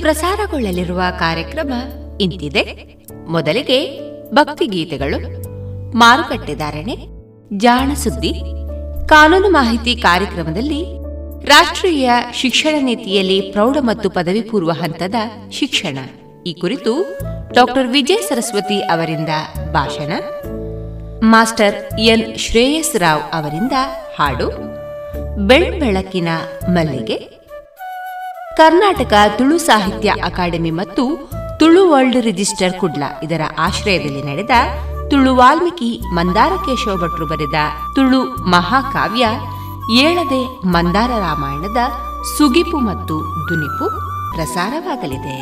ಪ್ರಸಾರಗೊಳ್ಳಲಿರುವ ಕಾರ್ಯಕ್ರಮ ಇಂತಿದೆ. ಮೊದಲಿಗೆ ಭಕ್ತಿಗೀತೆಗಳು. ಮಾರುಕಟ್ಟೆ ಧಾರಣೆ, ಜಾಣ ಸುದ್ದಿ, ಕಾನೂನು ಮಾಹಿತಿ ಕಾರ್ಯಕ್ರಮದಲ್ಲಿ ರಾಷ್ಟ್ರೀಯ ಶಿಕ್ಷಣ ನೀತಿಯಲ್ಲಿ ಪ್ರೌಢ ಮತ್ತು ಪದವಿ ಪೂರ್ವ ಹಂತದ ಶಿಕ್ಷಣ. ಈ ಕುರಿತು ಡಾಕ್ಟರ್ ವಿಜಯ ಸರಸ್ವತಿ ಅವರಿಂದ ಭಾಷಣ. Master N. ಶ್ರೇಯಸ್ ರಾವ್ ಅವರಿಂದ ಹಾಡು. ಬೆಳ್ಬೆಳಕಿನ ಮಲ್ಲಿಗೆ. ಕರ್ನಾಟಕ ತುಳು ಸಾಹಿತ್ಯ ಅಕಾಡೆಮಿ ಮತ್ತು ತುಳು ವರ್ಲ್ಡ್ ರಿಜಿಸ್ಟರ್ ಕುಡ್ಲ ಇದರ ಆಶ್ರಯದಲ್ಲಿ ನಡೆದ ತುಳು ವಾಲ್ಮೀಕಿ ಮಂದಾರ ಕೇಶವ ಭಟ್ರು ಬರೆದ ತುಳು ಮಹಾಕಾವ್ಯ ಏಳದೆ ಮಂದಾರ ರಾಮಾಯಣದ ಸುಗಿಪು ಮತ್ತು ದುನಿಪು ಪ್ರಸಾರವಾಗಲಿದೆ.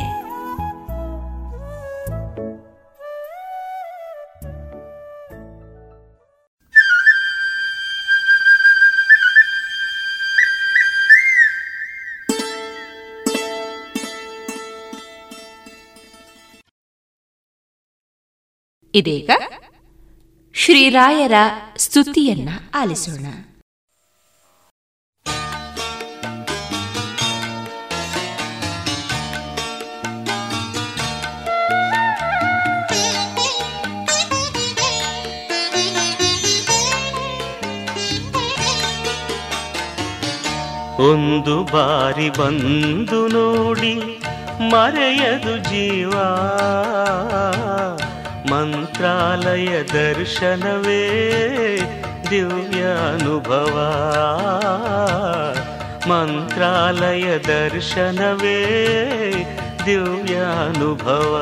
ಇದೀಗ ಶ್ರೀರಾಯರ ಸ್ತುತಿಯನ್ನ ಆಲಿಸೋಣ. ಒಂದು ಬಾರಿ ಬಂದು ನೋಡಿ ಮರೆಯದು ಜೀವ. ಮಂತ್ರಾಲಯ ದರ್ಶನವೇ ದಿವ್ಯ ಅನುಭವ ಮಂತ್ರಾಲಯ ದರ್ಶನವೇ ದಿವ್ಯ ಅನುಭವ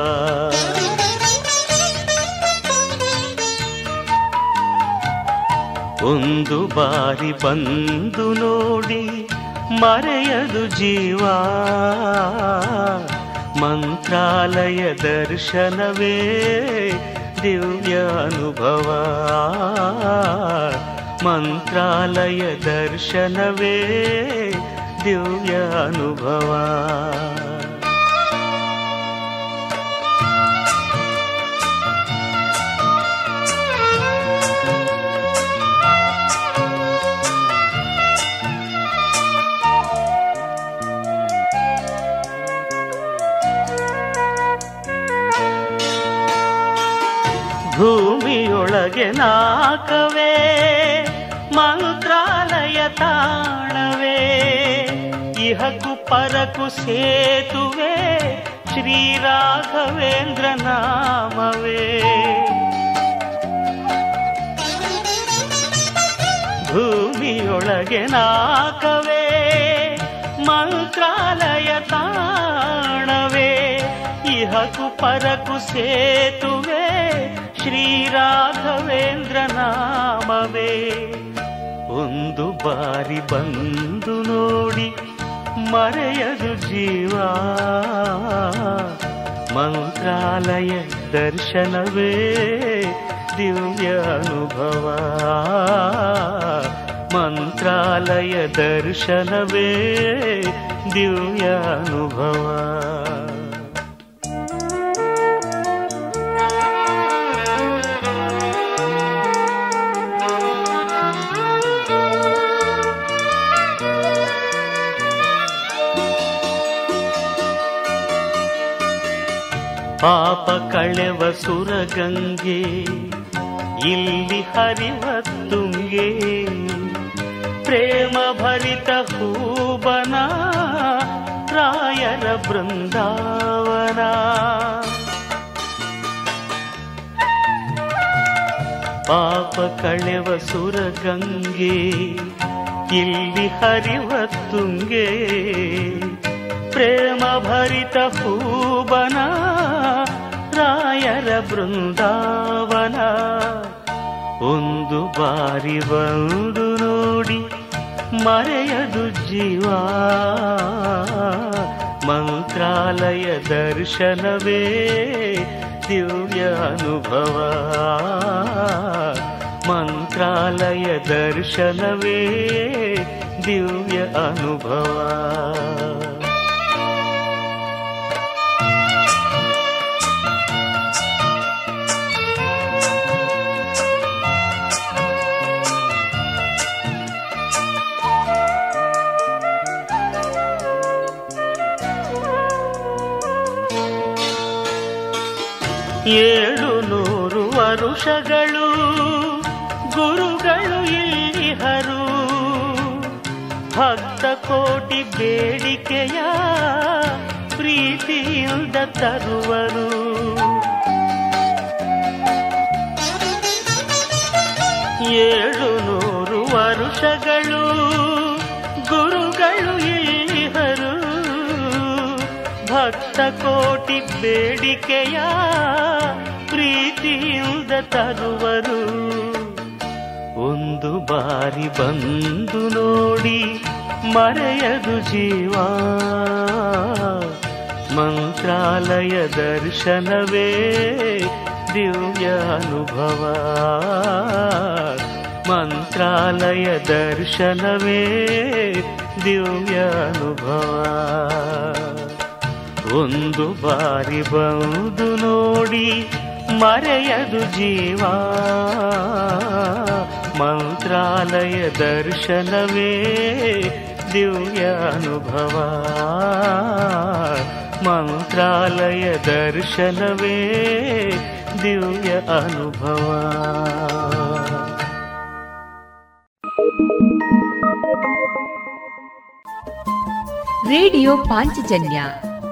ಒಂದು ಬಾರಿ ಬಂದು ನೋಡಿ ಮರೆಯದು ಜೀವ. ಮಂತ್ರಾಲಯ ದರ್ಶನವೇ ದಿವ್ಯ ಅನುಭವ ಮಂತ್ರಾಲಯ ದರ್ಶನವೇ ದಿವ್ಯ ಭೂಮಿಯೊಳಗೆ ನಾಕವೇ, ಮಂತ್ರಾಲಯ ತಾಣವೇ. ಇಹಕು ಪರಕು ಸೇತುವೆ ಶ್ರೀರಾಘವೇಂದ್ರ ನಾಮವೇ ಭೂಮಿಯೊಳಗೆ ನಾಕವೇ, ಮಂತ್ರಾಲಯ ತಾಣವೇ. ಇಹಕು ಪರಕು ಸೇತುವೆ ಶ್ರೀರಾಘವೇಂದ್ರ ನಾಮವೇ ಒಂದು ಬಾರಿ ಬಂದು ನೋಡಿ ಮರೆಯದು ಜೀವ ಮಂತ್ರಾಲಯ ದರ್ಶನವೇ ದಿವ್ಯ ಅನುಭವ ಮಂತ್ರಾಲಯ ದರ್ಶನವೇ ದಿವ್ಯ ಅನುಭವ ಪಾಪ ಕಳೆವ ಸುರಗಂಗೆ, ಇಲ್ಲಿ ಹರಿವ ತುಂಗೆ ಪ್ರೇಮ ಭರಿತ ಹೂಬನ, ರಾಯರ ಬೃಂದಾವನ. ಪಾಪ ಕಳೆವ ಸುರಗಂಗೆ, ಇಲ್ಲಿ ಹರಿವ ತುಂಗೆ ಪ್ರೇಮ ಭರಿತ ಹೂಬನ ರಾಯರ ಬೃಂದಾವನ ಒಂದು ಬಾರಿ ಬಂದು ನೋಡಿ ಮರೆಯದು ಜೀವ ಮಂತ್ರಾಲಯ ದರ್ಶನವೇ ದಿವ್ಯ ಅನುಭವ ಮಂತ್ರಾಲಯ ದರ್ಶನವೇ ದಿವ್ಯ ಅನುಭವ ಏಳು ನೂರು ವರುಷಗಳು ಗುರುಗಳು ಇಲ್ಲಿಹರು ಭಕ್ತ ಕೋಟಿ ಬೇಡಿಕೆಯ ಪ್ರೀತಿಯಿಂದ ತರುವರು. ಏಳು ನೂರು ವರುಷಗಳು ಭಕ್ತ ಕೋಟಿ ಬೇಡಿಕೆಯ ಪ್ರೀತಿಯಿಂದ ತರುವರು. ಒಂದು ಬಾರಿ ಬಂದು ನೋಡಿ ಮರೆಯದು ಜೀವ. ಮಂತ್ರಾಲಯ ದರ್ಶನವೇ ದಿವ್ಯ ಅನುಭವ. ಮಂತ್ರಾಲಯ ದರ್ಶನವೇ ದಿವ್ಯ ಅನುಭವ. ಒಂದು ಬಾರಿ ಬಂದು ನೋಡಿ ಮರೆಯದು ಜೀವ. ಮಂತ್ರಾಲಯ ದರ್ಶನವೇ ದಿವ್ಯ ಅನುಭವ. ಮಂತ್ರಾಲಯ ದರ್ಶನವೇ ದಿವ್ಯ ಅನುಭವ. ರೇಡಿಯೋ ಪಾಂಚಜನ್ಯ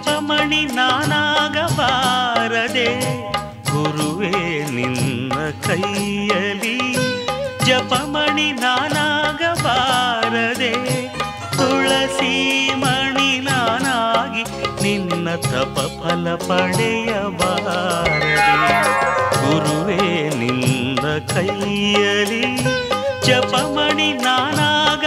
ಜಪಮಣಿ ನಾನಾಗಬಾರದೆ, ಗುರುವೇ ನಿನ್ನ ಕೈಯಲಿ ಜಪಮಣಿ ನಾನಾಗಬಾರದೆ ತುಳಸಿ ಮಣಿ ನಾನಾಗಿ ನಿನ್ನ ತಪ ಫಲ ಪಡೆಯಬಾರದೆ. ಗುರುವೇ ನಿನ್ನ ಕೈಯಲಿ ಜಪಮಣಿ ನಾನಾಗಬಾರದೆ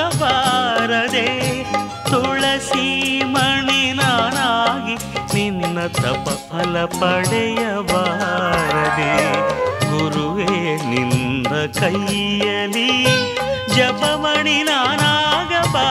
ನಿನ್ನ ತಪ ಫಲ ಪಡೆಯಬಾರದೆ ಗುರುವೇ ನಿಂದ ಕೈಯಲಿ ಜಪಮಣಿ ನಾನಾಗಬಾರದೆ.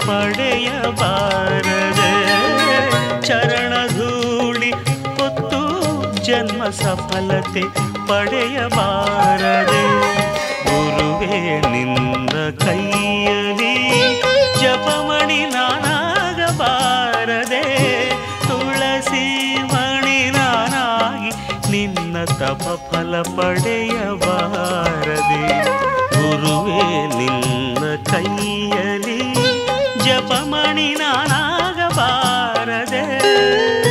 ಪಡೆಯಬಾರದೆ ಚರಣ ಧೂಳಿ ಹೊತ್ತು ಜನ್ಮ ಸಫಲತೆ ಪಡೆಯಬಾರದೆ ಗುರುವೇ, ನಿಂದ ಕೈಯಲಿ ಜಪಮಣಿ ನಾನಾಗಬಾರದೆ. ತುಳಸಿ ಮಣಿ ನಾನಾಗಿ ನಿನ್ನ ತಪ ಫಲ ಪಡೆಯಬಾರದೆ ಗುರುವೇ ನಿನ್ನ ಕೈಯಲಿ ಜಪಮಣಿ ನಾನಾಗಬಾರದೆ ಗುರುವೇ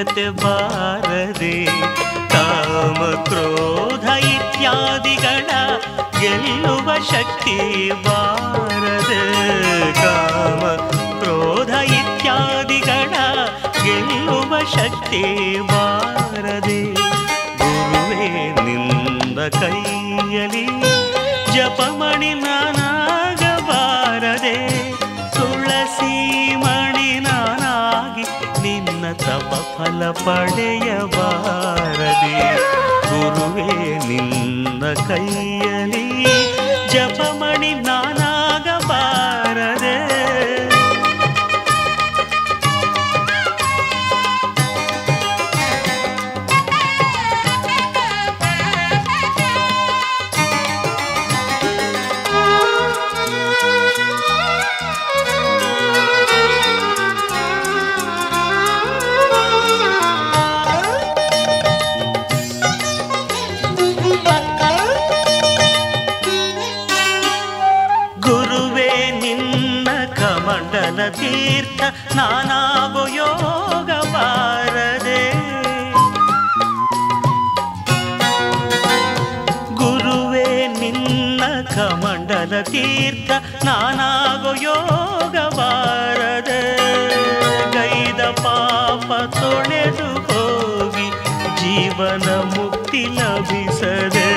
ಯೋಗ್ಯತೆ ಬಾರದೆ ಕಾಮ ಕ್ರೋಧ ಇತ್ಯಾದಿಗಳ ಗೆಲ್ಲುವ ಶಕ್ತಿ ಬಾರದೆ, ಕಾಮ ಕ್ರೋಧ ಇತ್ಯಾದಿಗಳ ಗೆಲ್ಲುವ ಶಕ್ತಿ ಬಾರದೆ. ಗುರುವೇ ನಿಂದ ಕೈಯಲಿ ಜಪಮಣಿ ಫಲ ಪಡೆಯಬಾರದೆ. ಗುರುವೇ ನಿನ್ನ ಕೈಯಲ್ಲಿ ಜಪಮಣಿ ನಾನಾಗಬಾರದೆ ತೀರ್ಥ ನಾನಾಗೋ ಯೋಗ ಬಾರದೆ, ಗೈದ ಪಾಪ ತೊಳೆದು ಹೋಗಿ ಜೀವನ ಮುಕ್ತಿ ಲಭಿಸದೆ,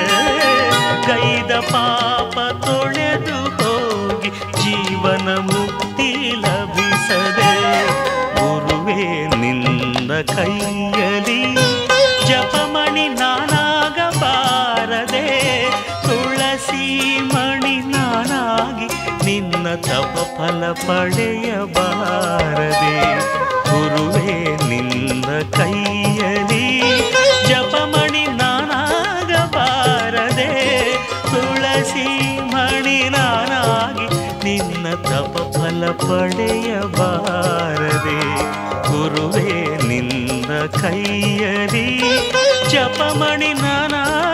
ಗೈದ ಪಾಪ ತೊಳೆದು ಹೋಗಿ ಜೀವನ ಮುಕ್ತಿ ಲಭಿಸದೆ, ಗುರುವೇ ನಿಂದ ಕೈಯಲಿ ತಪ ಫಲ ಪಡೆಯಬಾರದೆ ಗುರುವೇ ನಿನ್ನ ಕೈಯಲಿ. ಜಪಮಣಿ ನಾನಾಗಬಾರದೆ, ತುಳಸಿ ಮಣಿ ನಾನಾಗಿ ನಿನ್ನ ತಪ ಫಲ ಪಡೆಯಬಾರದೆ ಗುರುವೇ ನಿನ್ನ ಕೈಯಲಿ. ಜಪಮಣಿ ನಾನಾಗಬಾರದೆ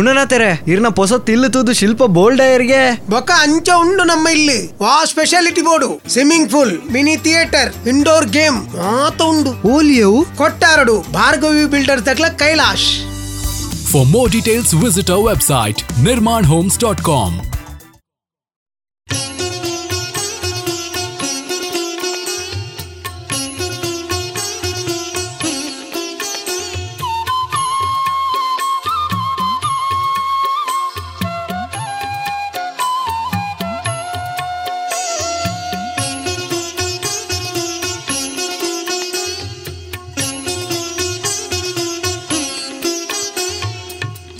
ಗುಣನಾಥರೆ ಇರ್ನ ಪೊಸ ತಿಲ್ಲು ತೂದು ಶಿಲ್ಪ ಬೋಲ್ಡಯರ್ಗೆ ಬೊಕ್ಕ ಅಂಚ ಉಂಡು ನಮ್ಮ ಇಲ್ಲಿ. ವಾ speciality board. Swimming pool mini theatre indoor game ಮಾತ ಉಂಡು. ಓಲಿಯವು? ಕೊಟ್ಟಾರಡು Bhargavi builder ತಕ್ಲ Kailash. For more details visit our website Nirman homes dot nirmanhomes.com.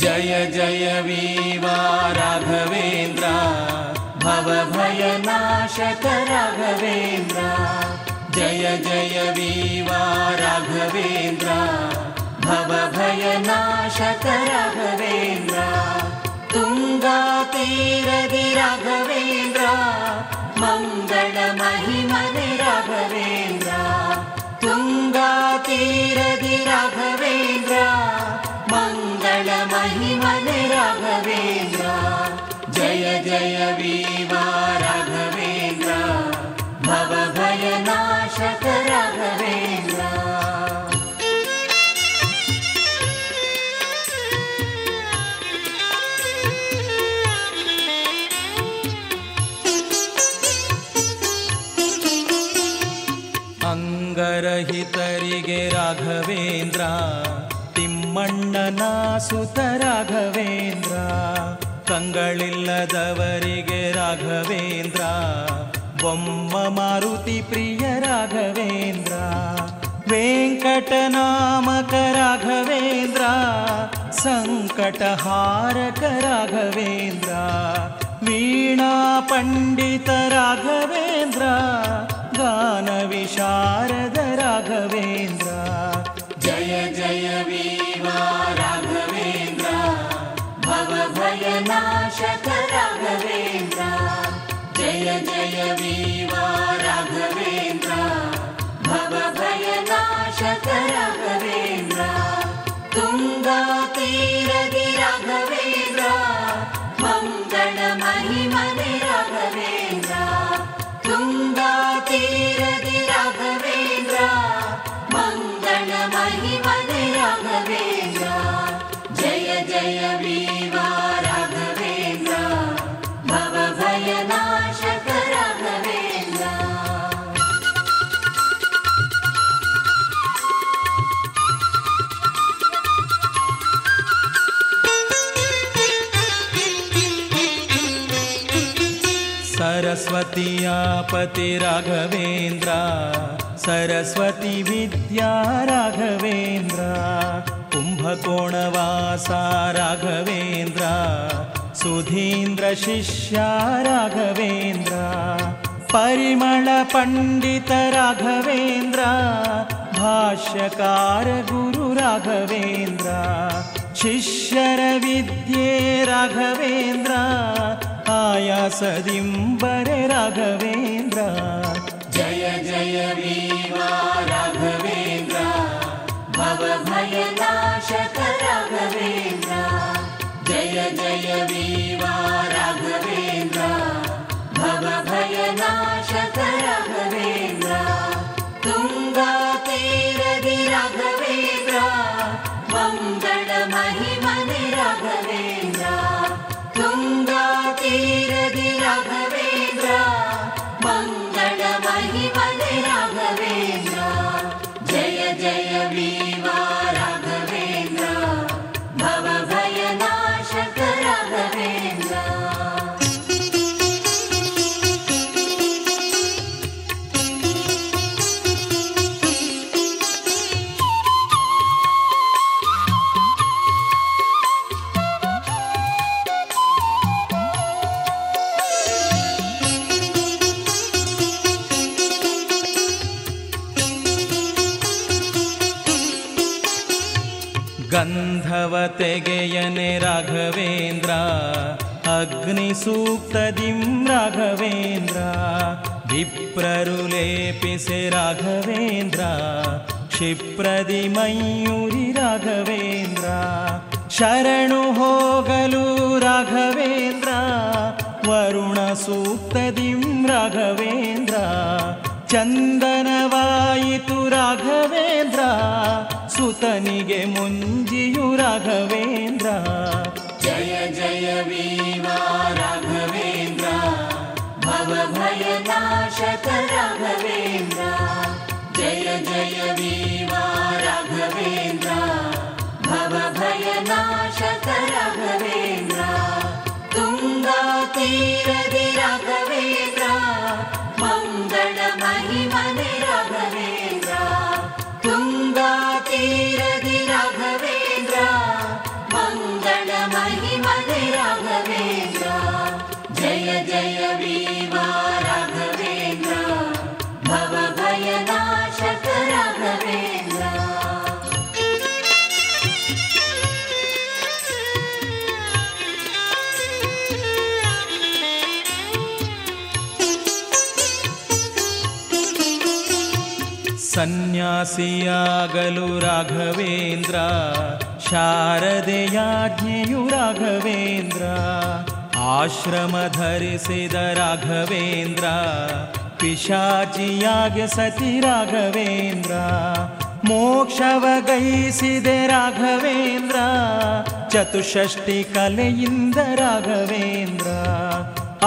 जय जय वीवा राघवेन्द्र। भवभयनाशक राघवेन्द्र। जय जय वीवा राघवेन्द्र। भवभयनाशक राघवेन्द्र। तुङ्गातीरदि राघवेन्द्र। मङ्गलमहिमने राघवेन्द्र। तुङ्गातीरदि राघवेन्द्र। मंगल महिमन राघवेन्द्र जय जय वीवा राघवेन्द्र भव भय नाशक राघवेन्द्र रहितरिगे राघवेन्द्र ತಿಮ್ಮಣ್ಣನ ಸುತ ರಾಘವೇಂದ್ರ ಕಂಗಳಿಲ್ಲದವರಿಗೆ ರಾಘವೇಂದ್ರ, ಬೊಮ್ಮ ಮಾರುತಿ ಪ್ರಿಯ ರಾಘವೇಂದ್ರ, ವೆಂಕಟನಾಮಕ ರಾಘವೇಂದ್ರ, ಸಂಕಟಹಾರಕ ರಾಘವೇಂದ್ರ, ವೀಣಾ ಪಂಡಿತ ರಾಘವೇಂದ್ರ ಗಾನ ವಿಶಾರದ ರಾಘವೇಂದ್ರ. जय जय वीवा राघवेन्द्र। भवभयनाशक राघवेन्द्र। जय जय वीवा पति राघवेन्द्रा सरस्वती विद्या राघवेन्द्र कुम्भकोणवासा राघवेन्द्र सुधीन्द्रशिष्या राघवेन्द्र परिमल पण्डित राघवेन्द्रा भाष्यकार गुरु राघवेन्द्र शिष्यर विद्ये राघवेन्द्रा आयासदिम्बरे राघवेन्द्र। जय जय वीवा राघवेन्द्र। भवभयनाशक राघवेन्द्र ಗಂಧವತೆಗೆಯನೆ ರಾಘವೇಂದ್ರ. ಅಗ್ನಿ ಸೂಕ್ತದಿಂ ರಾಘವೇಂದ್ರ. ವಿಪ್ರರು ಲೇಪಿಸೆ ರಾಘವೇಂದ್ರ. ಕ್ಷಿಪ್ರದಿ ಮಯೂರಿ ರಾಘವೇಂದ್ರ. ಶರಣು ಹೋಗಲು ರಾಘವೇಂದ್ರ. ವರುಣ ಸೂಕ್ತದಿಂ ರಾಘವೇಂದ್ರ. ಚಂದನವಾಯಿತು ರಾಘವೇಂದ್ರ. ಸುತನಿಗೆ ಮುಂಜಿಯು ರಾಘವೇಂದ್ರ ಜಯ ಜಯ ವೀರ ರಾಘವೇಂದ್ರ ಭವ ಭಯ ನಾಶಕ ರಾಘವೇಂದ್ರ ಜಯ ಜಯ ವೀರ ರಾಘವೇಂದ್ರ ಭವ ಭಯ ನಾಶಕ ರಾಘವೇಂದ್ರ ತುಂಗಾ ತೀರದಿ ರಾಘವೇಂದ್ರ ಮಂಗಳ ಮಹಿಮನೆ ರಾಘವೇಂದ್ರ You. ಸನ್ಯಾಸಿಯಾಗಲು ರಾಘವೇಂದ್ರ, ಶಾರದೆಯಾಜ್ಞೆಯು ರಾಘವೇಂದ್ರ, ಆಶ್ರಮ ಧರಿಸಿದ ರಾಘವೇಂದ್ರ, ಪಿಶಾಚಿಯಾಗಿ ಸತಿ ರಾಘವೇಂದ್ರ, ಮೋಕ್ಷವ ಗೈಸಿದೆ ರಾಘವೇಂದ್ರ ಚತುಷಷ್ಟಿ ಕಲೆಯಿಂದ ರಾಘವೇಂದ್ರ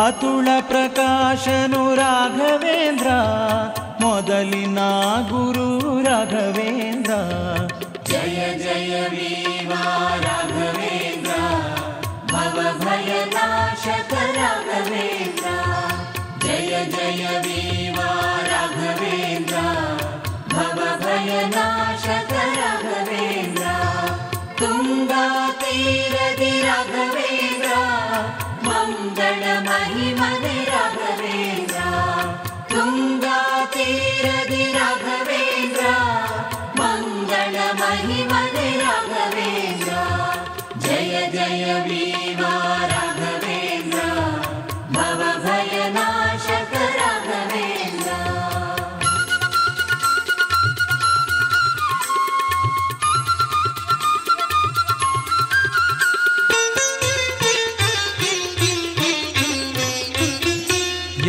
अतुल प्रकाशनु राघवेन्द्रा मोदलिना गुरु राघवेन्द्र। जय जय देवा राघवेन्द्र भव भय नाश राघवेन्द्र। जय जय देवा राघवेन्द्र भव भय नाश राघवेन्द्र Calvary.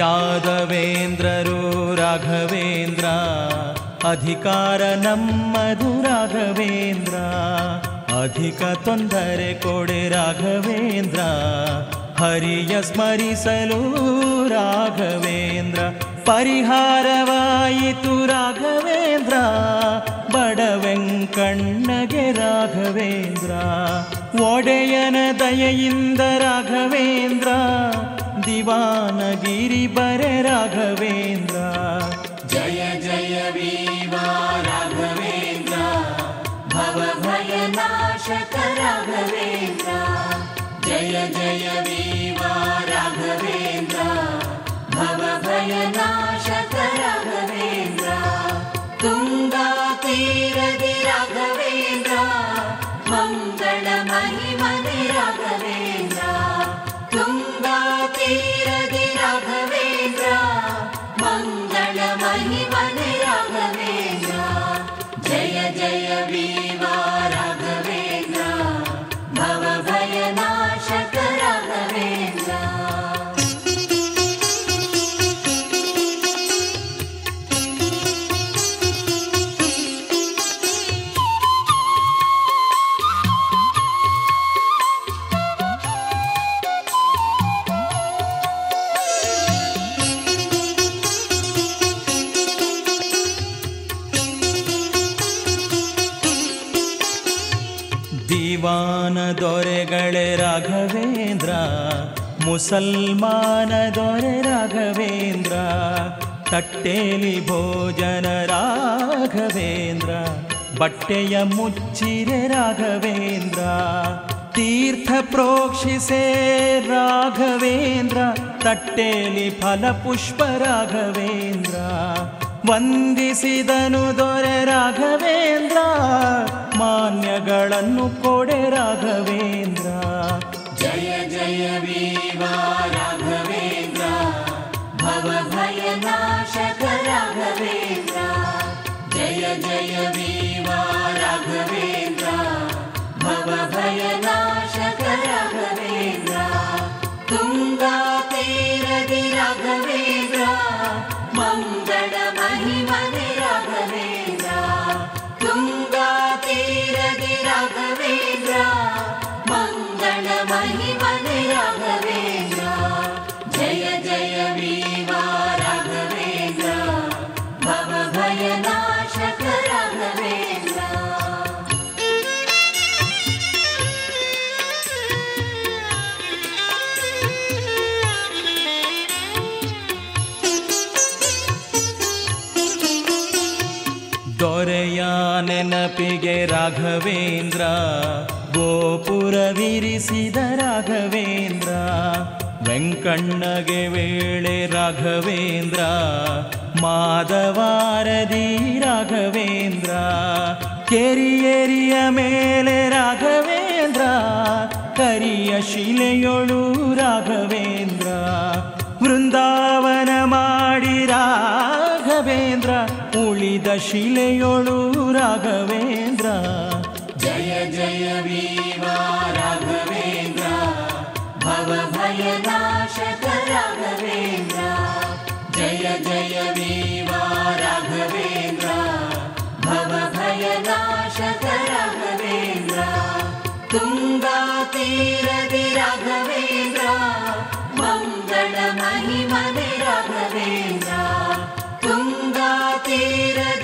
ಯಾದವೇಂದ್ರರು ರಾಘವೇಂದ್ರ, ಅಧಿಕಾರ ನಮ್ಮದು ರಾಘವೇಂದ್ರ, ಅಧಿಕ ತೊಂದರೆ ಕೊಡೆ ರಾಘವೇಂದ್ರ, ಹರಿಯ ಸ್ಮರಿಸಲು ರಾಘವೇಂದ್ರ, ಪರಿಹಾರವಾಯಿತು ರಾಘವೇಂದ್ರ, ಬಡ ವೆಂಕಣ್ಣಗೆ ರಾಘವೇಂದ್ರ, ಒಡೆಯನ ದಯೆಯಿಂದ ರಾಘವೇಂದ್ರ दिवानगिरिबर राघवेन्द्र। जय जय वीवा राघवेन्द्र। भव भयनाशक राघवेन्द्र। जय जय वीवा राघवेन्द्र। भव भयना ಮುಸಲ್ಮಾನ ದೊರೆ ರಾಘವೇಂದ್ರ, ತಟ್ಟೇಲಿ ಭೋಜನ ರಾಘವೇಂದ್ರ, ಬಟ್ಟೆಯ ಮುಚ್ಚಿರೆ ರಾಘವೇಂದ್ರ, ತೀರ್ಥ ಪ್ರೋಕ್ಷಿಸೆ ರಾಘವೇಂದ್ರ, ತಟ್ಟೇಲಿ ಫಲಪುಷ್ಪ ರಾಘವೇಂದ್ರ, ವಂದಿಸಿದನು ದೊರೆ ರಾಘವೇಂದ್ರ, ಮಾನ್ಯಗಳನ್ನು ಕೊಡೆ ರಾಘವೇಂದ್ರ. ಜಯ ಜಯ ರಾಘವೇಂದ್ರ ಗೋಪುರವಿರಿಸಿದ ರಾಘವೇಂದ್ರ, ವೆಂಕಣ್ಣಗೆ ವೇಳೆ ರಾಘವೇಂದ್ರ ಮಾಧವಾರದಿ ರಾಘವೇಂದ್ರ, ಕೆರಿಯೆರಿಯ ಮೇಲೆ ರಾಘವೇಂದ್ರ, ಕರಿಯ ಶಿಲೆಯೊಳು ರಾಘವೇಂದ್ರ, ವೃಂದಾವನ ಮಾಡಿ ರಾಘವೇಂದ್ರ ಉಳಿದ ಶಿಲೆಯೊಳು ರಾಘವೇಂದ್ರ. ಜಯ ಜಯ ವೀವಾ ರಾಘವೇಂದ್ರ. ಭವ ಭಯ ನಾಶಕ ರಾಘವೇಂದ್ರ. ಜಯ ಜಯ ವೀವಾ ರಾಘವೇಂದ್ರ. ಭವ ಭಯ ನಾಶಕ ರಾಘವೇಂದ್ರ. ತುಂಗಾ ತೀರದಿ ರಾಘವೇಂದ್ರ. ಮಂಗಳ ಮಹಿಮನೆ ರಾಘವೇಂದ್ರ. ತುಂಗಾ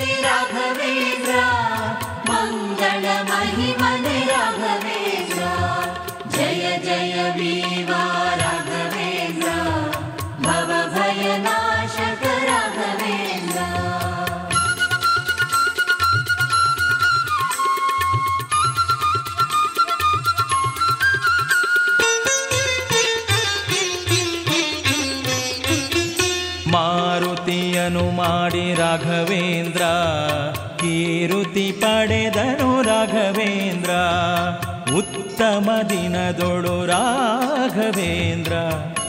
ಮಾಡಿ ರಾಘವೇಂದ್ರ, ಕೀರುತಿ ಪಡೆದನು ರಾಘವೇಂದ್ರ. ಉತ್ತಮ ದಿನದೊಳು ರಾಘವೇಂದ್ರ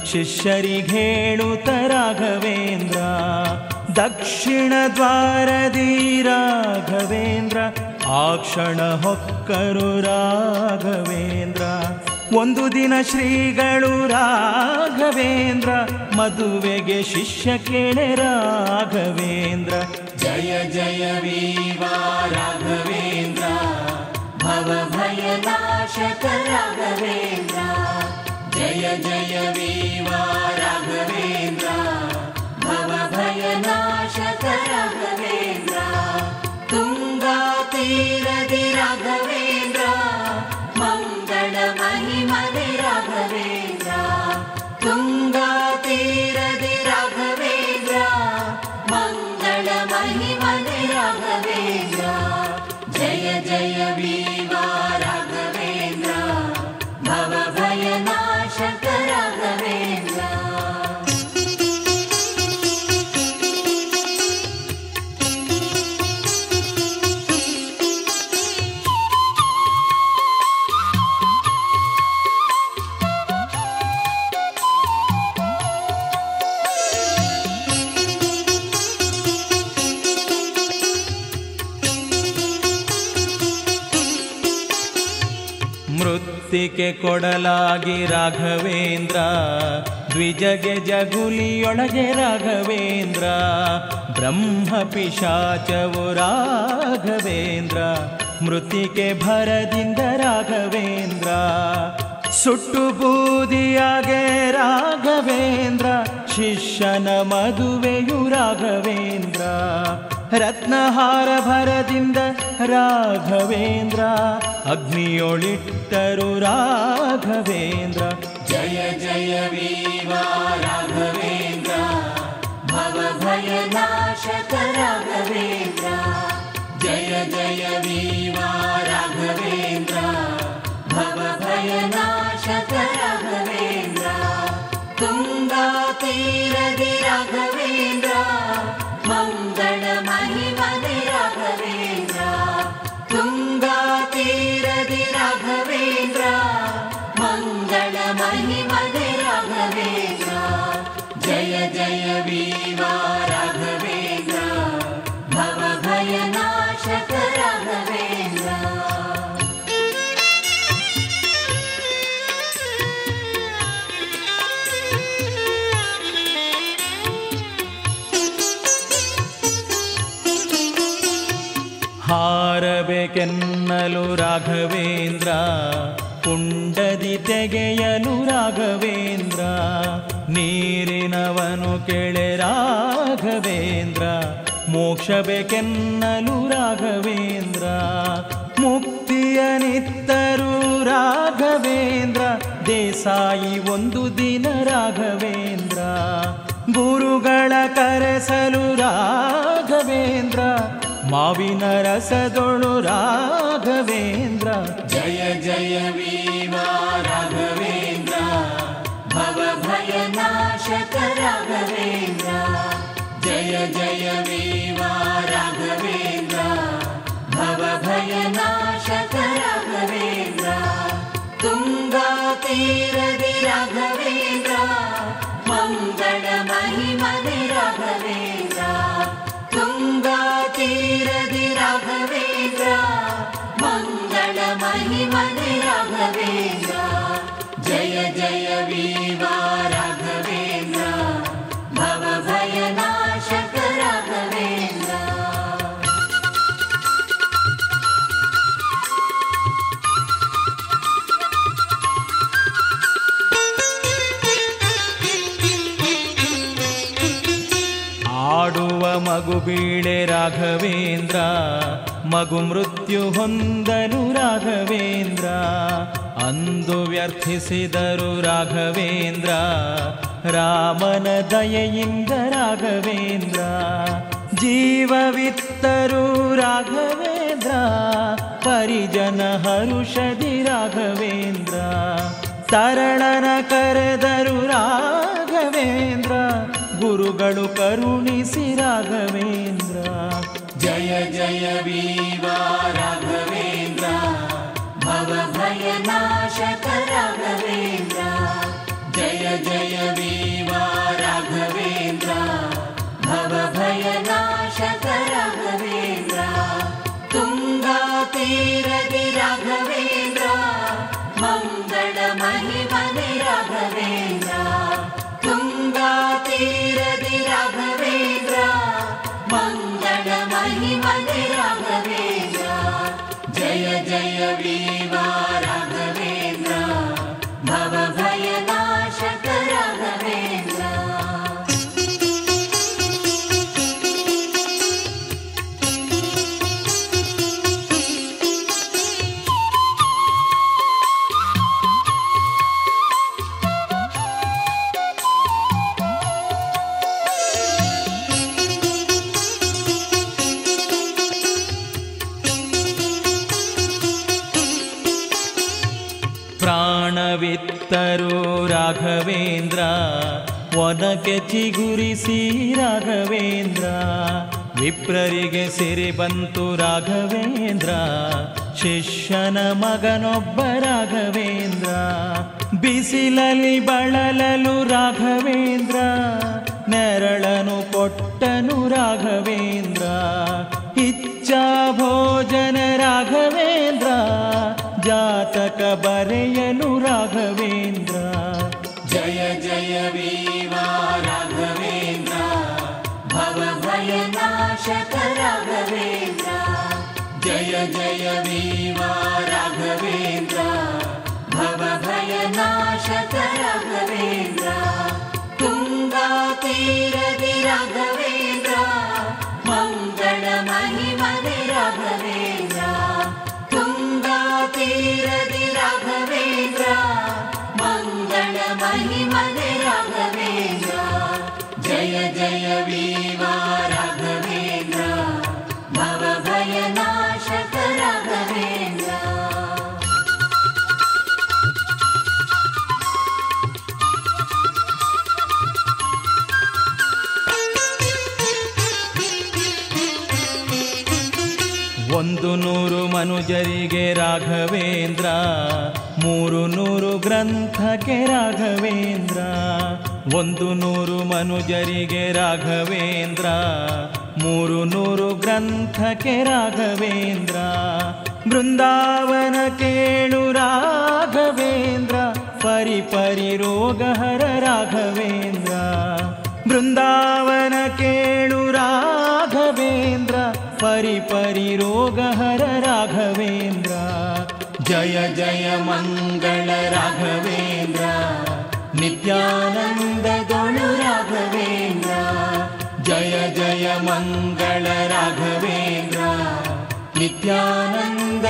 ಶಿಷ್ಯರಿಗೇಳುತ್ತ ರಾಘವೇಂದ್ರ. ದಕ್ಷಿಣ ದ್ವಾರದಿ ರಾಘವೇಂದ್ರ ಆಕ್ಷಣ ಹೊಕ್ಕರು ರಾಘವೇಂದ್ರ. ಒಂದು ದಿನ ಶ್ರೀಗಳು ರಾಘವೇಂದ್ರ, ಮದುವೆಗೆ ಶಿಷ್ಯ ಕೇಳೆ ರಾಘವೇಂದ್ರ. ಜಯ ಜಯ ರಾಘವೇಂದ್ರ, ಭವ ಭಯ ನಾಶಕ ರಾಘವೇಂದ್ರ. ಜಯ ಜಯ ರಾಘವೇಂದ್ರ. ಕೊಡಲಾಗಿ ರಾಘವೇಂದ್ರ. ದ್ವಿಜಗೆ ಜಗುಲಿಯೊಳಗೆ ರಾಘವೇಂದ್ರ. ಬ್ರಹ್ಮ ಪಿಶಾಚವು ರಾಘವೇಂದ್ರ. ಮೃತಿಕೆ ಭರದಿಂದ ರಾಘವೇಂದ್ರ. ಸುಟ್ಟು ಬೂದಿಯಾಗೆ ರಾಘವೇಂದ್ರ. ಶಿಷ್ಯನ ಮದುವೆಯು ರಾಘವೇಂದ್ರ. रत्नहार भरदीन्द राघवेन्द्र अग्नोळिट राघवेन्द्र। ಜಯ जय वेवा राघवेन्द्र भव भय नाश राघवेन्द्र। जय जय देव entra ಹಾರಬೇಕೆನ್ನಲು ರಾಘವೇಂದ್ರ, ಕುಂಡದಿ ತೆಗೆಯಲು ರಾಘವೇಂದ್ರ, ನೀರಿನವನು ಕೆಳೆ ರಾಘವೇಂದ್ರ ಮೋಕ್ಷ ಬೇಕೆನ್ನಲು ರಾಘವೇಂದ್ರ, ಮುಕ್ತಿಯ ನಿತ್ತರು ರಾಘವೇಂದ್ರ, ದೇಸಾಯಿ ಒಂದು ದಿನ ರಾಘವೇಂದ್ರ, ಗುರುಗಳ ಕರೆಸಲು ರಾಘವೇಂದ್ರ माविनरसदो राघवेन्द्र जय जयवेघवेन्द्र भव भय नाशक रघवेन्द्र जय जय वेवा राघवेन्द्र भव भय नाशक रघवेन्द्र तुङ्गातीरे राघवे मङ्गल महिमने राघवेन्द्र जय जय वीवा राघवेन्द्र भव भयनाशक राघवेन्द्र ಆಡುವ ಮಗು ಬೀಳೆ ರಾಘವೇಂದ್ರ ಮಗು ಮೃತ್ಯು ಹೊಂದನು ರಾಘವೇಂದ್ರ. ಅಂದು ವ್ಯರ್ಥಿಸಿದರು ರಾಘವೇಂದ್ರ. ರಾಮನ ದಯೆಯಿಂದ ರಾಘವೇಂದ್ರ. ಜೀವವಿತ್ತರು ರಾಘವೇಂದ್ರ. ಪರಿಜನ ಹರುಷದಿ ರಾಘವೇಂದ್ರ. ತರಳನ ಕರೆದರು ರಾಘವೇಂದ್ರ. ಗುರುಗಳು ಕರುಣಿಸಿ ರಾಘವೇಂದ್ರ. जय बीवाराध्ये ಒನಕೆ ಚಿಗುರಿಸಿ ರಾಘವೇಂದ್ರ. ವಿಪ್ರರಿಗೆ ಸಿರಿ ಬಂತು ರಾಘವೇಂದ್ರ. ಶಿಷ್ಯನ ಮಗನೊಬ್ಬ ರಾಘವೇಂದ್ರ. ಬಿಸಿಲಲ್ಲಿ ಬಳಲಲು ರಾಘವೇಂದ್ರ. ನೆರಳನು ಕೊಟ್ಟನು ರಾಘವೇಂದ್ರ. ಇಚ್ಛಾ ಭೋಜನ ರಾಘವೇಂದ್ರ. ಜಾತಕ ಬರೆಯಲು ರಾಘವೇಂದ್ರ. जय जय वीवा राघवेन्द्र। भवभयनाशक राघवेन्द्र। जय जय वीवा राघवेन्द्र। भवभयनाशक राघवेन्द्र। तुङ्गातीरदि राघवेन्द्र। मङ्गलमहिमदि राघवेन्द्र। तुङ्गातीरदि राघवेन्द्र ಒಂದು ನೂರು ಮನುಜರಿಗೆ ರಾಘವೇಂದ್ರ. ಮೂರು ನೂರು ಗ್ರಂಥಕ್ಕೆ ರಾಘವೇಂದ್ರ, ಒಂದು ನೂರು ಮನುಜರಿಗೆ ರಾಘವೇಂದ್ರ, ಮೂರು ನೂರು ಗ್ರಂಥಕ್ಕೆ ರಾಘವೇಂದ್ರ, ಬೃಂದಾವನ ಕೇಳು ರಾಘವೇಂದ್ರ, ಪರಿ ಪರಿ ರೋಗಹರ ರಾಘವೇಂದ್ರ, ಬೃಂದಾವನ ಕೇಳು ರಾಘವೇಂದ್ರ, ಪರಿ ಪರಿ ರೋಗಹರ ರಾಘವೇಂದ್ರ. जय जय मङ्गल राघवेन्द्र नित्यानन्द ग अनुराघवेन्द्रा जय जय मङ्गल राघवेन्द्र नित्यानन्द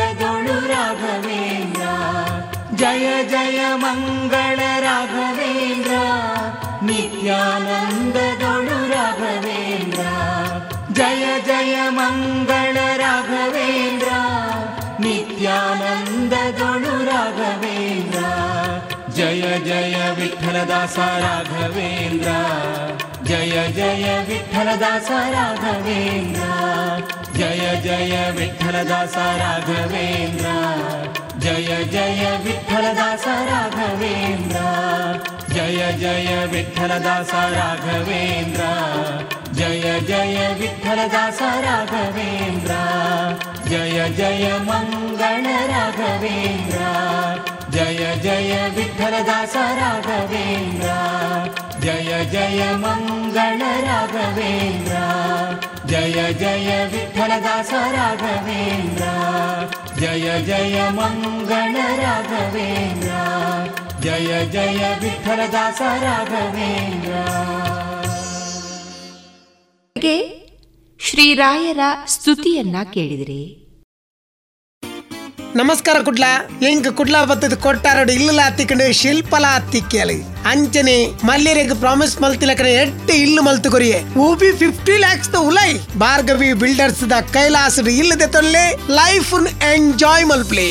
राघवेन्द्र जय जय मङ्गल राघवेन्द्र नित्यानन्द राघवेन्द्र जय जय मङ्गल राघवेन्द्र नित्यानन्द राघवेन्द्रा जय जय विठलदा राघवेन्द्रा। जय जय विठ्ठल दास राघवेन्द्रा। जय जय विठल दास राघवेन्द्रा। जय जय विठ्ठलदास राघवेन्द्रा। जय जय विठ्ठलदास राघवेन्द्रा। जय जय विठ्ठलदास राघवेन्द्रा। ಜಯ ಜಯ ಮಂಗಳ ರಾಘವೇಂದ್ರ ಜಯ ಜಯ ವಿಠಲದಾಸ ರಾಘವೇಂದ್ರ ಜಯ ಜಯ ಮಂಗಳ ರಾಘವೇಂದ್ರ ಜಯ ಜಯ ವಿಠಲದಾಸ ರಾಘವೇಂದ್ರ ಜಯ ಜಯ ಮಂಗಳ ರಾಘವೇಂದ್ರ ಜಯ ಜಯ ವಿಠಲದಾಸ ರಾಘವೇಂದ್ರ ಶ್ರೀರಾಯರ ಸ್ತುತಿಯನ್ನ ಕೇಳಿದಿರಿ ನಮಸ್ಕಾರ ಕುಡ್ಲ. ಎಂಕ್ ಕುಡ್ಲ ಬತ್ತದ ಕೊಟ್ಟಾರಡು ಇಲ್ಲ ಹತ್ತಿಕೊಂಡು ಶಿಲ್ಪಲ ಹತ್ತಿಕ್ಕಲಿ ಅಂಚನೆ ಮಲ್ಯರಿಗೆ ಪ್ರಾಮಿಸ್ ಮಲ್ತಿಲಕನ ಎಟ್ಟು ಇಲ್ಲು ಮಲ್ತು ಕೊರಿಯೆ. ಊಬಿ ಫಿಫ್ಟಿ ಲ್ಯಾಕ್ಸ್ ದ ಉಲೈ. ಭಾರ್ಗವಿ ಬಿಲ್ಡರ್ಸ್ ದ ಕೈಲಾಸ ಇಲ್ಲದೆ ತೊಲ್ಲೆ ಲೈಫ್ ಎಂಜಾಯ್ ಮಲ್ಪ್ಲೆ.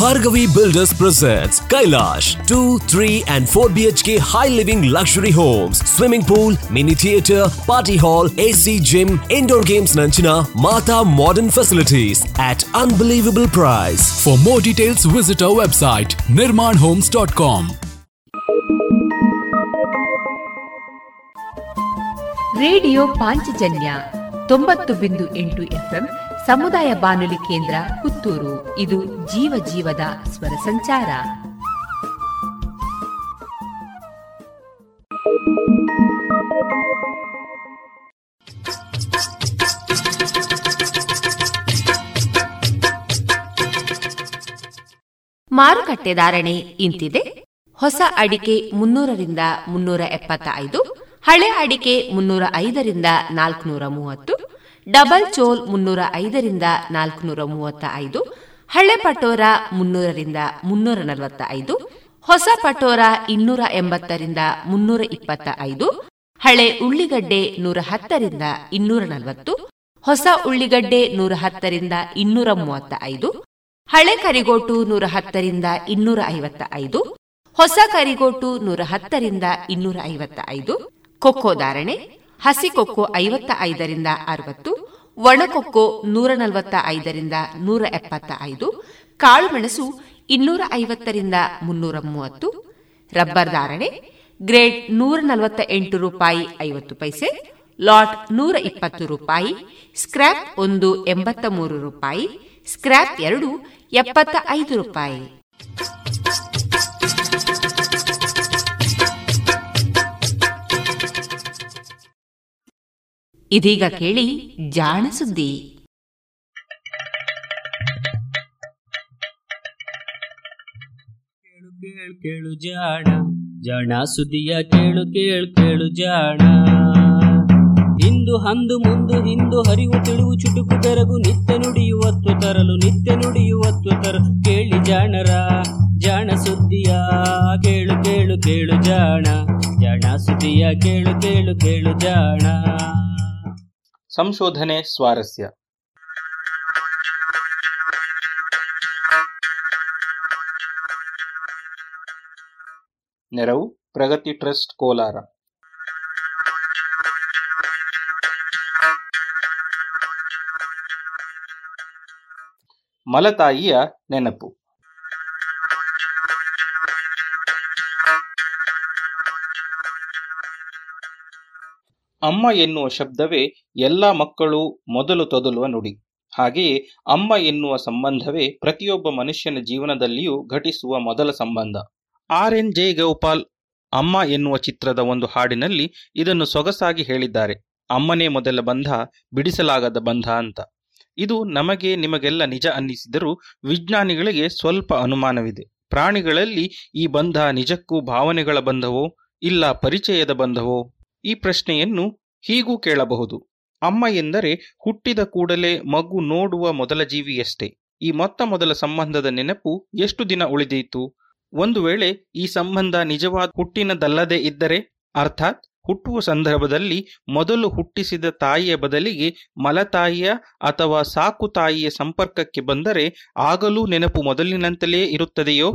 Bhargavi Builders presents Kailash 2, 3 and 4 BHK high living luxury homes, swimming pool, mini theatre, party hall, AC gym, indoor games Nanchina, Mata modern facilities at unbelievable price. For more details, visit our website nirmanhomes.com. Radio Panchajanya ತೊಂಬತ್ತು ಬಿಂದು ಎಂಟು FM ಸಮುದಾಯ ಬಾನುಲಿ ಕೇಂದ್ರ ಪುತ್ತೂರು. ಇದು ಜೀವ ಜೀವದ ಸ್ವರ ಸಂಚಾರ. ಮಾರುಕಟ್ಟೆ ಧಾರಣೆ ಇಂತಿದೆ. ಹೊಸ ಅಡಿಕೆ ಮುನ್ನೂರರಿಂದ ಮುನ್ನೂರ ಎಪ್ಪತ್ತ ಐದು ಹಳೆ ಅಡಿಕೆ ಮುನ್ನೂರ ಐದರಿಂದ ನಾಲ್ಕುನೂರ ಮೂವತ್ತು ಡಬಲ್ ಚೋಲ್ ಮುನ್ನೂರ ಐದರಿಂದ ನಾಲ್ಕುನೂರ ಮೂವತ್ತ ಐದು ಹಳೆ ಪಟೋರ ಮುನ್ನೂರರಿಂದ ಮುನ್ನೂರ ನಲವತ್ತ ಐದು, ಹೊಸ ಪಟೋರ ಇನ್ನೂರ ಎಂಬತ್ತರಿಂದ ಮುನ್ನೂರ ಇಪ್ಪತ್ತ ಐದು, ಹಳೆ ಉಳ್ಳಿಗಡ್ಡೆ ನೂರ ಹತ್ತರಿಂದ ಇನ್ನೂರ ನಲವತ್ತು, ಹೊಸ ಉಳ್ಳಿಗಡ್ಡೆ ನೂರ ಹತ್ತರಿಂದ ಇನ್ನೂರ ಮೂವತ್ತ ಐದು, ಹಳೆ ಕರಿಗೋಟು ನೂರ ಹತ್ತರಿಂದ ಇನ್ನೂರ ಐವತ್ತ ಐದು, ಹೊಸ ಕರಿಗೋಟು ನೂರ ಹತ್ತರಿಂದ ಇನ್ನೂರ ಐವತ್ತ ಐದು, ಕೊಕ್ಕೋ ಧಾರಣೆ ಹಸಿ ಕೊಕ್ಕೋ ಐವತ್ತ ಐದರಿಂದ ಅರವತ್ತು, ಒಣಕೊಕ್ಕೋ ನೂರ ನಲವತ್ತ ಐದರಿಂದ ನೂರ ಎಪ್ಪತ್ತ ಐದು ಕಾಳುಮೆಣಸು ಇನ್ನೂರ ಐವತ್ತರಿಂದ ಮುನ್ನೂರ ಮೂವತ್ತು ರಬ್ಬರ್ ಧಾರಣೆ ಗ್ರೇಡ್ ನೂರ ನಲವತ್ತ ಎಂಟು ರೂಪಾಯಿ ಐವತ್ತು ಪೈಸೆ, ಲಾಟ್ ನೂರ ಇಪ್ಪತ್ತು ರೂಪಾಯಿ, ಸ್ಕ್ರ್ಯಾಪ್ ಒಂದು ಎಂಬತ್ತ ಮೂರು ರೂಪಾಯಿ, ಸ್ಕ್ರ್ಯಾಪ್ ಎರಡು ಎಪ್ಪತ್ತ ಐದು ರೂಪಾಯಿ. ಇದೀಗ ಕೇಳಿ ಜಾಣ ಸುದ್ದಿ. ಕೇಳು ಕೇಳು ಜಾಣ. ಜಾಣ ಸುದ್ದಿಯ ಕೇಳು ಕೇಳು ಕೇಳು ಜಾಣ. ಇಂದು ಹಂದು ಮುಂದು ಹಿಂದು ಹರಿವು ತಿಳಿವು ಚುಟುಕು ತೆರಗು ನಿತ್ಯ ನುಡಿಯುವತ್ತು ತರಲು, ನಿತ್ಯ ನುಡಿಯುವತ್ತು ತರಲು. ಕೇಳಿ ಜಾಣರ, ಜಾಣ ಸುದ್ದಿಯ ಕೇಳು ಕೇಳು ಕೇಳು ಜಾಣ. ಜಾಣ ಸುದ್ದಿಯ ಕೇಳು ಕೇಳು ಕೇಳು ಜಾಣ. ಸಂಶೋಧನೆ ಸ್ವಾರಸ್ಯ. ನೆರವು ಪ್ರಗತಿ ಟ್ರಸ್ಟ್ ಕೋಲಾರ. ಮಲತಾಯಿಯ ನೆನಪು. ಅಮ್ಮ ಎನ್ನುವ ಶಬ್ದವೇ ಎಲ್ಲ ಮಕ್ಕಳು ಮೊದಲು ತೊದಲುವ ನುಡಿ. ಹಾಗೆಯೇ ಅಮ್ಮ ಎನ್ನುವ ಸಂಬಂಧವೇ ಪ್ರತಿಯೊಬ್ಬ ಮನುಷ್ಯನ ಜೀವನದಲ್ಲಿಯೂ ಘಟಿಸುವ ಮೊದಲ ಸಂಬಂಧ. ಆರ್ ಎನ್ ಜೆ ಗೋಪಾಲ್ ಅಮ್ಮ ಎನ್ನುವ ಚಿತ್ರದ ಒಂದು ಹಾಡಿನಲ್ಲಿ ಇದನ್ನು ಸೊಗಸಾಗಿ ಹೇಳಿದ್ದಾರೆ. ಅಮ್ಮನೇ ಮೊದಲ ಬಂಧ, ಬಿಡಿಸಲಾಗದ ಬಂಧ ಅಂತ. ಇದು ನಮಗೆ ನಿಮಗೆಲ್ಲ ನಿಜ ಅನ್ನಿಸಿದರೂ ವಿಜ್ಞಾನಿಗಳಿಗೆ ಸ್ವಲ್ಪ ಅನುಮಾನವಿದೆ. ಪ್ರಾಣಿಗಳಲ್ಲಿ ಈ ಬಂಧ ನಿಜಕ್ಕೂ ಭಾವನೆಗಳ ಬಂಧವೋ, ಇಲ್ಲ ಪರಿಚಯದ ಬಂಧವೋ? ಈ ಪ್ರಶ್ನೆಯನ್ನು ಹೀಗೂ ಕೇಳಬಹುದು. ಅಮ್ಮ ಎಂದರೆ ಹುಟ್ಟಿದ ಕೂಡಲೇ ಮಗು ನೋಡುವ ಮೊದಲ ಜೀವಿಯಷ್ಟೇ. ಈ ಮೊತ್ತ ಮೊದಲ ಸಂಬಂಧದ ನೆನಪು ಎಷ್ಟು ದಿನ ಉಳಿದೀತು? ಒಂದು ವೇಳೆ ಈ ಸಂಬಂಧ ನಿಜವಾದ ಹುಟ್ಟಿನದಲ್ಲದೆ ಇದ್ದರೆ, ಅರ್ಥಾತ್ ಹುಟ್ಟುವ ಸಂದರ್ಭದಲ್ಲಿ ಮೊದಲು ಹುಟ್ಟಿಸಿದ ತಾಯಿಯ ಬದಲಿಗೆ ಮಲತಾಯಿಯ ಅಥವಾ ಸಾಕು ತಾಯಿಯ ಸಂಪರ್ಕಕ್ಕೆ ಬಂದರೆ ಆಗಲೂ ನೆನಪು ಮೊದಲಿನಂತಲೇ ಇರುತ್ತದೆಯೋ?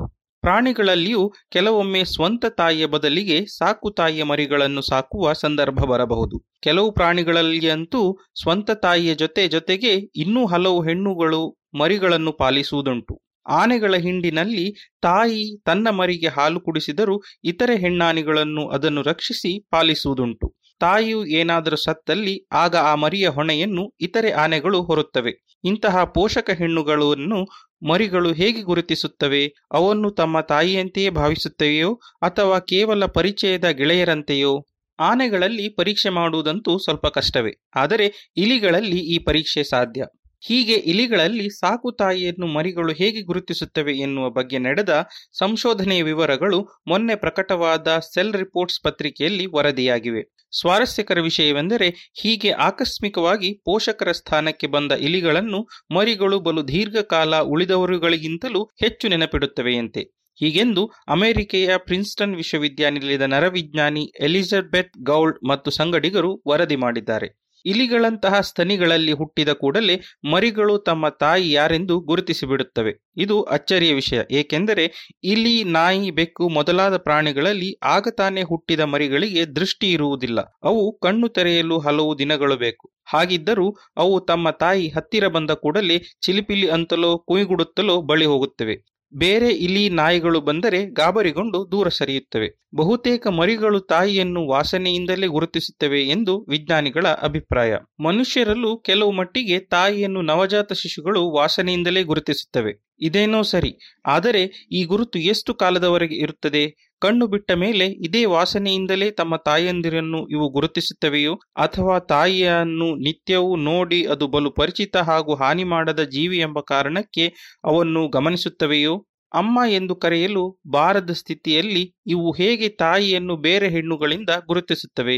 ಪ್ರಾಣಿಗಳಲ್ಲಿಯೂ ಕೆಲವೊಮ್ಮೆ ಸ್ವಂತ ತಾಯಿಯ ಬದಲಿಗೆ ಸಾಕು ತಾಯಿಯ ಮರಿಗಳನ್ನು ಸಾಕುವ ಸಂದರ್ಭ ಬರಬಹುದು. ಕೆಲವು ಪ್ರಾಣಿಗಳಲ್ಲಿಯಂತೂ ಸ್ವಂತ ತಾಯಿಯ ಜೊತೆ ಜೊತೆಗೆ ಇನ್ನೂ ಹಲವು ಹೆಣ್ಣುಗಳು ಮರಿಗಳನ್ನು ಪಾಲಿಸುವುದುಂಟು. ಆನೆಗಳ ಹಿಂಡಿನಲ್ಲಿ ತಾಯಿ ತನ್ನ ಮರಿಗೆ ಹಾಲು ಕುಡಿಸಿದರೂ ಇತರೆ ಹೆಣ್ಣಾನೆಗಳನ್ನು ಅದನ್ನು ರಕ್ಷಿಸಿ ಪಾಲಿಸುವುದುಂಟು. ತಾಯಿಯು ಏನಾದರೂ ಸತ್ತಲ್ಲಿ ಆಗ ಆ ಮರಿಯ ಹೊಣೆಯನ್ನು ಇತರೆ ಆನೆಗಳು ಹೊರುತ್ತವೆ. ಇಂತಹ ಪೋಷಕ ಹೆಣ್ಣುಗಳನ್ನು ಮರಿಗಳು ಹೇಗೆ ಗುರುತಿಸುತ್ತವೆ? ಅವನ್ನು ತಮ್ಮ ತಾಯಿಯಂತೆಯೇ ಭಾವಿಸುತ್ತವೆಯೋ ಅಥವಾ ಕೇವಲ ಪರಿಚಯದ ಗೆಳೆಯರಂತೆಯೋ? ಆನೆಗಳಲ್ಲಿ ಪರೀಕ್ಷೆ ಮಾಡುವುದಂತೂ ಸ್ವಲ್ಪ ಕಷ್ಟವೇ. ಆದರೆ ಇಲಿಗಳಲ್ಲಿ ಈ ಪರೀಕ್ಷೆ ಸಾಧ್ಯ. ಹೀಗೆ ಇಲಿಗಳಲ್ಲಿ ಸಾಕು ತಾಯಿಯನ್ನು ಮರಿಗಳು ಹೇಗೆ ಗುರುತಿಸುತ್ತವೆ ಎನ್ನುವ ಬಗ್ಗೆ ನಡೆದ ಸಂಶೋಧನೆಯ ವಿವರಗಳು ಮೊನ್ನೆ ಪ್ರಕಟವಾದ ಸೆಲ್ ರಿಪೋರ್ಟ್ಸ್ ಪತ್ರಿಕೆಯಲ್ಲಿ ವರದಿಯಾಗಿವೆ. ಸ್ವಾರಸ್ಯಕರ ವಿಷಯವೆಂದರೆ ಹೀಗೆ ಆಕಸ್ಮಿಕವಾಗಿ ಪೋಷಕರ ಸ್ಥಾನಕ್ಕೆ ಬಂದ ಇಲಿಗಳನ್ನು ಮರಿಗಳು ಬಲು ದೀರ್ಘಕಾಲ ಉಳಿದವರುಗಳಿಗಿಂತಲೂ ಹೆಚ್ಚು ನೆನಪಿಡುತ್ತವೆಯಂತೆ. ಹೀಗೆಂದು ಅಮೆರಿಕೆಯ ಪ್ರಿನ್ಸ್ಟನ್ ವಿಶ್ವವಿದ್ಯಾನಿಲಯದ ನರವಿಜ್ಞಾನಿ ಎಲಿಜಬೆತ್ ಗೌಲ್ಡ್ ಮತ್ತು ಸಂಗಡಿಗರು ವರದಿ ಮಾಡಿದ್ದಾರೆ. ಇಲಿಗಳಂತಹ ಸ್ತನಿಗಳಲ್ಲಿ ಹುಟ್ಟಿದ ಕೂಡಲೇ ಮರಿಗಳು ತಮ್ಮ ತಾಯಿ ಯಾರೆಂದು ಗುರುತಿಸಿಬಿಡುತ್ತವೆ. ಇದು ಅಚ್ಚರಿಯ ವಿಷಯ. ಏಕೆಂದರೆ ಇಲಿ, ನಾಯಿ, ಬೆಕ್ಕು ಮೊದಲಾದ ಪ್ರಾಣಿಗಳಲ್ಲಿ ಆಗ ತಾನೇ ಹುಟ್ಟಿದ ಮರಿಗಳಿಗೆ ದೃಷ್ಟಿ ಇರುವುದಿಲ್ಲ. ಅವು ಕಣ್ಣು ತೆರೆಯಲು ಹಲವು ದಿನಗಳು ಬೇಕು. ಹಾಗಿದ್ದರೂ ಅವು ತಮ್ಮ ತಾಯಿ ಹತ್ತಿರ ಬಂದ ಕೂಡಲೇ ಚಿಲಿಪಿಲಿ ಅಂತಲೋ, ಕುಯ್ಗುಡುತ್ತಲೋ ಬಳಿ ಹೋಗುತ್ತವೆ. ಬೇರೆ ಇಲಿ ನಾಯಿಗಳು ಬಂದರೆ ಗಾಬರಿಗೊಂಡು ದೂರ ಸರಿಯುತ್ತವೆ. ಬಹುತೇಕ ಮರಿಗಳು ತಾಯಿಯನ್ನು ವಾಸನೆಯಿಂದಲೇ ಗುರುತಿಸುತ್ತವೆ ಎಂದು ವಿಜ್ಞಾನಿಗಳ ಅಭಿಪ್ರಾಯ. ಮನುಷ್ಯರಲ್ಲೂ ಕೆಲವು ಮಟ್ಟಿಗೆ ತಾಯಿಯನ್ನು ನವಜಾತ ಶಿಶುಗಳು ವಾಸನೆಯಿಂದಲೇ ಗುರುತಿಸುತ್ತವೆ. ಇದೇನೋ ಸರಿ. ಆದರೆ ಈ ಗುರುತು ಎಷ್ಟು ಕಾಲದವರೆಗೆ ಇರುತ್ತದೆ? ಕಣ್ಣು ಬಿಟ್ಟ ಮೇಲೆ ಇದೇ ವಾಸನೆಯಿಂದಲೇ ತಮ್ಮ ತಾಯಂದಿರನ್ನು ಇವು ಗುರುತಿಸುತ್ತವೆಯೋ? ಅಥವಾ ತಾಯಿಯನ್ನು ನಿತ್ಯವೂ ನೋಡಿ ಅದು ಬಲು ಪರಿಚಿತ ಹಾಗೂ ಹಾನಿ ಮಾಡದ ಜೀವಿ ಎಂಬ ಕಾರಣಕ್ಕೆ ಅವನ್ನು ಗಮನಿಸುತ್ತವೆಯೋ? ಅಮ್ಮ ಎಂದು ಕರೆಯಲು ಬಾರದ ಸ್ಥಿತಿಯಲ್ಲಿ ಇವು ಹೇಗೆ ತಾಯಿಯನ್ನು ಬೇರೆ ಹೆಣ್ಣುಗಳಿಂದ ಗುರುತಿಸುತ್ತವೆ?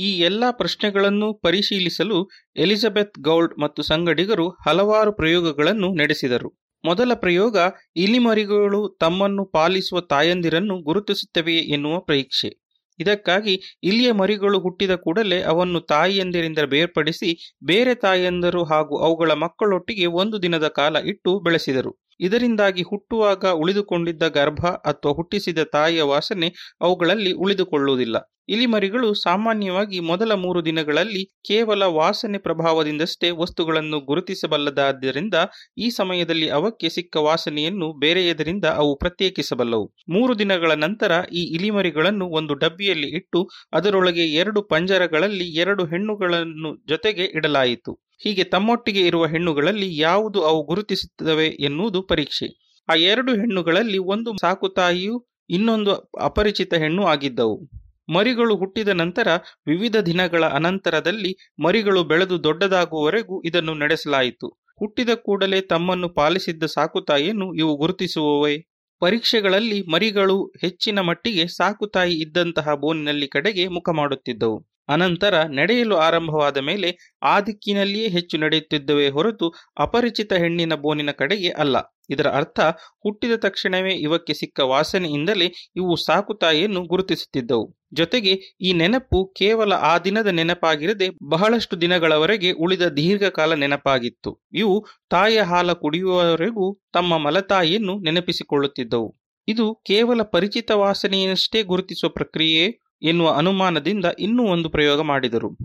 ಈ ಎಲ್ಲ ಪ್ರಶ್ನೆಗಳನ್ನು ಪರಿಶೀಲಿಸಲು ಎಲಿಜಬೆತ್ ಗೌಲ್ಡ್ ಮತ್ತು ಸಂಗಡಿಗರು ಹಲವಾರು ಪ್ರಯೋಗಗಳನ್ನು ನಡೆಸಿದರು. ಮೊದಲ ಪ್ರಯೋಗ ಇಲಿಮರಿಗಳು ತಮ್ಮನ್ನು ಪಾಲಿಸುವ ತಾಯಂದಿರನ್ನು ಗುರುತಿಸುತ್ತವೆಯೇ ಎನ್ನುವ ಪರೀಕ್ಷೆ. ಇದಕ್ಕಾಗಿ ಇಲಿಯ ಮರಿಗಳು ಹುಟ್ಟಿದ ಕೂಡಲೇ ಅವನ್ನು ತಾಯಿಯಂದಿರಿಂದ ಬೇರ್ಪಡಿಸಿ ಬೇರೆ ತಾಯಂದರು ಹಾಗೂ ಅವುಗಳ ಮಕ್ಕಳೊಟ್ಟಿಗೆ ಒಂದು ದಿನದ ಕಾಲ ಇಟ್ಟು ಬೆಳೆಸಿದರು. ಇದರಿಂದಾಗಿ ಹುಟ್ಟುವಾಗ ಉಳಿದುಕೊಂಡಿದ್ದ ಗರ್ಭ ಅಥವಾ ಹುಟ್ಟಿಸಿದ ತಾಯಿಯ ವಾಸನೆ ಅವುಗಳಲ್ಲಿ ಉಳಿದುಕೊಳ್ಳುವುದಿಲ್ಲ. ಇಲಿಮರಿಗಳು ಸಾಮಾನ್ಯವಾಗಿ ಮೊದಲ ಮೂರು ದಿನಗಳಲ್ಲಿ ಕೇವಲ ವಾಸನೆ ಪ್ರಭಾವದಿಂದಷ್ಟೇ ವಸ್ತುಗಳನ್ನು ಗುರುತಿಸಬಲ್ಲದಾದ್ದರಿಂದ ಈ ಸಮಯದಲ್ಲಿ ಅವಕ್ಕೆ ಸಿಕ್ಕ ವಾಸನೆಯನ್ನು ಬೇರೆಯದರಿಂದ ಅವು ಪ್ರತ್ಯೇಕಿಸಬಲ್ಲವು. ಮೂರು ದಿನಗಳ ನಂತರ ಈ ಇಲಿಮರಿಗಳನ್ನು ಒಂದು ಡಬ್ಬಿಯಲ್ಲಿ ಇಟ್ಟು ಅದರೊಳಗೆ ಎರಡು ಪಂಜರಗಳಲ್ಲಿ ಎರಡು ಹೆಣ್ಣುಗಳನ್ನು ಜೊತೆಗೆ ಇಡಲಾಯಿತು. ಹೀಗೆ ತಮ್ಮೊಟ್ಟಿಗೆ ಇರುವ ಹೆಣ್ಣುಗಳಲ್ಲಿ ಯಾವುದು ಅವು ಗುರುತಿಸುತ್ತವೆ ಎನ್ನುವುದು ಪರೀಕ್ಷೆ. ಆ ಎರಡು ಹೆಣ್ಣುಗಳಲ್ಲಿ ಒಂದು ಸಾಕುತಾಯಿಯು ಇನ್ನೊಂದು ಅಪರಿಚಿತ ಹೆಣ್ಣು ಆಗಿದ್ದವು. ಮರಿಗಳು ಹುಟ್ಟಿದ ನಂತರ ವಿವಿಧ ದಿನಗಳ ಅನಂತರದಲ್ಲಿ ಮರಿಗಳು ಬೆಳೆದು ದೊಡ್ಡದಾಗುವವರೆಗೂ ಇದನ್ನು ನಡೆಸಲಾಯಿತು. ಹುಟ್ಟಿದ ಕೂಡಲೇ ತಮ್ಮನ್ನು ಪಾಲಿಸಿದ್ದ ಸಾಕುತಾಯಿಯನ್ನು ಇವು ಗುರುತಿಸುವವೇ? ಪರೀಕ್ಷೆಗಳಲ್ಲಿ ಮರಿಗಳು ಹೆಚ್ಚಿನ ಮಟ್ಟಿಗೆ ಸಾಕುತಾಯಿ ಇದ್ದಂತಹ ಬೋನಿನಲ್ಲಿ ಕಡೆಗೆ ಮುಖ ಮಾಡುತ್ತಿದ್ದವು. ಅನಂತರ ನಡೆಯಲು ಆರಂಭವಾದ ಮೇಲೆ ಆ ದಿಕ್ಕಿನಲ್ಲಿಯೇ ಹೆಚ್ಚು ನಡೆಯುತ್ತಿದ್ದವೇ ಹೊರತು ಅಪರಿಚಿತ ಹೆಣ್ಣಿನ ಬೋನಿನ ಕಡೆಗೆ ಅಲ್ಲ. ಇದರ ಅರ್ಥ, ಹುಟ್ಟಿದ ತಕ್ಷಣವೇ ಇವಕ್ಕೆ ಸಿಕ್ಕ ವಾಸನೆಯಿಂದಲೇ ಇವು ಸಾಕುತಾಯಿಯನ್ನು ಗುರುತಿಸುತ್ತಿದ್ದವು. ಜೊತೆಗೆ ಈ ನೆನಪು ಕೇವಲ ಆ ದಿನದ ನೆನಪಾಗಿರದೆ ಬಹಳಷ್ಟು ದಿನಗಳವರೆಗೆ ಉಳಿದ ದೀರ್ಘಕಾಲ ನೆನಪಾಗಿತ್ತು. ಇವು ತಾಯಿಯ ಹಾಲ ಕುಡಿಯುವವರೆಗೂ ತಮ್ಮ ಮಲತಾಯಿಯನ್ನು ನೆನಪಿಸಿಕೊಳ್ಳುತ್ತಿದ್ದವು. ಇದು ಕೇವಲ ಪರಿಚಿತ ವಾಸನೆಯನ್ನಷ್ಟೇ ಗುರುತಿಸುವ ಪ್ರಕ್ರಿಯೆ ಎನ್ನುವ ಅನುಮಾನದಿಂದ ಇನ್ನೂ ಒಂದು ಪ್ರಯೋಗ ಮಾಡಿದರು.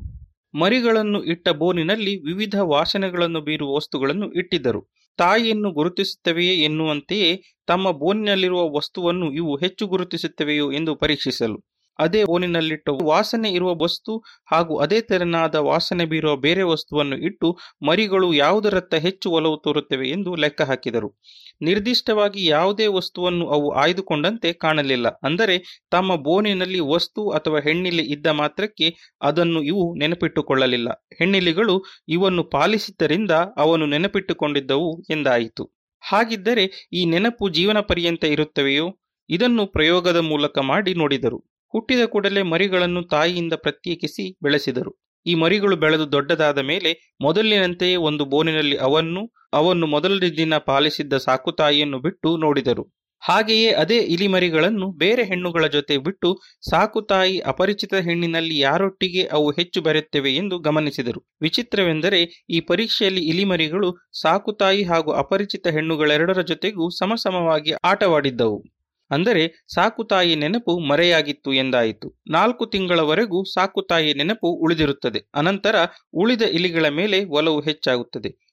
ಮರಿಗಳನ್ನು ಇಟ್ಟ ಬೋನಿನಲ್ಲಿ ವಿವಿಧ ವಾಸನೆಗಳನ್ನು ಬೀರುವ ವಸ್ತುಗಳನ್ನು ಇಟ್ಟಿದ್ದರು. ತಾಯಿಯನ್ನು ಗುರುತಿಸುತ್ತವೆಯೇ ಎನ್ನುವಂತೆಯೇ ತಮ್ಮ ಬೋನಿನಲ್ಲಿರುವ ವಸ್ತುವನ್ನು ಇವು ಹೆಚ್ಚು ಗುರುತಿಸುತ್ತವೆಯೋ ಎಂದು ಪರೀಕ್ಷಿಸಲು ಅದೇ ಬೋನಿನಲ್ಲಿಟ್ಟು ವಾಸನೆ ಇರುವ ವಸ್ತು ಹಾಗೂ ಅದೇ ತೆರನಾದ ವಾಸನೆ ಬೀರುವ ಬೇರೆ ವಸ್ತುವನ್ನು ಇಟ್ಟು ಮರಿಗಳು ಯಾವುದರತ್ತ ಹೆಚ್ಚು ಒಲವು ತೋರುತ್ತವೆ ಎಂದು ಲೆಕ್ಕ ಹಾಕಿದರು. ನಿರ್ದಿಷ್ಟವಾಗಿ ಯಾವುದೇ ವಸ್ತುವನ್ನು ಅವು ಆಯ್ದುಕೊಂಡಂತೆ ಕಾಣಲಿಲ್ಲ. ಅಂದರೆ ತಮ್ಮ ಬೋನಿನಲ್ಲಿ ವಸ್ತು ಅಥವಾ ಹೆಣ್ಣಿಲಿ ಇದ್ದ ಮಾತ್ರಕ್ಕೆ ಅದನ್ನು ಇವು ನೆನಪಿಟ್ಟುಕೊಳ್ಳಲಿಲ್ಲ. ಹೆಣ್ಣಿಲಿಗಳು ಇವನ್ನು ಪಾಲಿಸಿದ್ದರಿಂದ ಅವನು ನೆನಪಿಟ್ಟುಕೊಂಡಿದ್ದವು ಎಂದಾಯಿತು. ಹಾಗಿದ್ದರೆ ಈ ನೆನಪು ಜೀವನ ಪರ್ಯಂತ ಇರುತ್ತವೆಯೋ? ಇದನ್ನು ಪ್ರಯೋಗದ ಮೂಲಕ ಮಾಡಿ ನೋಡಿದರು. ಹುಟ್ಟಿದ ಕೂಡಲೇ ಮರಿಗಳನ್ನು ತಾಯಿಯಿಂದ ಪ್ರತ್ಯೇಕಿಸಿ ಬೆಳೆಸಿದರು. ಈ ಮರಿಗಳು ಬೆಳೆದು ದೊಡ್ಡದಾದ ಮೇಲೆ ಮೊದಲಿನಂತೆಯೇ ಒಂದು ಬೋನಿನಲ್ಲಿ ಅವನ್ನು ಅವನ್ನು ಮೊದಲ ದಿನ ಪಾಲಿಸಿದ್ದ ಸಾಕುತಾಯಿಯನ್ನು ಬಿಟ್ಟು ನೋಡಿದರು. ಹಾಗೆಯೇ ಅದೇ ಇಲಿಮರಿಗಳನ್ನು ಬೇರೆ ಹೆಣ್ಣುಗಳ ಜೊತೆ ಬಿಟ್ಟು ಸಾಕುತಾಯಿ ಅಪರಿಚಿತ ಹೆಣ್ಣಿನಲ್ಲಿ ಯಾರೊಟ್ಟಿಗೆ ಅವು ಹೆಚ್ಚು ಬೆರೆಯುತ್ತವೆ ಎಂದು ಗಮನಿಸಿದರು. ವಿಚಿತ್ರವೆಂದರೆ ಈ ಪರೀಕ್ಷೆಯಲ್ಲಿ ಇಲಿಮರಿಗಳು ಸಾಕುತಾಯಿ ಹಾಗೂ ಅಪರಿಚಿತ ಹೆಣ್ಣುಗಳೆರಡರ ಜೊತೆಗೂ ಸಮಸಮವಾಗಿ ಆಟವಾಡಿದ್ದವು. ಅಂದರೆ ಸಾಕುತಾಯಿ ನೆನಪು ಮರೆಯಾಗಿತ್ತು ಎಂದಾಯಿತು. ನಾಲ್ಕು ತಿಂಗಳವರೆಗೂ ಸಾಕುತಾಯಿ ನೆನಪು ಉಳಿದಿರುತ್ತದೆ. ಅನಂತರ ಉಳಿದ ಇಲಿಗಳ ಮೇಲೆ ಒಲವು ಹೆಚ್ಚಾಗುತ್ತದೆ.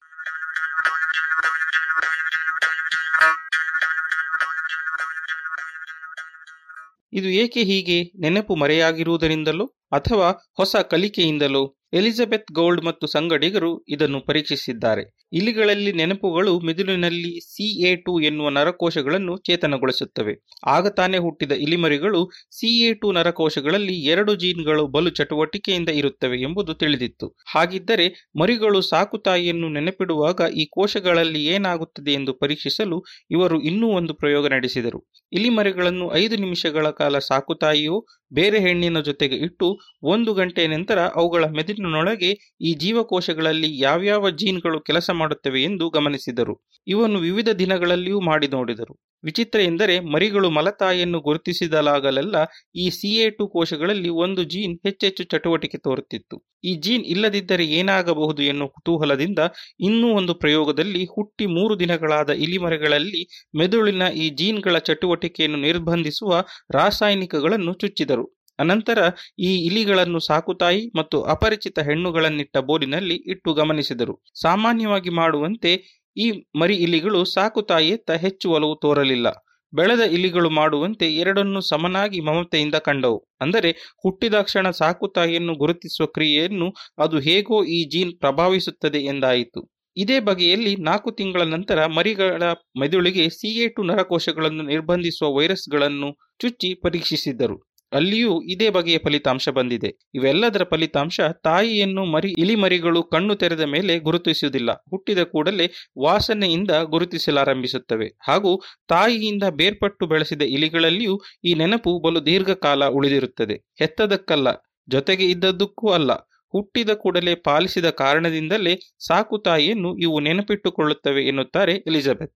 ಇದು ಏಕೆ ಹೀಗೆ? ನೆನಪು ಮರೆಯಾಗಿರುವುದರಿಂದಲೋ ಅಥವಾ ಹೊಸ ಕಲಿಕೆಯಿಂದಲೋ? ಎಲಿಜಬೆತ್ ಗೋಲ್ಡ್ ಮತ್ತು ಸಂಗಡಿಗರು ಇದನ್ನು ಪರೀಕ್ಷಿಸಿದ್ದಾರೆ. ಇಲಿಗಳಲ್ಲಿ ನೆನಪುಗಳು ಮಿದುಳಿನಲ್ಲಿ ಸಿ ಎ ಟು ಎನ್ನುವ ನರಕೋಶಗಳನ್ನು ಚೇತನಗೊಳಿಸುತ್ತವೆ. ಆಗ ತಾನೇ ಹುಟ್ಟಿದ ಇಲಿಮರಿಗಳು ಸಿ ಎ ಟು ನರಕೋಶಗಳಲ್ಲಿ ಎರಡು ಜೀನ್ಗಳು ಬಲು ಚಟುವಟಿಕೆಯಿಂದ ಇರುತ್ತವೆ ಎಂಬುದು ತಿಳಿದಿತ್ತು. ಹಾಗಿದ್ದರೆ ಮರಿಗಳು ಸಾಕುತಾಯಿಯನ್ನು ನೆನಪಿಡುವಾಗ ಈ ಕೋಶಗಳಲ್ಲಿ ಏನಾಗುತ್ತದೆ ಎಂದು ಪರೀಕ್ಷಿಸಲು ಇವರು ಇನ್ನೂ ಒಂದು ಪ್ರಯೋಗ ನಡೆಸಿದರು. ಇಲಿಮರಿಗಳನ್ನು ಐದು ನಿಮಿಷಗಳ ಕಾಲ ಸಾಕುತಾಯಿಯೋ ಬೇರೆ ಹೆಣ್ಣಿನ ಜೊತೆಗೆ ಇಟ್ಟು ಒಂದು ಗಂಟೆ ನಂತರ ಅವುಗಳ ಮೆದುಳಿನೊಳಗೆ ಈ ಜೀವಕೋಶಗಳಲ್ಲಿ ಯಾವ್ಯಾವ ಜೀನ್ಗಳು ಕೆಲಸ ಮಾಡುತ್ತವೆ ಎಂದು ಗಮನಿಸಿದರು. ಇವನ್ನು ವಿವಿಧ ದಿನಗಳಲ್ಲಿಯೂ ಮಾಡಿ ನೋಡಿದರು. ವಿಚಿತ್ರ ಎಂದರೆ ಮರಿಗಳು ಮಲತಾಯಿಯನ್ನು ಗುರುತಿಸಿದಲಾಗಲೆಲ್ಲ ಈ ಸಿಎ ಟು ಕೋಶಗಳಲ್ಲಿ ಒಂದು ಜೀನ್ ಹೆಚ್ಚೆಚ್ಚು ಚಟುವಟಿಕೆ ತೋರುತ್ತಿತ್ತು. ಈ ಜೀನ್ ಇಲ್ಲದಿದ್ದರೆ ಏನಾಗಬಹುದು ಎನ್ನುವ ಕುತೂಹಲದಿಂದ ಇನ್ನೂ ಒಂದು ಪ್ರಯೋಗದಲ್ಲಿ ಹುಟ್ಟಿ ಮೂರು ದಿನಗಳಾದ ಇಲಿಮರಿಗಳಲ್ಲಿ ಮೆದುಳಿನ ಈ ಜೀನ್ಗಳ ಚಟುವಟಿಕೆಯನ್ನು ನಿರ್ಬಂಧಿಸುವ ರಾಸಾಯನಿಕಗಳನ್ನು ಚುಚ್ಚಿದರು. ಅನಂತರ ಈ ಇಲಿಗಳನ್ನು ಸಾಕುತಾಯಿ ಮತ್ತು ಅಪರಿಚಿತ ಹೆಣ್ಣುಗಳನ್ನಿಟ್ಟ ಬೋರಿನಲ್ಲಿ ಇಟ್ಟು ಗಮನಿಸಿದರು. ಸಾಮಾನ್ಯವಾಗಿ ಮಾಡುವಂತೆ ಈ ಮರಿ ಇಲಿಗಳು ಸಾಕುತಾಯಿಯತ್ತ ಹೆಚ್ಚು ಒಲವು ತೋರಲಿಲ್ಲ. ಬೆಳೆದ ಇಲಿಗಳು ಮಾಡುವಂತೆ ಎರಡನ್ನು ಸಮನಾಗಿ ಮಮತೆಯಿಂದ ಕಂಡವು. ಅಂದರೆ ಹುಟ್ಟಿದಾಕ್ಷಣ ಸಾಕುತಾಯಿಯನ್ನು ಗುರುತಿಸುವ ಕ್ರಿಯೆಯನ್ನು ಅದು ಹೇಗೋ ಈ ಜೀನ್ ಪ್ರಭಾವಿಸುತ್ತದೆ ಎಂದಾಯಿತು. ಇದೇ ಬಗೆಯಲ್ಲಿ ನಾಲ್ಕು ತಿಂಗಳ ನಂತರ ಮರಿಗಳ ಮೆದುಳಿಗೆ ಸಿ ಎ ಟು ನರಕೋಶಗಳನ್ನು ನಿರ್ಬಂಧಿಸುವ ವೈರಸ್ಗಳನ್ನು ಚುಚ್ಚಿ ಪರೀಕ್ಷಿಸಿದ್ದರು. ಅಲ್ಲಿಯೂ ಇದೇ ಬಗೆಯ ಫಲಿತಾಂಶ ಬಂದಿದೆ. ಇವೆಲ್ಲದರ ಫಲಿತಾಂಶ ತಾಯಿಯನ್ನು ಮರಿ, ಇಲಿಮರಿಗಳು ಕಣ್ಣು ತೆರೆದ ಮೇಲೆ ಗುರುತಿಸುವುದಿಲ್ಲ. ಹುಟ್ಟಿದ ಕೂಡಲೇ ವಾಸನೆಯಿಂದ ಗುರುತಿಸಲಾರಂಭಿಸುತ್ತವೆ. ಹಾಗೂ ತಾಯಿಯಿಂದ ಬೇರ್ಪಟ್ಟು ಬೆಳೆಸಿದ ಇಲಿಗಳಲ್ಲಿಯೂ ಈ ನೆನಪು ಬಲು ದೀರ್ಘಕಾಲ ಉಳಿದಿರುತ್ತದೆ. ಹೆತ್ತದಕ್ಕಲ್ಲ ಜೊತೆಗೆ ಇದ್ದದ್ದಕ್ಕೂ ಅಲ್ಲ. ಹುಟ್ಟಿದ ಕೂಡಲೇ ಪಾಲಿಸಿದ ಕಾರಣದಿಂದಲೇ ಸಾಕು ತಾಯಿಯನ್ನು ಇವು ನೆನಪಿಟ್ಟುಕೊಳ್ಳುತ್ತವೆ ಎನ್ನುತ್ತಾರೆ ಎಲಿಜಬೆತ್.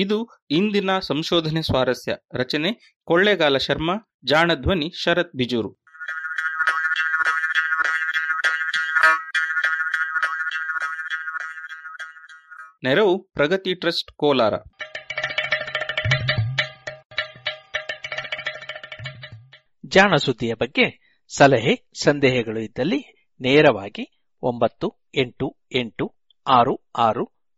ಇದು ಇಂದಿನ ಸಂಶೋಧನೆ ಸ್ವಾರಸ್ಯ. ರಚನೆ ಕೊಳ್ಳೇಗಾಲ ಶರ್ಮಾ, ಜಾಣಧ್ವನಿ ಶರತ್ ಬಿಜೂರು. ನೆರವು ಪ್ರಗತಿ ಟ್ರಸ್ಟ್ ಕೋಲಾರ. ಜಾಣ ಸುದ್ದಿಯ ಬಗ್ಗೆ ಸಲಹೆ, ಸಂದೇಹಗಳು ಇದ್ದಲ್ಲಿ ನೇರವಾಗಿ ಒಂಬತ್ತು ಎಂಟು ಎಂಟು ಆರು ಆರು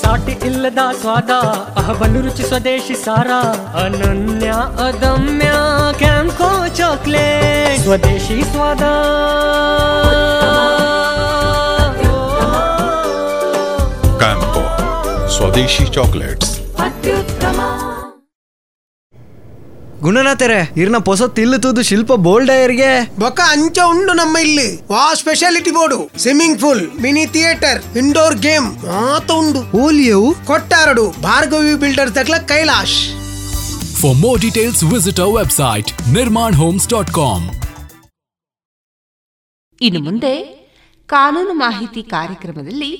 ಸರಿಸಾಟಿ ಇಲ್ಲದ ಸ್ವಾದ ಅಹಬಲು ರುಚಿ ಸ್ವದೇಶಿ ಸಾರ ಅನನ್ಯ ಅದಮ್ಯ ಕ್ಯಾಂಕೋ ಚಾಕ್ಲೇಟ್ ಸ್ವದೇಶಿ ಸ್ವಾದ ಕ್ಯಾಂಪೋ ಸ್ವದೇಶಿ ಚಾಕ್ಲೇಟ್ಸ್ ಗುಣನಾಥರೆ ಇರ್ನ ಪೊಸ ತಿಲ್ಲು ತೂದು ಶಿಲ್ಪ ಬೋಲ್ಡಯರ್ಗೆ ಬೊಕ್ಕ ಅಂಚ ಉಂಡು ನಮ್ಮ ಇಲ್ಲಿ. ವಾ speciality board. Swimming pool mini theatre indoor game ಮಾತ ಉಂಡು. ಓಲಿಯವು? ಕೊಟ್ಟಾರಡು Bhargavi builder ತಕ್ಲ Kailash. For more details visit our website visit homes dot com ಇನ್ನು ಮುಂದೆ ಕಾನೂನು ಮಾಹಿತಿ ಕಾರ್ಯಕ್ರಮದಲ್ಲಿ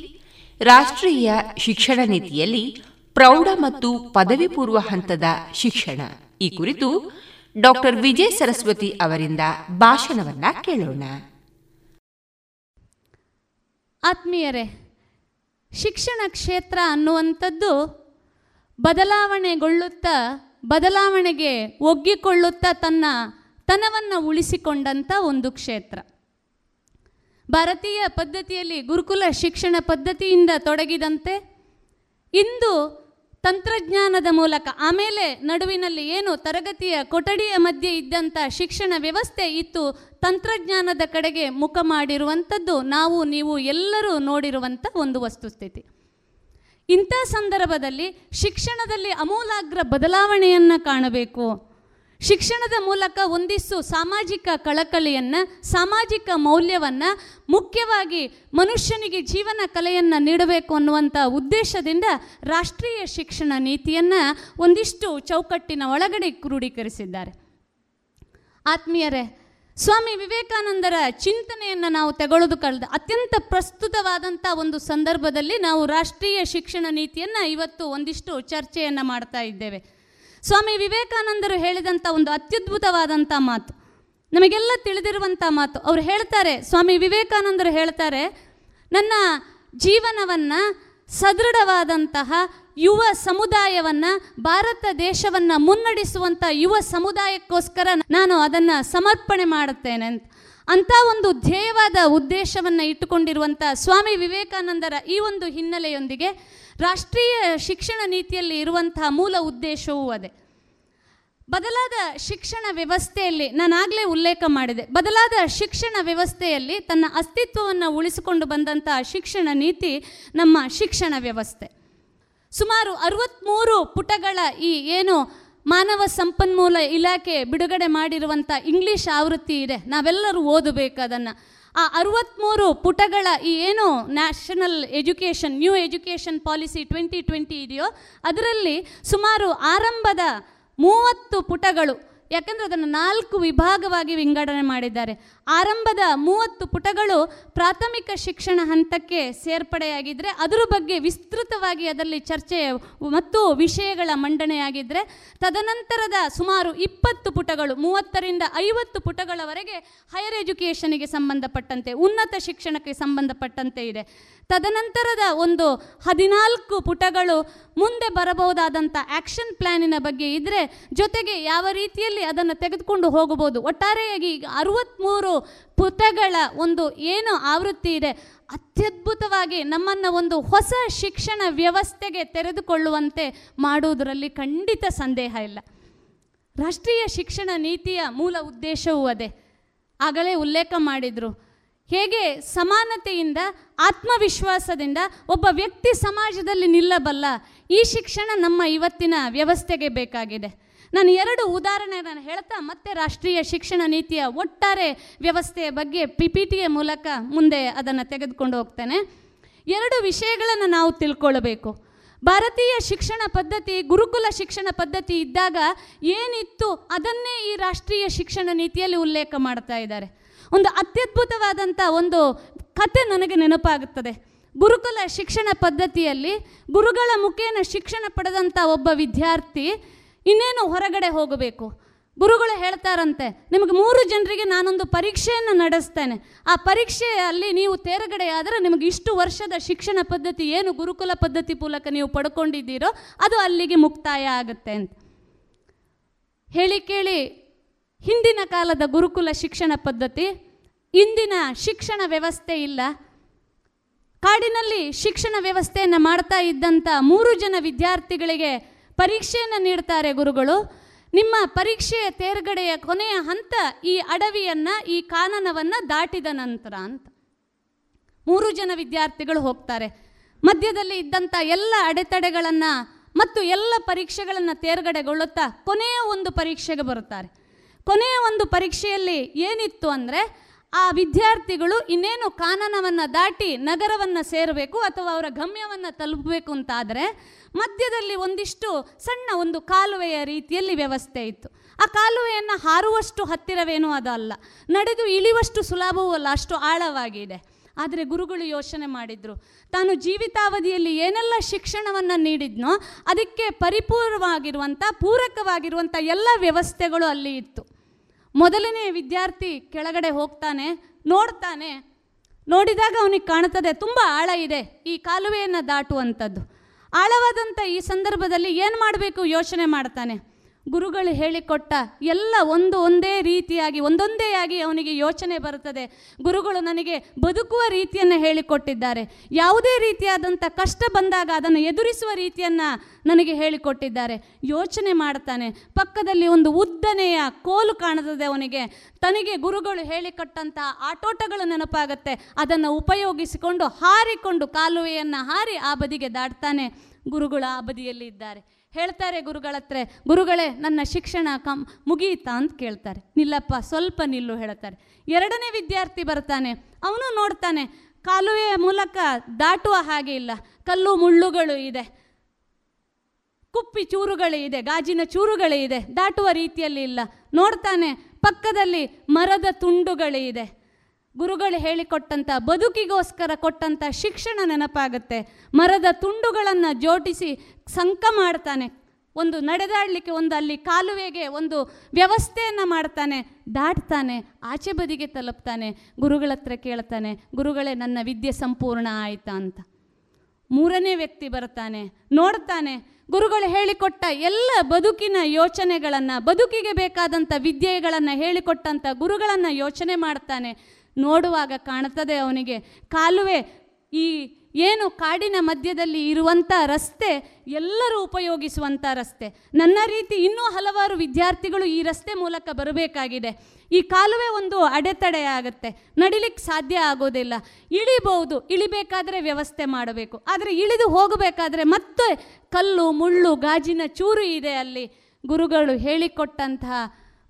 ರಾಷ್ಟ್ರೀಯ ಶಿಕ್ಷಣ ನೀತಿಯಲ್ಲಿ ಪ್ರೌಢ ಮತ್ತು ಪದವಿ ಪೂರ್ವ ಹಂತದ ಶಿಕ್ಷಣ. ಈ ಕುರಿತು ಡಾಕ್ಟರ್ ವಿಜಯ್ ಸರಸ್ವತಿ ಅವರಿಂದ ಭಾಷಣವನ್ನ ಕೇಳೋಣ. ಆತ್ಮೀಯರೇ, ಶಿಕ್ಷಣ ಕ್ಷೇತ್ರ ಅನ್ನುವಂಥದ್ದು ಬದಲಾವಣೆಗೊಳ್ಳುತ್ತಾ, ಬದಲಾವಣೆಗೆ ಒಗ್ಗಿಕೊಳ್ಳುತ್ತಾ ತನ್ನ ತನವನ್ನು ಉಳಿಸಿಕೊಂಡಂಥ ಒಂದು ಕ್ಷೇತ್ರ. ಭಾರತೀಯ ಪದ್ಧತಿಯಲ್ಲಿ ಗುರುಕುಲ ಶಿಕ್ಷಣ ಪದ್ಧತಿಯಿಂದ ತೊಡಗಿದಂತೆ ಇಂದು ತಂತ್ರಜ್ಞಾನದ ಮೂಲಕ ಆಮೇಲೆ ನಡುವಿನಲ್ಲಿ ಏನು ತರಗತಿಯ ಕೊಠಡಿಯ ಮಧ್ಯೆ ಇದ್ದಂಥ ಶಿಕ್ಷಣ ವ್ಯವಸ್ಥೆ ಇತ್ತು, ತಂತ್ರಜ್ಞಾನದ ಕಡೆಗೆ ಮುಖ ಮಾಡಿರುವಂಥದ್ದು ನಾವು, ನೀವು ಎಲ್ಲರೂ ನೋಡಿರುವಂಥ ಒಂದು ವಸ್ತುಸ್ಥಿತಿ. ಇಂಥ ಸಂದರ್ಭದಲ್ಲಿ ಶಿಕ್ಷಣದಲ್ಲಿ ಅಮೂಲಾಗ್ರ ಬದಲಾವಣೆಯನ್ನು ಕಾಣಬೇಕು. ಶಿಕ್ಷಣದ ಮೂಲಕ ಒಂದಿಷ್ಟು ಸಾಮಾಜಿಕ ಕಳಕಳಿಯನ್ನು, ಸಾಮಾಜಿಕ ಮೌಲ್ಯವನ್ನು, ಮುಖ್ಯವಾಗಿ ಮನುಷ್ಯನಿಗೆ ಜೀವನ ಕಲೆಯನ್ನು ನೀಡಬೇಕು ಅನ್ನುವಂಥ ಉದ್ದೇಶದಿಂದ ರಾಷ್ಟ್ರೀಯ ಶಿಕ್ಷಣ ನೀತಿಯನ್ನು ಒಂದಿಷ್ಟು ಚೌಕಟ್ಟಿನ ಒಳಗಡೆ ಕ್ರೋಢೀಕರಿಸಿದ್ದಾರೆ. ಆತ್ಮೀಯರೇ, ಸ್ವಾಮಿ ವಿವೇಕಾನಂದರ ಚಿಂತನೆಯನ್ನು ನಾವು ತೆಗೊಳ್ಳೋದು ಕಳೆದ ಅತ್ಯಂತ ಪ್ರಸ್ತುತವಾದಂಥ ಒಂದು ಸಂದರ್ಭದಲ್ಲಿ ನಾವು ರಾಷ್ಟ್ರೀಯ ಶಿಕ್ಷಣ ನೀತಿಯನ್ನು ಇವತ್ತು ಒಂದಿಷ್ಟು ಚರ್ಚೆಯನ್ನು ಮಾಡ್ತಾ ಇದ್ದೇವೆ. ಸ್ವಾಮಿ ವಿವೇಕಾನಂದರು ಹೇಳಿದಂಥ ಒಂದು ಅತ್ಯದ್ಭುತವಾದಂಥ ಮಾತು. ನಮಗೆಲ್ಲ ತಿಳಿದಿರುವಂಥ ಮಾತು. ಅವ್ರು ಹೇಳ್ತಾರೆ, ಸ್ವಾಮಿ ವಿವೇಕಾನಂದರು ಹೇಳ್ತಾರೆ, ನನ್ನ ಜೀವನವನ್ನು ಸದೃಢವಾದಂತಹ ಯುವ ಸಮುದಾಯವನ್ನು, ಭಾರತ ದೇಶವನ್ನು ಮುನ್ನಡೆಸುವಂಥ ಯುವ ಸಮುದಾಯಕ್ಕೋಸ್ಕರ ನಾನು ಅದನ್ನು ಸಮರ್ಪಣೆ ಮಾಡುತ್ತೇನೆ ಅಂತ. ಅಂಥ ಒಂದು ಧ್ಯೇಯವಾದ ಉದ್ದೇಶವನ್ನು ಇಟ್ಟುಕೊಂಡಿರುವಂಥ ಸ್ವಾಮಿ ವಿವೇಕಾನಂದರ ಈ ಒಂದು ಹಿನ್ನೆಲೆಯೊಂದಿಗೆ ರಾಷ್ಟ್ರೀಯ ಶಿಕ್ಷಣ ನೀತಿಯಲ್ಲಿ ಇರುವಂತಹ ಮೂಲ ಉದ್ದೇಶವೂ ಅದೇ. ಬದಲಾದ ಶಿಕ್ಷಣ ವ್ಯವಸ್ಥೆಯಲ್ಲಿ ನಾನಾಗಲೇ ಉಲ್ಲೇಖ ಮಾಡಿದೆ. ಬದಲಾದ ಶಿಕ್ಷಣ ವ್ಯವಸ್ಥೆಯಲ್ಲಿ ತನ್ನ ಅಸ್ತಿತ್ವವನ್ನು ಉಳಿಸಿಕೊಂಡು ಬಂದಂತಹ ಶಿಕ್ಷಣ ನೀತಿ ನಮ್ಮ ಶಿಕ್ಷಣ ವ್ಯವಸ್ಥೆ. ಸುಮಾರು ಅರವತ್ತ್ಮೂರು ಪುಟಗಳ ಈ ಏನು ಮಾನವ ಸಂಪನ್ಮೂಲ ಇಲಾಖೆ ಬಿಡುಗಡೆ ಮಾಡಿರುವಂಥ ಇಂಗ್ಲೀಷ್ ಆವೃತ್ತಿ ಇದೆ. ನಾವೆಲ್ಲರೂ ಓದಬೇಕು ಅದನ್ನು ಆ ಅರವತ್ತ್ಮೂರು ಪುಟಗಳ ಈ ಏನು national education new education policy twenty twenty ಇದೆಯೋ, ಅದರಲ್ಲಿ ಸುಮಾರು ಆರಂಭದ ಮೂವತ್ತು ಪುಟಗಳು ಯಾಕಂದರೆ ಅದನ್ನು ನಾಲ್ಕು ವಿಭಾಗವಾಗಿ ವಿಂಗಡಣೆ ಮಾಡಿದ್ದಾರೆ. ಆರಂಭದ ಮೂವತ್ತು ಪುಟಗಳು ಪ್ರಾಥಮಿಕ ಶಿಕ್ಷಣ ಹಂತಕ್ಕೆ ಸೇರ್ಪಡೆಯಾಗಿದ್ದರೆ ಅದರ ಬಗ್ಗೆ ವಿಸ್ತೃತವಾಗಿ ಅದರಲ್ಲಿ ಚರ್ಚೆ ಮತ್ತು ವಿಷಯಗಳ ಮಂಡನೆಯಾಗಿದ್ದರೆ ತದನಂತರದ ಸುಮಾರು ಇಪ್ಪತ್ತು ಪುಟಗಳು, ಮೂವತ್ತರಿಂದ ಐವತ್ತು ಪುಟಗಳವರೆಗೆ ಹೈಯರ್ ಎಜುಕೇಷನಿಗೆ ಸಂಬಂಧಪಟ್ಟಂತೆ, ಉನ್ನತ ಶಿಕ್ಷಣಕ್ಕೆ ಸಂಬಂಧಪಟ್ಟಂತೆ ಇದೆ. ತದನಂತರದ ಒಂದು ಹದಿನಾಲ್ಕು ಪುಟಗಳು ಮುಂದೆ ಬರಬಹುದಾದಂಥ ಆ್ಯಕ್ಷನ್ ಪ್ಲ್ಯಾನಿನ ಬಗ್ಗೆ ಇದ್ದರೆ ಜೊತೆಗೆ ಯಾವ ರೀತಿಯಲ್ಲಿ ಅದನ್ನು ತೆಗೆದುಕೊಂಡು ಹೋಗಬಹುದು. ಒಟ್ಟಾರೆಯಾಗಿ ಈಗ ಪುಟಗಳ ಒಂದು ಏನು ಆವೃತ್ತಿ ಇದೆ, ಅತ್ಯದ್ಭುತವಾಗಿ ನಮ್ಮನ್ನು ಒಂದು ಹೊಸ ಶಿಕ್ಷಣ ವ್ಯವಸ್ಥೆಗೆ ತೆರೆದುಕೊಳ್ಳುವಂತೆ ಮಾಡುವುದರಲ್ಲಿ ಖಂಡಿತ ಸಂದೇಹ ಇಲ್ಲ. ರಾಷ್ಟ್ರೀಯ ಶಿಕ್ಷಣ ನೀತಿಯ ಮೂಲ ಉದ್ದೇಶವೂ ಅದೇ. ಆಗಲೇ ಉಲ್ಲೇಖ ಮಾಡಿದರು. ಹೇಗೆ ಸಮಾನತೆಯಿಂದ, ಆತ್ಮವಿಶ್ವಾಸದಿಂದ ಒಬ್ಬ ವ್ಯಕ್ತಿ ಸಮಾಜದಲ್ಲಿ ನಿಲ್ಲಬಲ್ಲ, ಈ ಶಿಕ್ಷಣ ನಮ್ಮ ಇವತ್ತಿನ ವ್ಯವಸ್ಥೆಗೆ ಬೇಕಾಗಿದೆ. ನಾನು ಎರಡು ಉದಾಹರಣೆ ನಾನು ಹೇಳ್ತಾ ಮತ್ತೆ ರಾಷ್ಟ್ರೀಯ ಶಿಕ್ಷಣ ನೀತಿಯ ಒಟ್ಟಾರೆ ವ್ಯವಸ್ಥೆಯ ಬಗ್ಗೆ ಪಿ ಪಿ ಟಿಯ ಮೂಲಕ ಮುಂದೆ ಅದನ್ನು ತೆಗೆದುಕೊಂಡು ಹೋಗ್ತೇನೆ. ಎರಡು ವಿಷಯಗಳನ್ನು ನಾವು ತಿಳ್ಕೊಳ್ಬೇಕು. ಭಾರತೀಯ ಶಿಕ್ಷಣ ಪದ್ಧತಿ, ಗುರುಕುಲ ಶಿಕ್ಷಣ ಪದ್ಧತಿ ಇದ್ದಾಗ ಏನಿತ್ತು ಅದನ್ನೇ ಈ ರಾಷ್ಟ್ರೀಯ ಶಿಕ್ಷಣ ನೀತಿಯಲ್ಲಿ ಉಲ್ಲೇಖ ಮಾಡ್ತಾ ಇದ್ದಾರೆ. ಒಂದು ಅತ್ಯದ್ಭುತವಾದಂಥ ಒಂದು ಕತೆ ನನಗೆ ನೆನಪಾಗುತ್ತದೆ. ಗುರುಕುಲ ಶಿಕ್ಷಣ ಪದ್ಧತಿಯಲ್ಲಿ ಗುರುಗಳ ಮುಖೇನ ಶಿಕ್ಷಣ ಪಡೆದಂಥ ಒಬ್ಬ ವಿದ್ಯಾರ್ಥಿ ಇನ್ನೇನು ಹೊರಗಡೆ ಹೋಗಬೇಕು? ಗುರುಗಳು ಹೇಳ್ತಾರಂತೆ, ನಿಮಗೆ ಮೂರು ಜನರಿಗೆ ನಾನೊಂದು ಪರೀಕ್ಷೆಯನ್ನು ನಡೆಸ್ತೇನೆ. ಆ ಪರೀಕ್ಷೆಯಲ್ಲಿ ನೀವು ತೇರ್ಗಡೆ ಆದರೆ ನಿಮಗೆ ಇಷ್ಟು ವರ್ಷದ ಶಿಕ್ಷಣ ಪದ್ಧತಿ ಏನು, ಗುರುಕುಲ ಪದ್ಧತಿ ಮೂಲಕ ನೀವು ಪಡ್ಕೊಂಡಿದ್ದೀರೋ ಅದು ಅಲ್ಲಿಗೆ ಮುಕ್ತಾಯ ಆಗುತ್ತೆ ಅಂತ. ಹೇಳಿ ಕೇಳಿ, ಹಿಂದಿನ ಕಾಲದ ಗುರುಕುಲ ಶಿಕ್ಷಣ ಪದ್ಧತಿ, ಇಂದಿನ ಶಿಕ್ಷಣ ವ್ಯವಸ್ಥೆ ಇಲ್ಲ. ಕಾಡಿನಲ್ಲಿ ಶಿಕ್ಷಣ ವ್ಯವಸ್ಥೆಯನ್ನು ಮಾಡ್ತಾ ಇದ್ದಂಥ ಮೂರು ಜನ ವಿದ್ಯಾರ್ಥಿಗಳಿಗೆ ಪರೀಕ್ಷೆಯನ್ನು ನೀಡ್ತಾರೆ ಗುರುಗಳು. ನಿಮ್ಮ ಪರೀಕ್ಷೆಯ ತೇರ್ಗಡೆಯ ಕೊನೆಯ ಹಂತ ಈ ಅಡವಿಯನ್ನು, ಈ ಕಾನನವನ್ನು ದಾಟಿದ ನಂತರ ಅಂತ. ಮೂರು ಜನ ವಿದ್ಯಾರ್ಥಿಗಳು ಹೋಗ್ತಾರೆ. ಮಧ್ಯದಲ್ಲಿ ಇದ್ದಂಥ ಎಲ್ಲ ಅಡೆತಡೆಗಳನ್ನು ಮತ್ತು ಎಲ್ಲ ಪರೀಕ್ಷೆಗಳನ್ನು ತೇರ್ಗಡೆಗೊಳ್ಳುತ್ತಾ ಕೊನೆಯ ಒಂದು ಪರೀಕ್ಷೆಗೆ ಬರುತ್ತಾರೆ. ಕೊನೆಯ ಒಂದು ಪರೀಕ್ಷೆಯಲ್ಲಿ ಏನಿತ್ತು ಅಂದರೆ, ಆ ವಿದ್ಯಾರ್ಥಿಗಳು ಇನ್ನೇನು ಕಾನನವನ್ನು ದಾಟಿ ನಗರವನ್ನು ಸೇರಬೇಕು ಅಥವಾ ಅವರ ಗಮ್ಯವನ್ನು ತಲುಪಬೇಕು ಅಂತಾದರೆ ಮಧ್ಯದಲ್ಲಿ ಒಂದಿಷ್ಟು ಸಣ್ಣ ಒಂದು ಕಾಲುವೆಯ ರೀತಿಯಲ್ಲಿ ವ್ಯವಸ್ಥೆ ಇತ್ತು. ಆ ಕಾಲುವೆಯನ್ನು ಹಾರುವಷ್ಟು ಹತ್ತಿರವೇನೂ ಅದಲ್ಲ. ನಡೆದು ಇಳಿವಷ್ಟು ಸುಲಭವೂ ಅಲ್ಲ, ಅಷ್ಟು ಆಳವಾಗಿದೆ. ಆದರೆ ಗುರುಗಳು ಯೋಚನೆ ಮಾಡಿದರು, ತಾನು ಜೀವಿತಾವಧಿಯಲ್ಲಿ ಏನೆಲ್ಲ ಶಿಕ್ಷಣವನ್ನು ನೀಡಿದ್ನೋ ಅದಕ್ಕೆ ಪರಿಪೂರ್ಣವಾಗಿರುವಂಥ ಪೂರಕವಾಗಿರುವಂಥ ಎಲ್ಲ ವ್ಯವಸ್ಥೆಗಳು ಅಲ್ಲಿ ಇತ್ತು. ಮೊದಲನೇ ವಿದ್ಯಾರ್ಥಿ ಕೆಳಗಡೆ ಹೋಗ್ತಾನೆ, ನೋಡ್ತಾನೆ. ನೋಡಿದಾಗ ಅವನಿಗೆ ಕಾಣುತ್ತದೆ, ತುಂಬ ಆಳ ಇದೆ ಈ ಕಾಲುವೆಯನ್ನು ದಾಟುವಂಥದ್ದು ಆಳವಾದಂಥ ಈ ಸಂದರ್ಭದಲ್ಲಿ ಏನು ಮಾಡಬೇಕು ಯೋಚನೆ ಮಾಡ್ತಾನೆ? ಗುರುಗಳು ಹೇಳಿಕೊಟ್ಟ ಎಲ್ಲ ಒಂದು ಒಂದೇ ರೀತಿಯಾಗಿ, ಒಂದೊಂದೇ ಆಗಿ ಅವನಿಗೆ ಯೋಚನೆ ಬರುತ್ತದೆ. ಗುರುಗಳು ನನಗೆ ಬದುಕುವ ರೀತಿಯನ್ನು ಹೇಳಿಕೊಟ್ಟಿದ್ದಾರೆ. ಯಾವುದೇ ರೀತಿಯಾದಂಥ ಕಷ್ಟ ಬಂದಾಗ ಅದನ್ನು ಎದುರಿಸುವ ರೀತಿಯನ್ನು ನನಗೆ ಹೇಳಿಕೊಟ್ಟಿದ್ದಾರೆ. ಯೋಚನೆ ಮಾಡ್ತಾನೆ. ಪಕ್ಕದಲ್ಲಿ ಒಂದು ಉದ್ದನೆಯ ಕೋಲು ಕಾಣುತ್ತದೆ ಅವನಿಗೆ. ತನಗೆ ಗುರುಗಳು ಹೇಳಿಕೊಟ್ಟಂತಹ ಆಟೋಟಗಳು ನೆನಪಾಗುತ್ತೆ. ಅದನ್ನು ಉಪಯೋಗಿಸಿಕೊಂಡು ಹಾರಿಕೊಂಡು ಕಾಲುವೆಯನ್ನು ಹಾರಿ ಆ ಬದಿಗೆ ದಾಟ್ತಾನೆ. ಗುರುಗಳು ಆ ಬದಿಯಲ್ಲಿ ಇದ್ದಾರೆ. ಹೇಳ್ತಾರೆ ಗುರುಗಳ ಹತ್ರ, ಗುರುಗಳೇ, ನನ್ನ ಶಿಕ್ಷಣ ಕಂ ಮುಗಿಯಿತಾ ಅಂತ ಕೇಳ್ತಾರೆ. ನಿಲ್ಲಪ್ಪ, ಸ್ವಲ್ಪ ನಿಲ್ಲು ಹೇಳ್ತಾರೆ. ಎರಡನೇ ವಿದ್ಯಾರ್ಥಿ ಬರ್ತಾನೆ, ಅವನು ನೋಡ್ತಾನೆ, ಕಾಲುವೆಯ ಮೂಲಕ ದಾಟುವ ಹಾಗೆ ಇಲ್ಲ, ಕಲ್ಲು ಮುಳ್ಳುಗಳು ಇದೆ, ಕುಪ್ಪಿ ಚೂರುಗಳು ಇದೆ, ಗಾಜಿನ ಚೂರುಗಳೇ ಇದೆ, ದಾಟುವ ರೀತಿಯಲ್ಲಿ ಇಲ್ಲ. ನೋಡ್ತಾನೆ, ಪಕ್ಕದಲ್ಲಿ ಮರದ ತುಂಡುಗಳೇ ಇದೆ. ಗುರುಗಳು ಹೇಳಿಕೊಟ್ಟಂಥ ಬದುಕಿಗೋಸ್ಕರ ಕೊಟ್ಟಂಥ ಶಿಕ್ಷಣ ನೆನಪಾಗುತ್ತೆ. ಮರದ ತುಂಡುಗಳನ್ನು ಜೋಡಿಸಿ ಸಂಕ ಮಾಡ್ತಾನೆ. ಒಂದು ನಡೆದಾಡಲಿಕ್ಕೆ ಒಂದು ಅಲ್ಲಿ ಕಾಲುವೆಗೆ ಒಂದು ವ್ಯವಸ್ಥೆಯನ್ನು ಮಾಡ್ತಾನೆ. ದಾಟ್ತಾನೆ, ಆಚೆ ಬದಿಗೆ ತಲುಪ್ತಾನೆ, ಗುರುಗಳ ಹತ್ರ ಕೇಳ್ತಾನೆ, ಗುರುಗಳೇ ನನ್ನ ವಿದ್ಯೆ ಸಂಪೂರ್ಣ ಆಯಿತಾ ಅಂತ. ಮೂರನೇ ವ್ಯಕ್ತಿ ಬರ್ತಾನೆ, ನೋಡ್ತಾನೆ. ಗುರುಗಳು ಹೇಳಿಕೊಟ್ಟ ಎಲ್ಲ ಬದುಕಿನ ಯೋಚನೆಗಳನ್ನು, ಬದುಕಿಗೆ ಬೇಕಾದಂಥ ವಿದ್ಯೆಗಳನ್ನು ಹೇಳಿಕೊಟ್ಟಂಥ ಗುರುಗಳನ್ನು ಯೋಚನೆ ಮಾಡ್ತಾನೆ. ನೋಡುವಾಗ ಕಾಣುತ್ತದೆ ಅವನಿಗೆ. ಕಾಲುವೆ ಈ ಏನು ಕಾಡಿನ ಮಧ್ಯದಲ್ಲಿ ಇರುವಂಥ ರಸ್ತೆ ಎಲ್ಲರೂ ಉಪಯೋಗಿಸುವಂಥ ರಸ್ತೆ. ನನ್ನ ರೀತಿ ಇನ್ನೂ ಹಲವಾರು ವಿದ್ಯಾರ್ಥಿಗಳು ಈ ರಸ್ತೆ ಮೂಲಕ ಬರಬೇಕಾಗಿದೆ. ಈ ಕಾಲುವೆ ಒಂದು ಅಡೆತಡೆ ಆಗುತ್ತೆ. ನಡಿಲಿಕ್ಕೆ ಸಾಧ್ಯ ಆಗೋದಿಲ್ಲ. ಇಳಿಬಹುದು, ಇಳಿಬೇಕಾದ್ರೆ ವ್ಯವಸ್ಥೆ ಮಾಡಬೇಕು. ಆದರೆ ಇಳಿದು ಹೋಗಬೇಕಾದ್ರೆ ಮತ್ತೆ ಕಲ್ಲು, ಮುಳ್ಳು, ಗಾಜಿನ ಚೂರು ಇದೆ ಅಲ್ಲಿ. ಗುರುಗಳು ಹೇಳಿಕೊಟ್ಟಂತಹ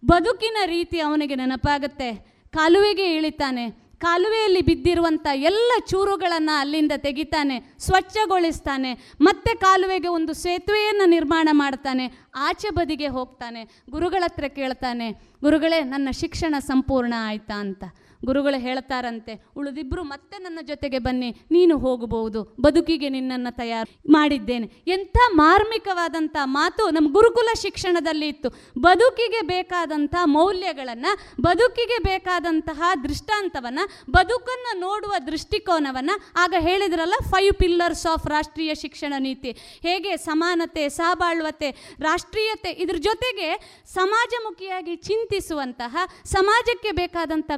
ಬದುಕಿನ ರೀತಿ ಅವನಿಗೆ ನೆನಪಾಗುತ್ತೆ. ಕಾಲುವೆಗೆ ಇಳಿತಾನೆ. ಕಾಲುವೆಯಲ್ಲಿ ಬಿದ್ದಿರುವಂಥ ಎಲ್ಲ ಚೂರುಗಳನ್ನು ಅಲ್ಲಿಂದ ತೆಗಿತಾನೆ, ಸ್ವಚ್ಛಗೊಳಿಸ್ತಾನೆ. ಮತ್ತೆ ಕಾಲುವೆಗೆ ಒಂದು ಸೇತುವೆಯನ್ನು ನಿರ್ಮಾಣ ಮಾಡ್ತಾನೆ. ಆಚೆ ಬದಿಗೆ ಹೋಗ್ತಾನೆ. ಗುರುಗಳ ಹತ್ರ ಕೇಳ್ತಾನೆ, ಗುರುಗಳೇ ನನ್ನ ಶಿಕ್ಷಣ ಸಂಪೂರ್ಣ ಆಯ್ತಾ ಅಂತ. ಗುರುಗಳು ಹೇಳ್ತಾರಂತೆ ಉಳಿದಿಬ್ರು ಮತ್ತೆ ನನ್ನ ಜೊತೆಗೆ ಬನ್ನಿ, ನೀನು ಹೋಗಬಹುದು, ಬದುಕಿಗೆ ನಿನ್ನನ್ನು ತಯಾರು ಮಾಡಿದ್ದೇನೆ. ಎಂಥ ಮಾರ್ಮಿಕವಾದಂಥ ಮಾತು ನಮ್ಮ ಗುರುಕುಲ ಶಿಕ್ಷಣದಲ್ಲಿ ಇತ್ತು. ಬದುಕಿಗೆ ಬೇಕಾದಂಥ ಮೌಲ್ಯಗಳನ್ನು, ಬದುಕಿಗೆ ಬೇಕಾದಂತಹ ದೃಷ್ಟಾಂತವನ್ನು, ಬದುಕನ್ನು ನೋಡುವ ದೃಷ್ಟಿಕೋನವನ್ನು ಆಗ ಹೇಳಿದ್ರಲ್ಲ ಫೈವ್ ಪಿಲ್ಲರ್ಸ್ ಆಫ್ ರಾಷ್ಟ್ರೀಯ ಶಿಕ್ಷಣ ನೀತಿ. ಹೇಗೆ ಸಮಾನತೆ ಸಹಬಾಳ್ವತೆ ರಾಷ್ಟ್ರೀಯತೆ ಇದ್ರ ಜೊತೆಗೆ ಸಮಾಜಮುಖಿಯಾಗಿ ಚಿಂತಿಸುವಂತಹ, ಸಮಾಜಕ್ಕೆ ಬೇಕಾದಂಥ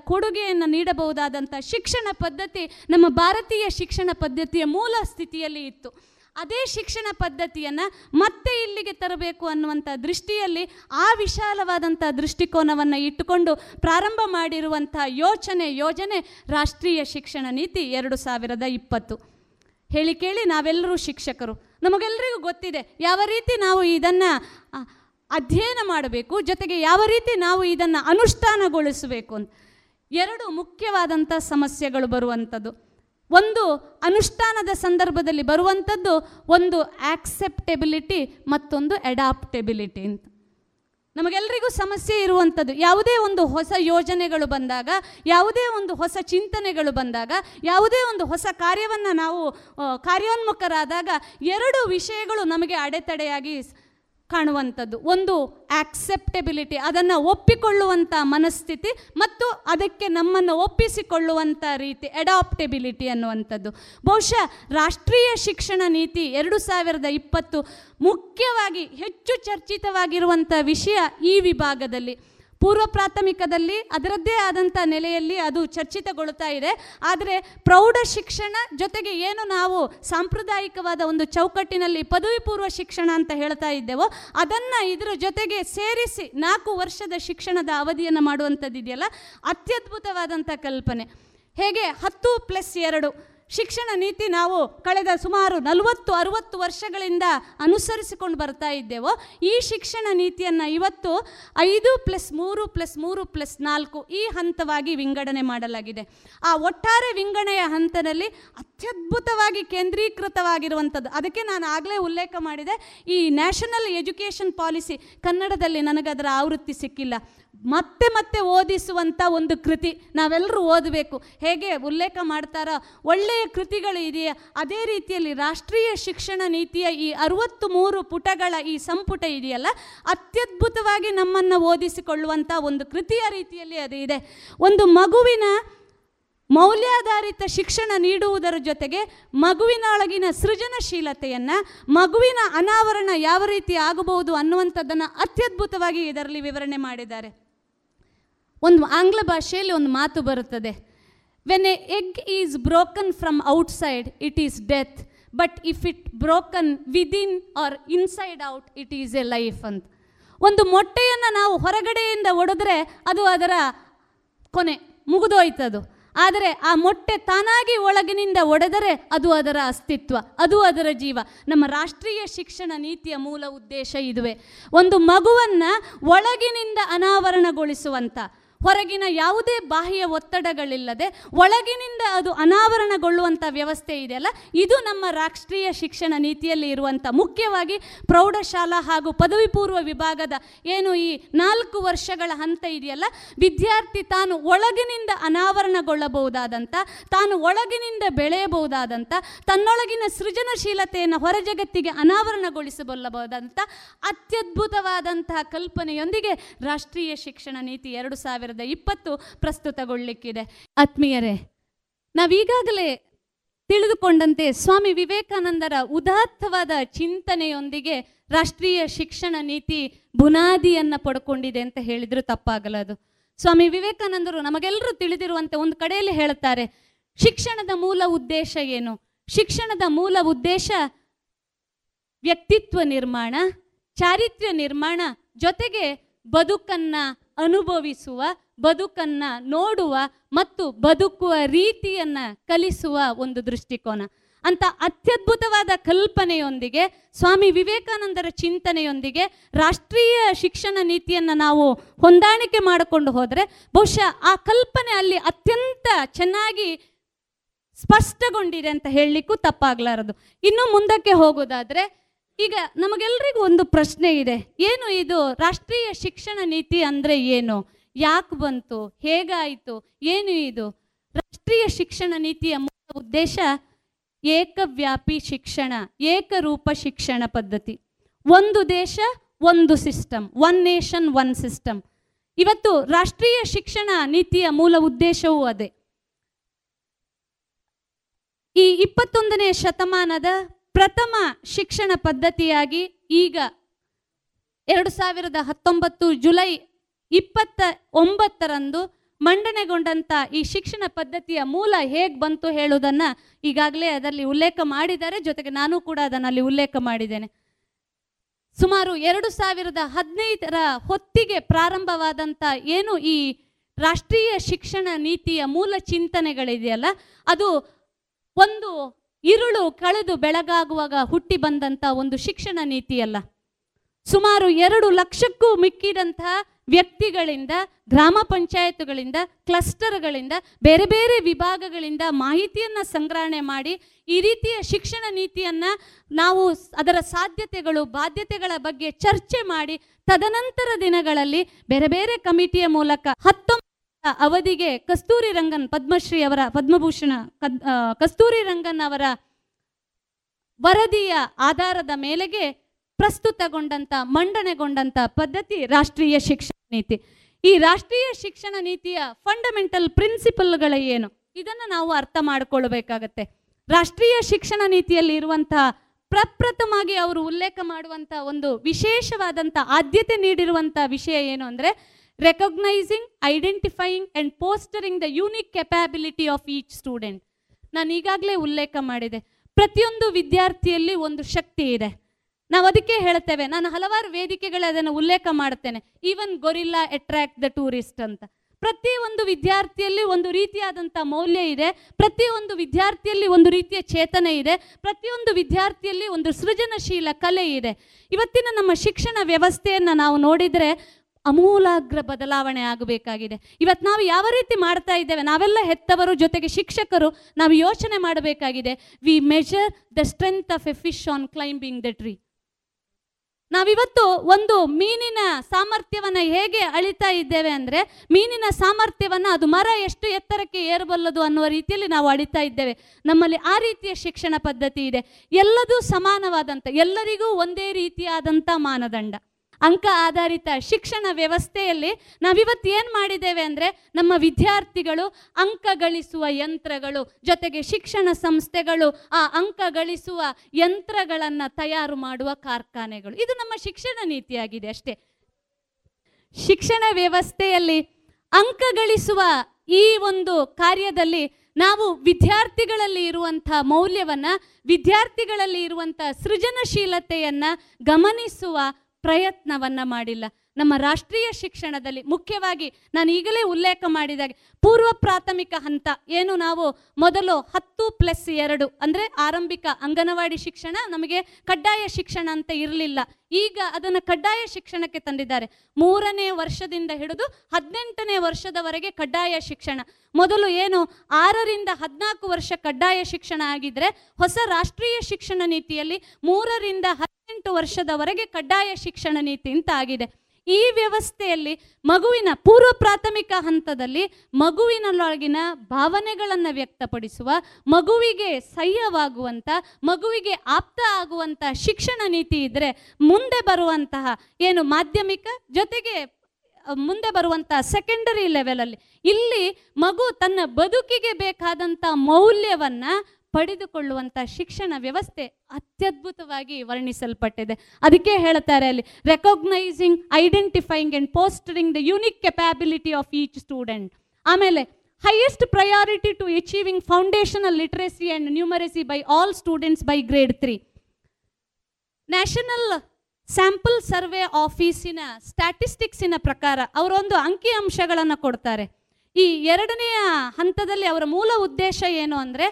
ಕೊಡುಗೆಯನ್ನು ನೀಡಬಹುದಾದಂಥ ಶಿಕ್ಷಣ ಪದ್ಧತಿ ನಮ್ಮ ಭಾರತೀಯ ಶಿಕ್ಷಣ ಪದ್ಧತಿಯ ಮೂಲ ಸ್ಥಿತಿಯಲ್ಲಿ ಇತ್ತು. ಅದೇ ಶಿಕ್ಷಣ ಪದ್ಧತಿಯನ್ನು ಮತ್ತೆ ಇಲ್ಲಿಗೆ ತರಬೇಕು ಅನ್ನುವಂಥ ದೃಷ್ಟಿಯಲ್ಲಿ ಆ ವಿಶಾಲವಾದಂಥ ದೃಷ್ಟಿಕೋನವನ್ನು ಇಟ್ಟುಕೊಂಡು ಪ್ರಾರಂಭ ಮಾಡಿರುವಂಥ ಯೋಚನೆ, ಯೋಜನೆ ರಾಷ್ಟ್ರೀಯ ಶಿಕ್ಷಣ ನೀತಿ ಎರಡು ಸಾವಿರದ ಇಪ್ಪತ್ತು. ಹೇಳಿ ಕೇಳಿ ನಾವೆಲ್ಲರೂ ಶಿಕ್ಷಕರು. ನಮಗೆಲ್ಲರಿಗೂ ಗೊತ್ತಿದೆ ಯಾವ ರೀತಿ ನಾವು ಇದನ್ನು ಅಧ್ಯಯನ ಮಾಡಬೇಕು, ಜೊತೆಗೆ ಯಾವ ರೀತಿ ನಾವು ಇದನ್ನು ಅನುಷ್ಠಾನಗೊಳಿಸಬೇಕು ಅಂತ. ಎರಡು ಮುಖ್ಯವಾದಂಥ ಸಮಸ್ಯೆಗಳು ಬರುವಂಥದ್ದು ಒಂದು ಅನುಷ್ಠಾನದ ಸಂದರ್ಭದಲ್ಲಿ ಬರುವಂಥದ್ದು ಒಂದು ಆಕ್ಸೆಪ್ಟೆಬಿಲಿಟಿ ಮತ್ತೊಂದು ಅಡಾಪ್ಟೆಬಿಲಿಟಿ ಅಂತ. ನಮಗೆಲ್ಲರಿಗೂ ಸಮಸ್ಯೆ ಇರುವಂಥದ್ದು ಯಾವುದೇ ಒಂದು ಹೊಸ ಯೋಜನೆಗಳು ಬಂದಾಗ, ಯಾವುದೇ ಒಂದು ಹೊಸ ಚಿಂತನೆಗಳು ಬಂದಾಗ, ಯಾವುದೇ ಒಂದು ಹೊಸ ಕಾರ್ಯವನ್ನು ನಾವು ಕಾರ್ಯೋನ್ಮುಖರಾದಾಗ ಎರಡು ವಿಷಯಗಳು ನಮಗೆ ಅಡೆತಡೆಯಾಗಿ ಕಾಣುವಂಥದ್ದು. ಒಂದು ಆಕ್ಸೆಪ್ಟೆಬಿಲಿಟಿ ಅದನ್ನು ಒಪ್ಪಿಕೊಳ್ಳುವಂಥ ಮನಸ್ಥಿತಿ ಮತ್ತು ಅದಕ್ಕೆ ನಮ್ಮನ್ನು ಒಪ್ಪಿಸಿಕೊಳ್ಳುವಂಥ ರೀತಿ ಅಡಾಪ್ಟೆಬಿಲಿಟಿ ಅನ್ನುವಂಥದ್ದು. ಬಹುಶಃ ರಾಷ್ಟ್ರೀಯ ಶಿಕ್ಷಣ ನೀತಿ ಎರಡು ಸಾವಿರದ ಇಪ್ಪತ್ತು ಮುಖ್ಯವಾಗಿ ಹೆಚ್ಚು ಚರ್ಚಿತವಾಗಿರುವಂಥ ವಿಷಯ ಈ ವಿಭಾಗದಲ್ಲಿ. ಪೂರ್ವ ಪ್ರಾಥಮಿಕದಲ್ಲಿ ಅದರದ್ದೇ ಆದಂಥ ನೆಲೆಯಲ್ಲಿ ಅದು ಚರ್ಚಿತಗೊಳ್ತಾ ಇದೆ. ಆದರೆ ಪ್ರೌಢ ಶಿಕ್ಷಣ ಜೊತೆಗೆ ಏನು ನಾವು ಸಾಂಪ್ರದಾಯಿಕವಾದ ಒಂದು ಚೌಕಟ್ಟಿನಲ್ಲಿ ಪದವಿ ಪೂರ್ವ ಶಿಕ್ಷಣ ಅಂತ ಹೇಳ್ತಾ ಇದ್ದೇವೋ, ಅದನ್ನು ಇದರ ಜೊತೆಗೆ ಸೇರಿಸಿ ನಾಲ್ಕು ವರ್ಷದ ಶಿಕ್ಷಣದ ಅವಧಿಯನ್ನು ಮಾಡುವಂಥದ್ದು ಇದೆಯಲ್ಲ ಅತ್ಯದ್ಭುತವಾದಂಥ ಕಲ್ಪನೆ. ಹೇಗೆ? ಹತ್ತು ಪ್ಲಸ್ ಎರಡು. ಶಿಕ್ಷಣ ನೀತಿ ನಾವು ಕಳೆದ ಸುಮಾರು ನಲವತ್ತು, ಅರುವತ್ತು ವರ್ಷಗಳಿಂದ ಅನುಸರಿಸಿಕೊಂಡು ಬರ್ತಾ ಇದ್ದೇವೋ, ಈ ಶಿಕ್ಷಣ ನೀತಿಯನ್ನು ಇವತ್ತು ಐದು ಪ್ಲಸ್ ಮೂರು ಪ್ಲಸ್ ಮೂರು ಪ್ಲಸ್ ನಾಲ್ಕು ಈ ಹಂತವಾಗಿ ವಿಂಗಡಣೆ ಮಾಡಲಾಗಿದೆ. ಆ ಒಟ್ಟಾರೆ ವಿಂಗಡಣೆಯ ಹಂತದಲ್ಲಿ ಅತ್ಯದ್ಭುತವಾಗಿ ಕೇಂದ್ರೀಕೃತವಾಗಿರುವಂಥದ್ದು. ಅದಕ್ಕೆ ನಾನು ಆಗಲೇ ಉಲ್ಲೇಖ ಮಾಡಿದೆ, ಈ ನ್ಯಾಷನಲ್ ಎಜುಕೇಷನ್ ಪಾಲಿಸಿ ಕನ್ನಡದಲ್ಲಿ ನನಗದರ ಆವೃತ್ತಿ ಸಿಕ್ಕಿಲ್ಲ. ಮತ್ತೆ ಮತ್ತೆ ಓದಿಸುವಂಥ ಒಂದು ಕೃತಿ. ನಾವೆಲ್ಲರೂ ಓದಬೇಕು. ಹೇಗೆ ಉಲ್ಲೇಖ ಮಾಡ್ತಾರೋ? ಒಳ್ಳೆಯ ಕೃತಿಗಳು ಇದೆಯಾ? ಅದೇ ರೀತಿಯಲ್ಲಿ ರಾಷ್ಟ್ರೀಯ ಶಿಕ್ಷಣ ನೀತಿಯ ಈ ಅರುವತ್ತು ಮೂರು ಪುಟಗಳ ಈ ಸಂಪುಟ ಇದೆಯಲ್ಲ, ಅತ್ಯದ್ಭುತವಾಗಿ ನಮ್ಮನ್ನು ಓದಿಸಿಕೊಳ್ಳುವಂಥ ಒಂದು ಕೃತಿಯ ರೀತಿಯಲ್ಲಿ ಅದು ಇದೆ. ಒಂದು ಮಗುವಿನ ಮೌಲ್ಯಾಧಾರಿತ ಶಿಕ್ಷಣ ನೀಡುವುದರ ಜೊತೆಗೆ ಮಗುವಿನೊಳಗಿನ ಸೃಜನಶೀಲತೆಯನ್ನು, ಮಗುವಿನ ಅನಾವರಣ ಯಾವ ರೀತಿ ಆಗಬಹುದು ಅನ್ನುವಂಥದ್ದನ್ನು ಅತ್ಯದ್ಭುತವಾಗಿ ಇದರಲ್ಲಿ ವಿವರಣೆ ಮಾಡಿದ್ದಾರೆ. ಒಂದು ಆಂಗ್ಲ ಭಾಷೆಯಲ್ಲಿ ಒಂದು ಮಾತು ಬರುತ್ತದೆ. When a egg is broken from outside it is death but if it broken within or inside out it is a life ಅಂತ. ಒಂದು ಮೊಟ್ಟೆಯನ್ನು ನಾವು ಹೊರಗಡೆಯಿಂದ ಒಡೆದ್ರೆ ಅದು ಅದರ ಕೊನೆ, ಮುಗಿದೋಯ್ತದು. ಆದರೆ ಆ ಮೊಟ್ಟೆ ತಾನಾಗಿ ಒಳಗಿನಿಂದ ಒಡೆದರೆ ಅದು ಅದರ ಅಸ್ತಿತ್ವ, ಅದು ಅದರ ಜೀವ. ನಮ್ಮ ರಾಷ್ಟ್ರೀಯ ಶಿಕ್ಷಣ ನೀತಿಯ ಮೂಲ ಉದ್ದೇಶ ಇದುವೆ. ಒಂದು ಮಗುವನ್ನು ಒಳಗಿನಿಂದ ಅನಾವರಣಗೊಳಿಸುವಂಥ ಹೊರಗಿನ ಯಾವುದೇ ಬಾಹ್ಯ ಒತ್ತಡಗಳಿಲ್ಲದೆ ಒಳಗಿನಿಂದ ಅದು ಅನಾವರಣಗೊಳ್ಳುವಂಥ ವ್ಯವಸ್ಥೆ ಇದೆಯಲ್ಲ ಇದು ನಮ್ಮ ರಾಷ್ಟ್ರೀಯ ಶಿಕ್ಷಣ ನೀತಿಯಲ್ಲಿ ಇರುವಂಥ ಮುಖ್ಯವಾಗಿ ಪ್ರೌಢಶಾಲಾ ಹಾಗೂ ಪದವಿ ಪೂರ್ವ ವಿಭಾಗದ ಏನು ಈ ನಾಲ್ಕು ವರ್ಷಗಳ ಹಂತ ಇದೆಯಲ್ಲ? ವಿದ್ಯಾರ್ಥಿ ತಾನು ಒಳಗಿನಿಂದ ಅನಾವರಣಗೊಳ್ಳಬಹುದಾದಂಥ, ತಾನು ಒಳಗಿನಿಂದ ಬೆಳೆಯಬಹುದಾದಂಥ, ತನ್ನೊಳಗಿನ ಸೃಜನಶೀಲತೆಯನ್ನು ಹೊರಜಗತ್ತಿಗೆ ಅನಾವರಣಗೊಳಿಸಬಲ್ಲಬಹುದಂಥ ಅತ್ಯದ್ಭುತವಾದಂತಹ ಕಲ್ಪನೆಯೊಂದಿಗೆ ರಾಷ್ಟ್ರೀಯ ಶಿಕ್ಷಣ ನೀತಿ ಎರಡು ಸಾವಿರದ ಇಪ್ಪತ್ತು ಪ್ರಸ್ತುತಗೊಳ್ಳಿಕ್ಕಿದೆ. ಆತ್ಮೀಯರೇ, ನಾವೀಗಾಗಲೇ ತಿಳಿದುಕೊಂಡಂತೆ ಸ್ವಾಮಿ ವಿವೇಕಾನಂದರ ಉದಾತ್ತವಾದ ಚಿಂತನೆಯೊಂದಿಗೆ ರಾಷ್ಟ್ರೀಯ ಶಿಕ್ಷಣ ನೀತಿ ಬುನಾದಿಯನ್ನು ಪಡ್ಕೊಂಡಿದೆ ಅಂತ ಹೇಳಿದ್ರು ತಪ್ಪಾಗಲದು ಸ್ವಾಮಿ ವಿವೇಕಾನಂದರು ನಮಗೆಲ್ಲರೂ ತಿಳಿದಿರುವಂತೆ ಒಂದು ಕಡೆಯಲ್ಲಿ ಹೇಳುತ್ತಾರೆ, ಶಿಕ್ಷಣದ ಮೂಲ ಉದ್ದೇಶ ಏನು? ಶಿಕ್ಷಣದ ಮೂಲ ಉದ್ದೇಶ ವ್ಯಕ್ತಿತ್ವ ನಿರ್ಮಾಣ, ಚಾರಿತ್ರ್ಯ ನಿರ್ಮಾಣ, ಜೊತೆಗೆ ಬದುಕನ್ನ ಅನುಭವಿಸುವ ಬದುಕನ್ನ ನೋಡುವ ಮತ್ತು ಬದುಕುವ ರೀತಿಯನ್ನ ಕಲಿಸುವ ಒಂದು ದೃಷ್ಟಿಕೋನ. ಅಂತ ಅತ್ಯದ್ಭುತವಾದ ಕಲ್ಪನೆಯೊಂದಿಗೆ, ಸ್ವಾಮಿ ವಿವೇಕಾನಂದರ ಚಿಂತನೆಯೊಂದಿಗೆ ರಾಷ್ಟ್ರೀಯ ಶಿಕ್ಷಣ ನೀತಿಯನ್ನು ನಾವು ಹೊಂದಾಣಿಕೆ ಮಾಡಿಕೊಂಡು ಹೋದರೆ, ಬಹುಶಃ ಆ ಕಲ್ಪನೆ ಅಲ್ಲಿ ಅತ್ಯಂತ ಚೆನ್ನಾಗಿ ಸ್ಪಷ್ಟಗೊಂಡಿದೆ ಅಂತ ಹೇಳಲಿಕ್ಕೂ ತಪ್ಪಾಗಲಾರದು. ಇನ್ನು ಮುಂದಕ್ಕೆ ಹೋಗೋದಾದ್ರೆ, ಈಗ ನಮಗೆಲ್ರಿಗೂ ಒಂದು ಪ್ರಶ್ನೆ ಇದೆ. ಏನು ಇದು ರಾಷ್ಟ್ರೀಯ ಶಿಕ್ಷಣ ನೀತಿ ಅಂದರೆ ಏನು? ಯಾಕೆ ಬಂತು? ಹೇಗಾಯಿತು? ಏನು ಇದು? ರಾಷ್ಟ್ರೀಯ ಶಿಕ್ಷಣ ನೀತಿಯ ಮೂಲ ಉದ್ದೇಶ ಏಕವ್ಯಾಪಿ ಶಿಕ್ಷಣ, ಏಕರೂಪ ಶಿಕ್ಷಣ ಪದ್ಧತಿ. ಒಂದು ದೇಶ, ಒಂದು system, one nation, one system. ಇವತ್ತು ರಾಷ್ಟ್ರೀಯ ಶಿಕ್ಷಣ ನೀತಿಯ ಮೂಲ ಉದ್ದೇಶವೂ ಅದೇ. ಈ ಇಪ್ಪತ್ತೊಂದನೇ ಶತಮಾನದ ಪ್ರಥಮ ಶಿಕ್ಷಣ ಪದ್ಧತಿಯಾಗಿ ಈಗ ಎರಡು ಸಾವಿರದ ಹತ್ತೊಂಬತ್ತು ಜುಲೈ ಇಪ್ಪತ್ತ ಒಂಬತ್ತರಂದು ಮಂಡನೆಗೊಂಡಂತ ಈ ಶಿಕ್ಷಣ ಪದ್ಧತಿಯ ಮೂಲ ಹೇಗೆ ಬಂತು ಹೇಳುವುದನ್ನು ಈಗಾಗಲೇ ಅದರಲ್ಲಿ ಉಲ್ಲೇಖ ಮಾಡಿದ್ದಾರೆ. ಜೊತೆಗೆ ನಾನು ಕೂಡ ಅದನ್ನು ಅಲ್ಲಿ ಉಲ್ಲೇಖ ಮಾಡಿದ್ದೇನೆ. ಸುಮಾರು ಎರಡು ಸಾವಿರದ ಹದಿನೈದರ ಹೊತ್ತಿಗೆ ಪ್ರಾರಂಭವಾದಂಥ ಏನು ಈ ರಾಷ್ಟ್ರೀಯ ಶಿಕ್ಷಣ ನೀತಿಯ ಮೂಲ ಚಿಂತನೆಗಳಿದೆಯಲ್ಲ, ಅದು ಒಂದು ಇರುಳು ಕಳೆದು ಬೆಳಗಾಗುವಾಗ ಹುಟ್ಟಿ ಬಂದಂಥ ಒಂದು ಶಿಕ್ಷಣ ನೀತಿಯಲ್ಲ. ಸುಮಾರು ಎರಡು ಲಕ್ಷಕ್ಕೂ ಮಿಕ್ಕಿದಂತಹ ವ್ಯಕ್ತಿಗಳಿಂದ, ಗ್ರಾಮ ಪಂಚಾಯತ್ಗಳಿಂದ, ಕ್ಲಸ್ಟರ್ಗಳಿಂದ, ಬೇರೆ ಬೇರೆ ವಿಭಾಗಗಳಿಂದ ಮಾಹಿತಿಯನ್ನು ಸಂಗ್ರಹಣೆ ಮಾಡಿ ಈ ರೀತಿಯ ಶಿಕ್ಷಣ ನೀತಿಯನ್ನು ನಾವು ಅದರ ಸಾಧ್ಯತೆಗಳು, ಬಾಧ್ಯತೆಗಳ ಬಗ್ಗೆ ಚರ್ಚೆ ಮಾಡಿ ತದನಂತರ ದಿನಗಳಲ್ಲಿ ಬೇರೆ ಬೇರೆ ಕಮಿಟಿಯ ಮೂಲಕ ಹತ್ತೊಂಬತ್ತು ಅವಧಿಗೆ ಕಸ್ತೂರಿ ರಂಗನ್ ಪದ್ಮಶ್ರೀ ಅವರ ಪದ್ಮಭೂಷಣ ಕಸ್ತೂರಿ ರಂಗನ್ ಅವರ ವರದಿಯ ಆಧಾರದ ಮೇಲೆಗೆ ಪ್ರಸ್ತುತಗೊಂಡಂತ, ಮಂಡನೆಗೊಂಡಂತ ಪದ್ಧತಿ ರಾಷ್ಟ್ರೀಯ ಶಿಕ್ಷಣ ನೀತಿ. ಈ ರಾಷ್ಟ್ರೀಯ ಶಿಕ್ಷಣ ನೀತಿಯ ಫಂಡಮೆಂಟಲ್ ಪ್ರಿನ್ಸಿಪಲ್ಗಳ ಏನು? ಇದನ್ನು ನಾವು ಅರ್ಥ ಮಾಡಿಕೊಳ್ಬೇಕಾಗತ್ತೆ. ರಾಷ್ಟ್ರೀಯ ಶಿಕ್ಷಣ ನೀತಿಯಲ್ಲಿ ಇರುವಂತಹ ಪ್ರಪ್ರಥಮವಾಗಿ ಅವರು ಉಲ್ಲೇಖ ಮಾಡುವಂಥ ಒಂದು ವಿಶೇಷವಾದಂಥ ಆದ್ಯತೆ ನೀಡಿರುವಂಥ ವಿಷಯ ಏನು ಅಂದರೆ recognising identifying and fostering the unique capability of each student ನಾನು ಈಗಾಗಲೇ ಉಲ್ಲೇಖ ಮಾಡಿದೆ. ಪ್ರತಿಯೊಂದು ವಿದ್ಯಾರ್ಥಿಯಲ್ಲಿ ಒಂದು ಶಕ್ತಿ ಇದೆ. ನಾವು ಅದಕ್ಕೆ ಹೇಳ್ತೇವೆ, ನಾನು ಹಲವಾರು ವೇದಿಕೆಗಳ ಅದನ್ನು ಉಲ್ಲೇಖ ಮಾಡ್ತೇನೆ even gorilla attract the tourist ಅಂತ. ಪ್ರತಿ ಒಂದು ವಿದ್ಯಾರ್ಥಿಯಲ್ಲಿ ಒಂದು ರೀತಿಯಾದಂಥ ಮೌಲ್ಯ ಇದೆ ಪ್ರತಿಯೊಂದು ವಿದ್ಯಾರ್ಥಿಯಲ್ಲಿ ಒಂದು ರೀತಿಯ ಚೇತನೆ ಇದೆ ಪ್ರತಿಯೊಂದು ವಿದ್ಯಾರ್ಥಿಯಲ್ಲಿ ಒಂದು ಸೃಜನಶೀಲ ಕಲೆ ಇದೆ. ಇವತ್ತಿನ ನಮ್ಮ ಶಿಕ್ಷಣ ವ್ಯವಸ್ಥೆಯನ್ನು ನಾವು ನೋಡಿದರೆ ಅಮೂಲಾಗ್ರ ಬದಲಾವಣೆ ಆಗಬೇಕಾಗಿದೆ. ಇವತ್ತು ನಾವು ಯಾವ ರೀತಿ ಮಾಡ್ತಾ ಇದ್ದೇವೆ, ನಾವೆಲ್ಲ ಹೆತ್ತವರು ಜೊತೆಗೆ ಶಿಕ್ಷಕರು, ನಾವು ಯೋಚನೆ ಮಾಡಬೇಕಾಗಿದೆ. We measure the strength of a fish on climbing the tree ನಾವಿವತ್ತು ಒಂದು ಮೀನಿನ ಸಾಮರ್ಥ್ಯವನ್ನು ಹೇಗೆ ಅಳಿತಾ ಇದ್ದೇವೆ ಅಂದರೆ, ಮೀನಿನ ಸಾಮರ್ಥ್ಯವನ್ನು ಅದು ಮರ ಎಷ್ಟು ಎತ್ತರಕ್ಕೆ ಏರಬಲ್ಲದು ಅನ್ನುವ ರೀತಿಯಲ್ಲಿ ನಾವು ಅಳಿತಾ ಇದ್ದೇವೆ. ನಮ್ಮಲ್ಲಿ ಆ ರೀತಿಯ ಶಿಕ್ಷಣ ಪದ್ಧತಿ ಇದೆ. ಎಲ್ಲದೂ ಸಮಾನವಾದಂಥ, ಎಲ್ಲರಿಗೂ ಒಂದೇ ರೀತಿಯಾದಂಥ ಮಾನದಂಡ. ಅಂಕ ಆಧಾರಿತ ಶಿಕ್ಷಣ ವ್ಯವಸ್ಥೆಯಲ್ಲಿ ನಾವಿವತ್ತು ಏನು ಮಾಡಿದ್ದೇವೆ ಅಂದರೆ ನಮ್ಮ ವಿದ್ಯಾರ್ಥಿಗಳು ಅಂಕ ಗಳಿಸುವ ಯಂತ್ರಗಳು, ಜೊತೆಗೆ ಶಿಕ್ಷಣ ಸಂಸ್ಥೆಗಳು ಆ ಅಂಕ ಗಳಿಸುವ ಯಂತ್ರಗಳನ್ನು ತಯಾರು ಮಾಡುವ ಕಾರ್ಖಾನೆಗಳು. ಇದು ನಮ್ಮ ಶಿಕ್ಷಣ ನೀತಿಯಾಗಿದೆ ಅಷ್ಟೇ. ಶಿಕ್ಷಣ ವ್ಯವಸ್ಥೆಯಲ್ಲಿ ಅಂಕ ಗಳಿಸುವ ಈ ಒಂದು ಕಾರ್ಯದಲ್ಲಿ ನಾವು ವಿದ್ಯಾರ್ಥಿಗಳಲ್ಲಿ ಇರುವಂಥ ಮೌಲ್ಯವನ್ನ, ವಿದ್ಯಾರ್ಥಿಗಳಲ್ಲಿ ಇರುವಂಥ ಸೃಜನಶೀಲತೆಯನ್ನು ಗಮನಿಸುವ ಪ್ರಯತ್ನವನ್ನ ಮಾಡಿಲ್ಲ. ನಮ್ಮ ರಾಷ್ಟ್ರೀಯ ಶಿಕ್ಷಣದಲ್ಲಿ ಮುಖ್ಯವಾಗಿ ನಾನು ಈಗಲೇ ಉಲ್ಲೇಖ ಮಾಡಿದಾಗೆ ಪೂರ್ವ ಪ್ರಾಥಮಿಕ ಹಂತ ಏನು ನಾವು ಮೊದಲು ಹತ್ತು ಪ್ಲಸ್ ಎರಡು ಅಂದರೆ ಆರಂಭಿಕ ಅಂಗನವಾಡಿ ಶಿಕ್ಷಣ ನಮಗೆ ಕಡ್ಡಾಯ ಶಿಕ್ಷಣ ಅಂತ ಇರಲಿಲ್ಲ. ಈಗ ಅದನ್ನು ಕಡ್ಡಾಯ ಶಿಕ್ಷಣಕ್ಕೆ ತಂದಿದ್ದಾರೆ. ಮೂರನೇ ವರ್ಷದಿಂದ ಹಿಡಿದು ಹದಿನೆಂಟನೇ ವರ್ಷದವರೆಗೆ ಕಡ್ಡಾಯ ಶಿಕ್ಷಣ. ಮೊದಲು ಏನು ಆರರಿಂದ ಹದಿನಾಲ್ಕು ವರ್ಷ ಕಡ್ಡಾಯ ಶಿಕ್ಷಣ ಆಗಿದ್ರೆ ಹೊಸ ರಾಷ್ಟ್ರೀಯ ಶಿಕ್ಷಣ ನೀತಿಯಲ್ಲಿ ಮೂರರಿಂದ ಹದಿನೆಂಟು ವರ್ಷದವರೆಗೆ ಕಡ್ಡಾಯ ಶಿಕ್ಷಣ ನೀತಿ ಅಂತ ಆಗಿದೆ. ಈ ವ್ಯವಸ್ಥೆಯಲ್ಲಿ ಮಗುವಿನ ಪೂರ್ವ ಪ್ರಾಥಮಿಕ ಹಂತದಲ್ಲಿ ಮಗುವಿನೊಳಗಿನ ಭಾವನೆಗಳನ್ನು ವ್ಯಕ್ತಪಡಿಸುವ, ಮಗುವಿಗೆ ಸಹ್ಯವಾಗುವಂಥ ಮಗುವಿಗೆ ಆಪ್ತ ಆಗುವಂಥ ಶಿಕ್ಷಣ ನೀತಿ ಇದ್ದರೆ ಮುಂದೆ ಬರುವಂತಹ ಏನು ಮಾಧ್ಯಮಿಕ ಜೊತೆಗೆ ಮುಂದೆ ಬರುವಂಥ ಸೆಕೆಂಡರಿ ಲೆವೆಲಲ್ಲಿ ಇಲ್ಲಿ ಮಗು ತನ್ನ ಬದುಕಿಗೆ ಬೇಕಾದಂಥ ಮೌಲ್ಯವನ್ನು ಪಡೆದುಕೊಳ್ಳುವಂಥ ಶಿಕ್ಷಣ ವ್ಯವಸ್ಥೆ ಅತ್ಯದ್ಭುತವಾಗಿ ವರ್ಣಿಸಲ್ಪಟ್ಟಿದೆ. ಅದಕ್ಕೆ ಹೇಳ್ತಾರೆ ಅಲ್ಲಿ recognising identifying and fostering the unique capability of each student ಆಮೇಲೆ highest priority to achieving foundational literacy and numeracy by all students by grade three national sample survey ಆಫೀಸಿನ ಸ್ಟ್ಯಾಟಿಸ್ಟಿಕ್ಸಿನ ಪ್ರಕಾರ ಅವರೊಂದು ಅಂಕಿ ಅಂಶಗಳನ್ನು ಕೊಡ್ತಾರೆ. ಈ ಎರಡನೆಯ ಹಂತದಲ್ಲಿ ಅವರ ಮೂಲ ಉದ್ದೇಶ ಏನು ಅಂದರೆ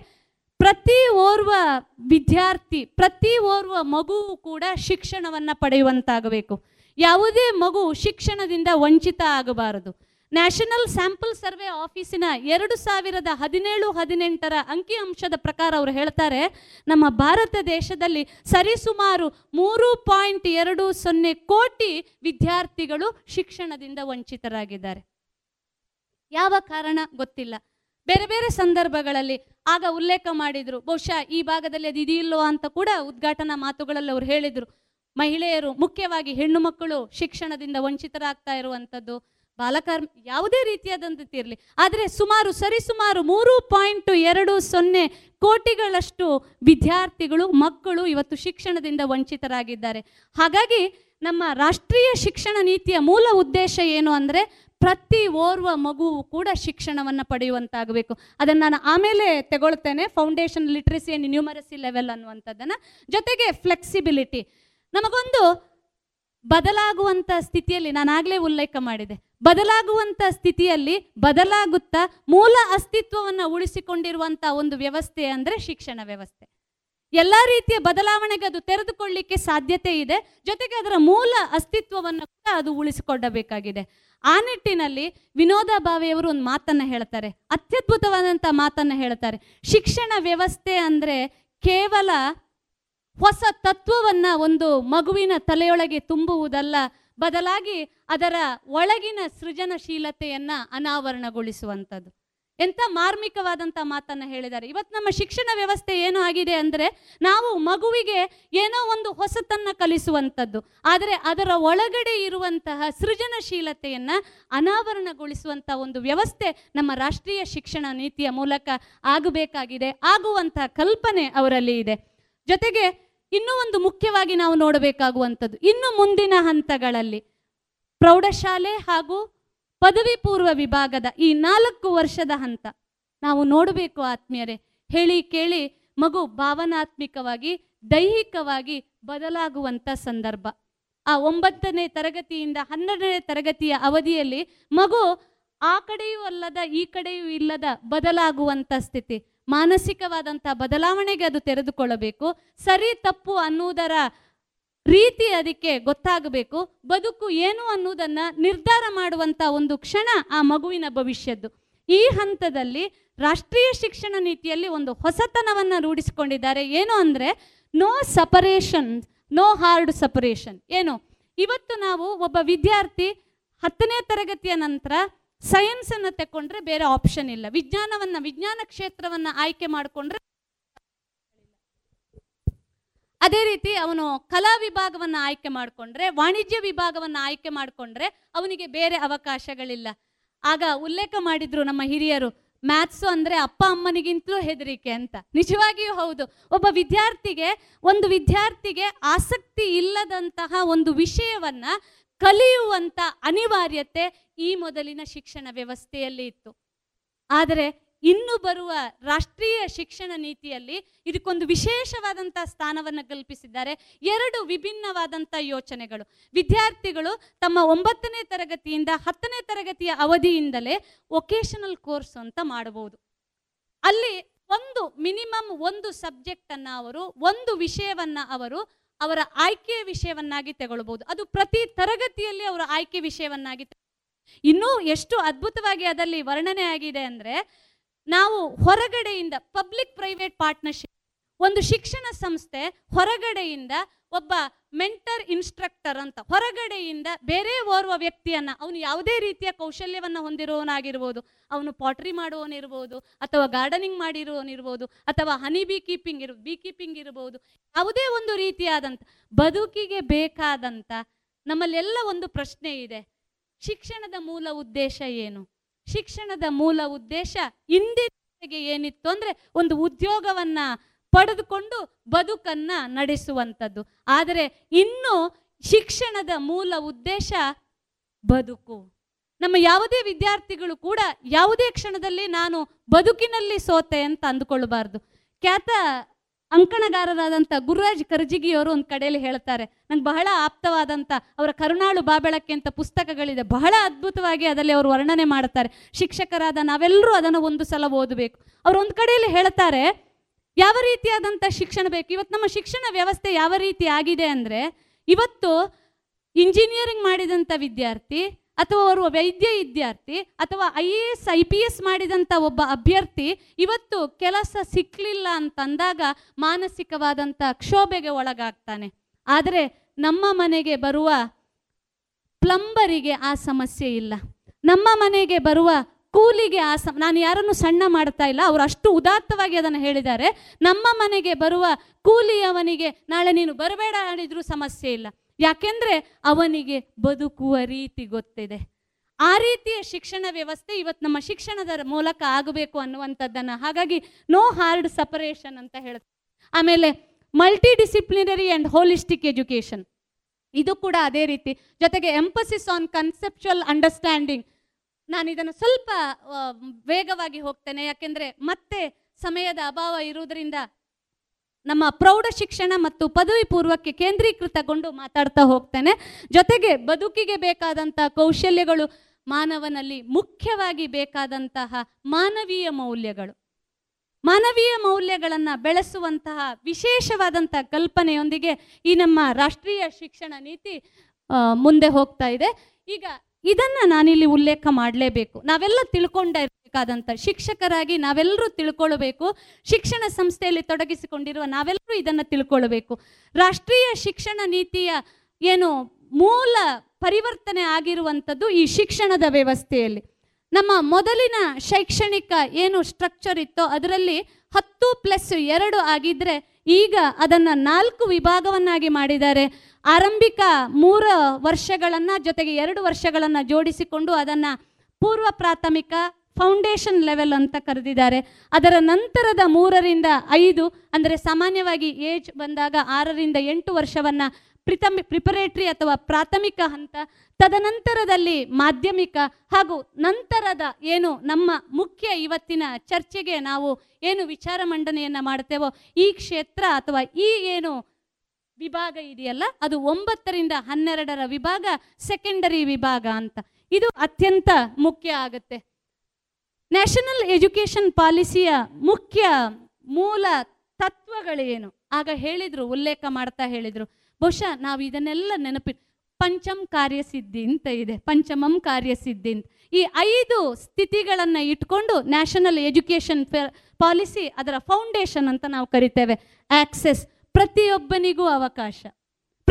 ಪ್ರತಿ ಓರ್ವ ವಿದ್ಯಾರ್ಥಿ, ಪ್ರತಿ ಓರ್ವ ಮಗುವು ಕೂಡ ಶಿಕ್ಷಣವನ್ನು ಪಡೆಯುವಂತಾಗಬೇಕು. ಯಾವುದೇ ಮಗು ಶಿಕ್ಷಣದಿಂದ ವಂಚಿತ ಆಗಬಾರದು. ನ್ಯಾಷನಲ್ ಸ್ಯಾಂಪಲ್ ಸರ್ವೆ ಆಫೀಸಿನ ಎರಡು ಸಾವಿರದ ಹದಿನೇಳು, ಹದಿನೆಂಟರ ಅಂಕಿಅಂಶದ ಪ್ರಕಾರ ಅವರು ಹೇಳ್ತಾರೆ, ನಮ್ಮ ಭಾರತ ದೇಶದಲ್ಲಿ ಸರಿಸುಮಾರು ಮೂರು ಪಾಯಿಂಟ್ ಎರಡು ಸೊನ್ನೆ ಕೋಟಿ ವಿದ್ಯಾರ್ಥಿಗಳು ಶಿಕ್ಷಣದಿಂದ ವಂಚಿತರಾಗಿದ್ದಾರೆ. ಯಾವ ಕಾರಣ ಗೊತ್ತಿಲ್ಲ. ಬೇರೆ ಬೇರೆ ಸಂದರ್ಭಗಳಲ್ಲಿ ಆಗ ಉಲ್ಲೇಖ ಮಾಡಿದ್ರು. ಬಹುಶಃ ಈ ಭಾಗದಲ್ಲಿ ಅದು ಇದೆಯಿಲ್ಲೋ ಅಂತ ಕೂಡ ಉದ್ಘಾಟನಾ ಮಾತುಗಳಲ್ಲಿ ಅವರು ಹೇಳಿದ್ರು. ಮಹಿಳೆಯರು, ಮುಖ್ಯವಾಗಿ ಹೆಣ್ಣು ಮಕ್ಕಳು ಶಿಕ್ಷಣದಿಂದ ವಂಚಿತರಾಗ್ತಾ ಇರುವಂಥದ್ದು ಬಾಲಕಾರ್ಮ ಯಾವುದೇ ರೀತಿಯಾದಂಥದ್ದು ಇರಲಿ. ಆದರೆ ಸುಮಾರು ಸರಿಸುಮಾರು ಮೂರು ಪಾಯಿಂಟ್ ಎರಡು ಸೊನ್ನೆ ಕೋಟಿಗಳಷ್ಟು ವಿದ್ಯಾರ್ಥಿಗಳು, ಮಕ್ಕಳು ಇವತ್ತು ಶಿಕ್ಷಣದಿಂದ ವಂಚಿತರಾಗಿದ್ದಾರೆ. ಹಾಗಾಗಿ ನಮ್ಮ ರಾಷ್ಟ್ರೀಯ ಶಿಕ್ಷಣ ನೀತಿಯ ಮೂಲ ಉದ್ದೇಶ ಏನು ಅಂದರೆ ಪ್ರತಿ ಓರ್ವ ಮಗುವು ಕೂಡ ಶಿಕ್ಷಣವನ್ನು ಪಡೆಯುವಂತಾಗಬೇಕು. ಅದನ್ನು ನಾನು ಆಮೇಲೆ ತಗೊಳ್ತೇನೆ foundation literacy and numeracy level ಅನ್ನುವಂಥದ್ದನ್ನು. ಜೊತೆಗೆ ಫ್ಲೆಕ್ಸಿಬಿಲಿಟಿ ನಮಗೊಂದು ಬದಲಾಗುವಂಥ ಸ್ಥಿತಿಯಲ್ಲಿ, ನಾನಾಗಲೇ ಉಲ್ಲೇಖ ಮಾಡಿದೆ. ಬದಲಾಗುವಂಥ ಸ್ಥಿತಿಯಲ್ಲಿ ಬದಲಾಗುತ್ತಾ ಮೂಲ ಅಸ್ತಿತ್ವವನ್ನು ಉಳಿಸಿಕೊಂಡಿರುವಂಥ ಒಂದು ವ್ಯವಸ್ಥೆ ಅಂದರೆ ಶಿಕ್ಷಣ ವ್ಯವಸ್ಥೆ. ಎಲ್ಲ ರೀತಿಯ ಬದಲಾವಣೆಗೆ ಅದು ತೆರೆದುಕೊಳ್ಳಿಕ್ಕೆ ಸಾಧ್ಯತೆ ಇದೆ. ಜೊತೆಗೆ ಅದರ ಮೂಲ ಅಸ್ತಿತ್ವವನ್ನು ಕೂಡ ಅದು ಉಳಿಸಿಕೊಳ್ಳಬೇಕಾಗಿದೆ ಆ ನಿಟ್ಟಿನಲ್ಲಿ ವಿನೋದ ಭಾವೆಯವರು ಒಂದು ಮಾತನ್ನು ಹೇಳ್ತಾರೆ. ಅತ್ಯದ್ಭುತವಾದಂಥ ಮಾತನ್ನು ಹೇಳ್ತಾರೆ. ಶಿಕ್ಷಣ ವ್ಯವಸ್ಥೆ ಅಂದರೆ ಕೇವಲ ಹೊಸ ತತ್ವವನ್ನ ಒಂದು ಮಗುವಿನ ತಲೆಯೊಳಗೆ ತುಂಬುವುದಲ್ಲ, ಬದಲಾಗಿ ಅದರ ಒಳಗಿನ ಸೃಜನಶೀಲತೆಯನ್ನು ಅನಾವರಣಗೊಳಿಸುವಂಥದ್ದು. ಎಂಥ ಮಾರ್ಮಿಕವಾದಂಥ ಮಾತನ್ನು ಹೇಳಿದ್ದಾರೆ. ಇವತ್ತು ನಮ್ಮ ಶಿಕ್ಷಣ ವ್ಯವಸ್ಥೆ ಏನು ಆಗಿದೆ ಅಂದರೆ ನಾವು ಮಗುವಿಗೆ ಏನೋ ಒಂದು ಹೊಸತನ್ನು ಕಲಿಸುವಂಥದ್ದು, ಆದರೆ ಅದರ ಒಳಗಡೆ ಇರುವಂತಹ ಸೃಜನಶೀಲತೆಯನ್ನು ಅನಾವರಣಗೊಳಿಸುವಂಥ ಒಂದು ವ್ಯವಸ್ಥೆ ನಮ್ಮ ರಾಷ್ಟ್ರೀಯ ಶಿಕ್ಷಣ ನೀತಿಯ ಮೂಲಕ ಆಗಬೇಕಾಗಿದೆ ಆಗುವಂತಹ ಕಲ್ಪನೆ ಅವರಲ್ಲಿ ಇದೆ. ಜೊತೆಗೆ ಇನ್ನೂ ಒಂದು ಮುಖ್ಯವಾಗಿ ನಾವು ನೋಡಬೇಕಾಗುವಂಥದ್ದು, ಇನ್ನು ಮುಂದಿನ ಹಂತಗಳಲ್ಲಿ ಪ್ರೌಢಶಾಲೆ ಹಾಗೂ ಪದವಿ ಪೂರ್ವ ವಿಭಾಗದ ಈ ನಾಲ್ಕು ವರ್ಷದ ಹಂತ. ನಾವು ನೋಡಬೇಕು ಆತ್ಮೀಯರೇ, ಹೇಳಿ ಕೇಳಿ ಮಗು ಭಾವನಾತ್ಮಿಕವಾಗಿ, ದೈಹಿಕವಾಗಿ ಬದಲಾಗುವಂಥ ಸಂದರ್ಭ. ಆ ಒಂಬತ್ತನೇ ತರಗತಿಯಿಂದ ಹನ್ನೆರಡನೇ ತರಗತಿಯ ಅವಧಿಯಲ್ಲಿ ಮಗು ಆ ಕಡೆಯೂ ಅಲ್ಲದ, ಈ ಕಡೆಯೂ ಇಲ್ಲದ ಬದಲಾಗುವಂಥ ಸ್ಥಿತಿ. ಮಾನಸಿಕವಾದಂಥ ಬದಲಾವಣೆಗೆ ಅದು ತೆರೆದುಕೊಳ್ಳಬೇಕು. ಸರಿ ತಪ್ಪು ಅನ್ನುವುದರ ರೀತಿ ಅದಕ್ಕೆ ಗೊತ್ತಾಗಬೇಕು, ಬದುಕು ಏನು ಅನ್ನುವುದನ್ನ ನಿರ್ಧಾರ ಮಾಡುವಂಥ ಒಂದು ಕ್ಷಣ ಆ ಮಗುವಿನ ಭವಿಷ್ಯದ್ದು. ಈ ಹಂತದಲ್ಲಿ ರಾಷ್ಟ್ರೀಯ ಶಿಕ್ಷಣ ನೀತಿಯಲ್ಲಿ ಒಂದು ಹೊಸತನವನ್ನು ರೂಢಿಸಿಕೊಂಡಿದ್ದಾರೆ. ಏನು ಅಂದರೆ no separation no hard separation ಏನು? ಇವತ್ತು ನಾವು ಒಬ್ಬ ವಿದ್ಯಾರ್ಥಿ ಹತ್ತನೇ ತರಗತಿಯ ನಂತರ ಸೈನ್ಸನ್ನು ತಗೊಂಡ್ರೆ ಬೇರೆ ಆಪ್ಷನ್ ಇಲ್ಲ. ವಿಜ್ಞಾನವನ್ನ, ವಿಜ್ಞಾನ ಕ್ಷೇತ್ರವನ್ನ ಆಯ್ಕೆ ಮಾಡಿಕೊಂಡ್ರೆ ಅದೇ ರೀತಿ ಅವನು ಕಲಾ ವಿಭಾಗವನ್ನು ಆಯ್ಕೆ ಮಾಡಿಕೊಂಡ್ರೆ, ವಾಣಿಜ್ಯ ವಿಭಾಗವನ್ನು ಆಯ್ಕೆ ಮಾಡಿಕೊಂಡ್ರೆ ಅವನಿಗೆ ಬೇರೆ ಅವಕಾಶಗಳಿಲ್ಲ. ಆಗ ಉಲ್ಲೇಖ ಮಾಡಿದ್ರು ನಮ್ಮ ಹಿರಿಯರು, ಮ್ಯಾಥ್ಸು ಅಂದರೆ ಅಪ್ಪ ಅಮ್ಮನಿಗಿಂತಲೂ ಹೆದರಿಕೆ ಅಂತ. ನಿಜವಾಗಿಯೂ ಹೌದು. ಒಬ್ಬ ವಿದ್ಯಾರ್ಥಿಗೆ, ಒಂದು ವಿದ್ಯಾರ್ಥಿಗೆ ಆಸಕ್ತಿ ಇಲ್ಲದಂತಹ ಒಂದು ವಿಷಯವನ್ನು ಕಲಿಯುವಂಥ ಅನಿವಾರ್ಯತೆ ಈ ಮೊದಲಿನ ಶಿಕ್ಷಣ ವ್ಯವಸ್ಥೆಯಲ್ಲಿ ಇತ್ತು. ಆದರೆ ಇನ್ನು ಬರುವ ರಾಷ್ಟ್ರೀಯ ಶಿಕ್ಷಣ ನೀತಿಯಲ್ಲಿ ಇದಕ್ಕೊಂದು ವಿಶೇಷವಾದಂಥ ಸ್ಥಾನವನ್ನು ಕಲ್ಪಿಸಿದ್ದಾರೆ. ಎರಡು ವಿಭಿನ್ನವಾದಂಥ ಯೋಚನೆಗಳು. ವಿದ್ಯಾರ್ಥಿಗಳು ತಮ್ಮ ಒಂಬತ್ತನೇ ತರಗತಿಯಿಂದ ಹತ್ತನೇ ತರಗತಿಯ ಅವಧಿಯಿಂದಲೇ ವೊಕೇಶನಲ್ ಕೋರ್ಸ್ ಅಂತ ಮಾಡಬಹುದು. ಅಲ್ಲಿ ಒಂದು ಮಿನಿಮಮ್ ಒಂದು ಸಬ್ಜೆಕ್ಟನ್ನು ಅವರು, ಒಂದು ವಿಷಯವನ್ನು ಅವರು ಅವರ ಆಯ್ಕೆಯ ವಿಷಯವನ್ನಾಗಿ ತಗೊಳ್ಬಹುದು. ಅದು ಪ್ರತಿ ತರಗತಿಯಲ್ಲಿ ಅವರ ಆಯ್ಕೆ ವಿಷಯವನ್ನಾಗಿ ಇನ್ನೂ ಎಷ್ಟು ಅದ್ಭುತವಾಗಿ ಅದರಲ್ಲಿ ವರ್ಣನೆ ಆಗಿದೆ ಅಂದರೆ ನಾವು ಹೊರಗಡೆಯಿಂದ ಪಬ್ಲಿಕ್ ಪ್ರೈವೇಟ್ ಪಾರ್ಟ್ನರ್ಶಿಪ್ ಒಂದು ಶಿಕ್ಷಣ ಸಂಸ್ಥೆ ಹೊರಗಡೆಯಿಂದ ಒಬ್ಬ ಮೆಂಟರ್ ಇನ್ಸ್ಟ್ರಕ್ಟರ್ ಅಂತ, ಹೊರಗಡೆಯಿಂದ ಬೇರೆ ಓರ್ವ ವ್ಯಕ್ತಿಯನ್ನ ಅವನು ಯಾವುದೇ ರೀತಿಯ ಕೌಶಲ್ಯವನ್ನ ಹೊಂದಿರುವವನಾಗಿರ್ಬೋದು ಅವನು ಪಾಟ್ರಿ ಮಾಡುವವನಿರ್ಬೋದು, ಅಥವಾ ಗಾರ್ಡನಿಂಗ್ ಮಾಡಿರುವವನಿರ್ಬೋದು ಅಥವಾ ಹನಿ ಬೀ ಕೀಪಿಂಗ್ ಇರ್ ಬೀ ಕೀಪಿಂಗ್ ಇರಬಹುದು ಯಾವುದೇ ಒಂದು ರೀತಿಯಾದಂಥ ಬದುಕಿಗೆ ಬೇಕಾದಂಥ ನಮ್ಮಲ್ಲೆಲ್ಲ ಒಂದು ಪ್ರಶ್ನೆ ಇದೆ. ಶಿಕ್ಷಣದ ಮೂಲ ಉದ್ದೇಶ ಏನು? ಶಿಕ್ಷಣದ ಮೂಲ ಉದ್ದೇಶ ಇಂದಿನ ಏನಿತ್ತು ಅಂದ್ರೆ ಒಂದು ಉದ್ಯೋಗವನ್ನ ಪಡೆದುಕೊಂಡು ಬದುಕನ್ನ ನಡೆಸುವಂಥದ್ದು. ಆದರೆ ಇನ್ನು ಶಿಕ್ಷಣದ ಮೂಲ ಉದ್ದೇಶ ಬದುಕು. ನಮ್ಮ ಯಾವುದೇ ವಿದ್ಯಾರ್ಥಿಗಳು ಕೂಡ ಯಾವುದೇ ಕ್ಷಣದಲ್ಲಿ ನಾನು ಬದುಕಿನಲ್ಲಿ ಸೋತೆ ಅಂತ ಅಂದುಕೊಳ್ಳಬಾರ್ದು ಖ್ಯಾತ ಅಂಕಣಗಾರರಾದಂಥ ಗುರುರಾಜ್ ಕರ್ಜಿಗಿಯವರು ಒಂದು ಕಡೆಯಲ್ಲಿ ಹೇಳ್ತಾರೆ, ನಂಗೆ ಬಹಳ ಆಪ್ತವಾದಂಥ ಅವರ ಕರುಣಾಳು ಬಾಬೆಳಕ್ಕೆ ಅಂತ ಪುಸ್ತಕಗಳಿದೆ. ಬಹಳ ಅದ್ಭುತವಾಗಿ ಅದರಲ್ಲಿ ಅವರು ವರ್ಣನೆ ಮಾಡ್ತಾರೆ. ಶಿಕ್ಷಕರಾದ ನಾವೆಲ್ಲರೂ ಅದನ್ನು ಒಂದು ಸಲ ಓದಬೇಕು. ಅವರು ಒಂದು ಕಡೆಯಲ್ಲಿ ಹೇಳ್ತಾರೆ, ಯಾವ ರೀತಿಯಾದಂಥ ಶಿಕ್ಷಣ ಬೇಕು? ಇವತ್ತು ನಮ್ಮ ಶಿಕ್ಷಣ ವ್ಯವಸ್ಥೆ ಯಾವ ರೀತಿ ಆಗಿದೆ ಅಂದರೆ, ಇವತ್ತು ಇಂಜಿನಿಯರಿಂಗ್ ಮಾಡಿದಂಥ ವಿದ್ಯಾರ್ಥಿ ಅಥವಾ ಅವರು ವೈದ್ಯ ವಿದ್ಯಾರ್ಥಿ ಅಥವಾ I A S I P S ಮಾಡಿದಂಥ ಒಬ್ಬ ಅಭ್ಯರ್ಥಿ ಇವತ್ತು ಕೆಲಸ ಸಿಕ್ಕಲಿಲ್ಲ ಅಂತಂದಾಗ ಮಾನಸಿಕವಾದಂಥ ಕ್ಷೋಭೆಗೆ ಒಳಗಾಗ್ತಾನೆ. ಆದರೆ ನಮ್ಮ ಮನೆಗೆ ಬರುವ ಪ್ಲಂಬರಿಗೆ ಆ ಸಮಸ್ಯೆ ಇಲ್ಲ. ನಮ್ಮ ಮನೆಗೆ ಬರುವ ಕೂಲಿಗೆ ಆ ಸಮ, ನಾನು ಯಾರನ್ನು ಸಣ್ಣ ಮಾಡ್ತಾ ಇಲ್ಲ, ಅವರು ಅಷ್ಟು ಉದಾತ್ತವಾಗಿ ಅದನ್ನು ಹೇಳಿದ್ದಾರೆ. ನಮ್ಮ ಮನೆಗೆ ಬರುವ ಕೂಲಿಯವನಿಗೆ ನಾಳೆ ನೀನು ಬರಬೇಡ ಹೇಳಿದ್ರೂ ಸಮಸ್ಯೆ ಇಲ್ಲ. ಯಾಕೆಂದ್ರೆ ಅವನಿಗೆ ಬದುಕುವ ರೀತಿ ಗೊತ್ತಿದೆ. ಆ ರೀತಿಯ ಶಿಕ್ಷಣ ವ್ಯವಸ್ಥೆ ಇವತ್ತು ನಮ್ಮ ಶಿಕ್ಷಣದ ಮೂಲಕ ಆಗಬೇಕು ಅನ್ನುವಂಥದ್ದನ್ನು. ಹಾಗಾಗಿ ನೋ ಹಾರ್ಡ್ ಸಪರೇಷನ್ ಅಂತ ಹೇಳ್ತಾರೆ. ಆಮೇಲೆ multidisciplinary and holistic education ಇದು ಕೂಡ ಅದೇ ರೀತಿ. ಜೊತೆಗೆ ಎಂಪಸಿಸ್ ಆನ್ ಕನ್ಸೆಪ್ಚುಯಲ್ ಅಂಡರ್ಸ್ಟ್ಯಾಂಡಿಂಗ್ ನಾನು ಇದನ್ನು ಸ್ವಲ್ಪ ವೇಗವಾಗಿ ಹೋಗ್ತೇನೆ. ಯಾಕೆಂದರೆ ಮತ್ತೆ ಸಮಯದ ಅಭಾವ ಇರುವುದರಿಂದ ನಮ್ಮ ಪ್ರೌಢ ಶಿಕ್ಷಣ ಮತ್ತು ಪದವಿ ಪೂರ್ವಕ್ಕೆ ಕೇಂದ್ರೀಕೃತಗೊಂಡು ಮಾತಾಡ್ತಾ ಹೋಗ್ತೇನೆ. ಜೊತೆಗೆ ಬದುಕಿಗೆ ಬೇಕಾದಂಥ ಕೌಶಲ್ಯಗಳು ಮಾನವನಲ್ಲಿ ಮುಖ್ಯವಾಗಿ ಬೇಕಾದಂತಹ ಮಾನವೀಯ ಮೌಲ್ಯಗಳು. ಮಾನವೀಯ ಮೌಲ್ಯಗಳನ್ನು ಬೆಳೆಸುವಂತಹ ವಿಶೇಷವಾದಂಥ ಕಲ್ಪನೆಯೊಂದಿಗೆ ಈ ನಮ್ಮ ರಾಷ್ಟ್ರೀಯ ಶಿಕ್ಷಣ ನೀತಿ ಮುಂದೆ ಹೋಗ್ತಾ ಇದೆ. ಈಗ ಇದನ್ನು ನಾನಿಲ್ಲಿ ಉಲ್ಲೇಖ ಮಾಡಲೇಬೇಕು. ನಾವೆಲ್ಲ ತಿಳ್ಕೊಂಡಿರಬೇಕಾದಂಥ ಶಿಕ್ಷಕರಾಗಿ ನಾವೆಲ್ಲರೂ ತಿಳ್ಕೊಳ್ಬೇಕು. ಶಿಕ್ಷಣ ಸಂಸ್ಥೆಯಲ್ಲಿ ತೊಡಗಿಸಿಕೊಂಡಿರುವ ನಾವೆಲ್ಲರೂ ಇದನ್ನು ತಿಳ್ಕೊಳ್ಬೇಕು. ರಾಷ್ಟ್ರೀಯ ಶಿಕ್ಷಣ ನೀತಿಯ ಏನು ಮೂಲ ಪರಿವರ್ತನೆ ಆಗಿರುವಂಥದ್ದು ಈ ಶಿಕ್ಷಣದ ವ್ಯವಸ್ಥೆಯಲ್ಲಿ. ನಮ್ಮ ಮೊದಲಿನ ಶೈಕ್ಷಣಿಕ ಏನು ಸ್ಟ್ರಕ್ಚರ್ ಇತ್ತೋ ಅದರಲ್ಲಿ ಹತ್ತು ಪ್ಲಸ್ ಎರಡು ಆಗಿದ್ರೆ ಈಗ ಅದನ್ನು ನಾಲ್ಕು ವಿಭಾಗವನ್ನಾಗಿ ಮಾಡಿದ್ದಾರೆ. ಆರಂಭಿಕ ಮೂರು ವರ್ಷಗಳನ್ನು ಜೊತೆಗೆ ಎರಡು ವರ್ಷಗಳನ್ನು ಜೋಡಿಸಿಕೊಂಡು ಅದನ್ನು ಪೂರ್ವ ಪ್ರಾಥಮಿಕ ಫೌಂಡೇಶನ್ ಲೆವೆಲ್ ಅಂತ ಕರೆದಿದ್ದಾರೆ. ಅದರ ನಂತರದ ಮೂರರಿಂದ ಐದು, ಅಂದರೆ ಸಾಮಾನ್ಯವಾಗಿ ಏಜ್ ಬಂದಾಗ ಆರರಿಂದ ಎಂಟು ವರ್ಷವನ್ನು ಪ್ರಿತಮಿ ಪ್ರಿಪರೇಟ್ರಿ ಅಥವಾ ಪ್ರಾಥಮಿಕ ಹಂತ, ತದನಂತರದಲ್ಲಿ ಮಾಧ್ಯಮಿಕ, ಹಾಗೂ ನಂತರದ ಏನು ನಮ್ಮ ಮುಖ್ಯ ಇವತ್ತಿನ ಚರ್ಚೆಗೆ ನಾವು ಏನು ವಿಚಾರ ಮಂಡನೆಯನ್ನು ಮಾಡ್ತೇವೋ ಈ ಕ್ಷೇತ್ರ ಅಥವಾ ಈ ಏನು ವಿಭಾಗ ಇದೆಯಲ್ಲ, ಅದು ಒಂಬತ್ತರಿಂದ ಹನ್ನೆರಡರ ವಿಭಾಗ ಸೆಕೆಂಡರಿ ವಿಭಾಗ ಅಂತ. ಇದು ಅತ್ಯಂತ ಮುಖ್ಯ ಆಗುತ್ತೆ. ನ್ಯಾಷನಲ್ ಎಜುಕೇಷನ್ ಪಾಲಿಸಿಯ ಮುಖ್ಯ ಮೂಲ ತತ್ವಗಳೇನು? ಆಗ ಹೇಳಿದ್ರು, ಉಲ್ಲೇಖ ಮಾಡ್ತಾ ಹೇಳಿದ್ರು. ಬಹುಶಃ ನಾವು ಇದನ್ನೆಲ್ಲ ನೆನಪಿ ಪಂಚಮ್ ಕಾರ್ಯಸಿದ್ಧಿ ಅಂತ ಇದೆ, ಪಂಚಮಂ ಕಾರ್ಯಸಿದ್ಧಿ ಅಂತ. ಈ ಐದು ಸ್ಥಿತಿಗಳನ್ನು ಇಟ್ಕೊಂಡು ನ್ಯಾಷನಲ್ ಎಜುಕೇಷನ್ ಪಾಲಿಸಿ ಅದರ ಫೌಂಡೇಶನ್ ಅಂತ ನಾವು ಕರಿತೇವೆ. ಆಕ್ಸೆಸ್ ಪ್ರತಿಯೊಬ್ಬನಿಗೂ ಅವಕಾಶ.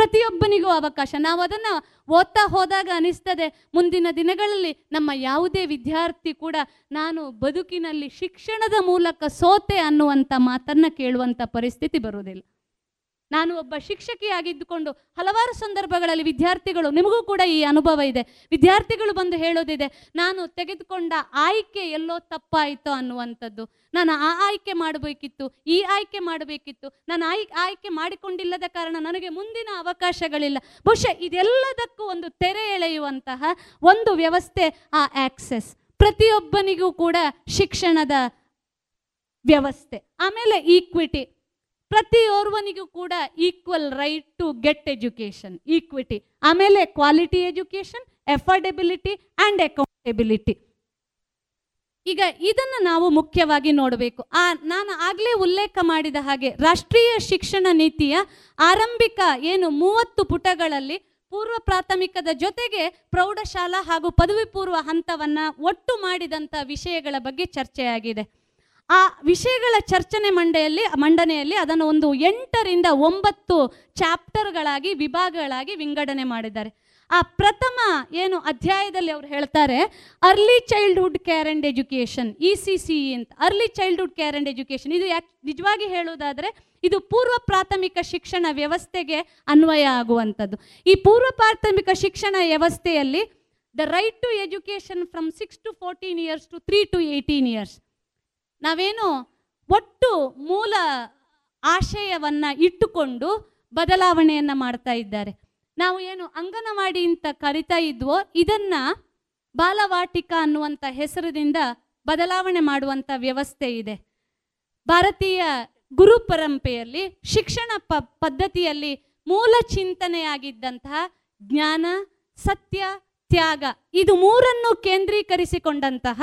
ಪ್ರತಿಯೊಬ್ಬನಿಗೂ ಅವಕಾಶ. ನಾವು ಅದನ್ನು ಓದ್ತಾ ಹೋದಾಗ ಅನಿಸ್ತದೆ, ಮುಂದಿನ ದಿನಗಳಲ್ಲಿ ನಮ್ಮ ಯಾವುದೇ ವಿದ್ಯಾರ್ಥಿ ಕೂಡ ನಾನು ಬದುಕಿನಲ್ಲಿ ಶಿಕ್ಷಣದ ಮೂಲಕ ಸೋತೆ ಅನ್ನುವಂಥ ಮಾತನ್ನು ಕೇಳುವಂಥ ಪರಿಸ್ಥಿತಿ ಬರುವುದಿಲ್ಲ. ನಾನು ಒಬ್ಬ ಶಿಕ್ಷಕಿಯಾಗಿದ್ದುಕೊಂಡು ಹಲವಾರು ಸಂದರ್ಭಗಳಲ್ಲಿ ವಿದ್ಯಾರ್ಥಿಗಳು, ನಿಮಗೂ ಕೂಡ ಈ ಅನುಭವ ಇದೆ. ವಿದ್ಯಾರ್ಥಿಗಳು ಬಂದು ಹೇಳೋದಿದೆ, ನಾನು ತೆಗೆದುಕೊಂಡ ಆಯ್ಕೆ ಎಲ್ಲೋ ತಪ್ಪಾಯಿತು ಅನ್ನುವಂಥದ್ದು. ನಾನು ಆ ಆಯ್ಕೆ ಮಾಡಬೇಕಿತ್ತು, ಈ ಆಯ್ಕೆ ಮಾಡಬೇಕಿತ್ತು. ನಾನು ಆಯ್, ಆಯ್ಕೆ ಮಾಡಿಕೊಂಡಿಲ್ಲದ ಕಾರಣ ನನಗೆ ಮುಂದಿನ ಅವಕಾಶಗಳಿಲ್ಲ. ಬಹುಶಃ ಇದೆಲ್ಲದಕ್ಕೂ ಒಂದು ತೆರೆ ಎಳೆಯುವಂತಹ ಒಂದು ವ್ಯವಸ್ಥೆ ಆ ಆಕ್ಸೆಸ್ ಪ್ರತಿಯೊಬ್ಬನಿಗೂ ಕೂಡ ಶಿಕ್ಷಣದ ವ್ಯವಸ್ಥೆ. ಆಮೇಲೆ ಈಕ್ವಿಟಿ ಪ್ರತಿಯೋರ್ವನಿಗೂ ಕೂಡ equal right to get education equity ಆಮೇಲೆ quality education affordability and accountability ಈಗ ಇದನ್ನು ನಾವು ಮುಖ್ಯವಾಗಿ ನೋಡಬೇಕು. ಆ, ನಾನು ಆಗಲೇ ಉಲ್ಲೇಖ ಮಾಡಿದ ಹಾಗೆ ರಾಷ್ಟ್ರೀಯ ಶಿಕ್ಷಣ ನೀತಿಯ ಆರಂಭಿಕ ಏನು ಮೂವತ್ತು ಪುಟಗಳಲ್ಲಿ ಪೂರ್ವ ಪ್ರಾಥಮಿಕದ ಜೊತೆಗೆ ಪ್ರೌಢಶಾಲಾ ಹಾಗೂ ಪದವಿ ಪೂರ್ವ ಹಂತವನ್ನು ಒಟ್ಟು ಮಾಡಿದಂಥ ವಿಷಯಗಳ ಬಗ್ಗೆ ಚರ್ಚೆಯಾಗಿದೆ. ಆ ವಿಷಯಗಳ ಚರ್ಚನೆ ಮಂಡೆಯಲ್ಲಿ, ಮಂಡನೆಯಲ್ಲಿ ಅದನ್ನು ಒಂದು ಎಂಟರಿಂದ ಒಂಬತ್ತು ಚಾಪ್ಟರ್ಗಳಾಗಿ, ವಿಭಾಗಗಳಾಗಿ ವಿಂಗಡಣೆ ಮಾಡಿದ್ದಾರೆ. ಆ ಪ್ರಥಮ ಏನು ಅಧ್ಯಾಯದಲ್ಲಿ ಅವ್ರು ಹೇಳ್ತಾರೆ, early childhood care and education E C C ಅಂತ. Early childhood care and education. ಇದು ಯಾಕೆ, ನಿಜವಾಗಿ ಹೇಳುವುದಾದರೆ, ಇದು ಪೂರ್ವ ಪ್ರಾಥಮಿಕ ಶಿಕ್ಷಣ ವ್ಯವಸ್ಥೆಗೆ ಅನ್ವಯ ಆಗುವಂಥದ್ದು. ಈ ಪೂರ್ವ ಪ್ರಾಥಮಿಕ ಶಿಕ್ಷಣ ವ್ಯವಸ್ಥೆಯಲ್ಲಿ, the right to education from six to fourteen years to three to eighteen years ನಾವೇನು ಒಟ್ಟು ಮೂಲ ಆಶಯವನ್ನು ಇಟ್ಟುಕೊಂಡು ಬದಲಾವಣೆಯನ್ನು ಮಾಡ್ತಾ ಇದ್ದಾರೆ. ನಾವು ಏನು ಅಂಗನವಾಡಿ ಅಂತ ಕರಿತಾ ಇದ್ವೋ, ಇದನ್ನ ಬಾಲವಾಟಿಕ ಅನ್ನುವಂಥ ಹೆಸರಿನಿಂದ ಬದಲಾವಣೆ ಮಾಡುವಂಥ ವ್ಯವಸ್ಥೆ ಇದೆ. ಭಾರತೀಯ ಗುರು ಪರಂಪರೆಯಲ್ಲಿ, ಶಿಕ್ಷಣ ಪ, ಪದ್ಧತಿಯಲ್ಲಿ ಮೂಲ ಚಿಂತನೆಯಾಗಿದ್ದಂತಹ ಜ್ಞಾನ, ಸತ್ಯ, ತ್ಯಾಗ, ಇದು ಮೂರನ್ನು ಕೇಂದ್ರೀಕರಿಸಿಕೊಂಡಂತಹ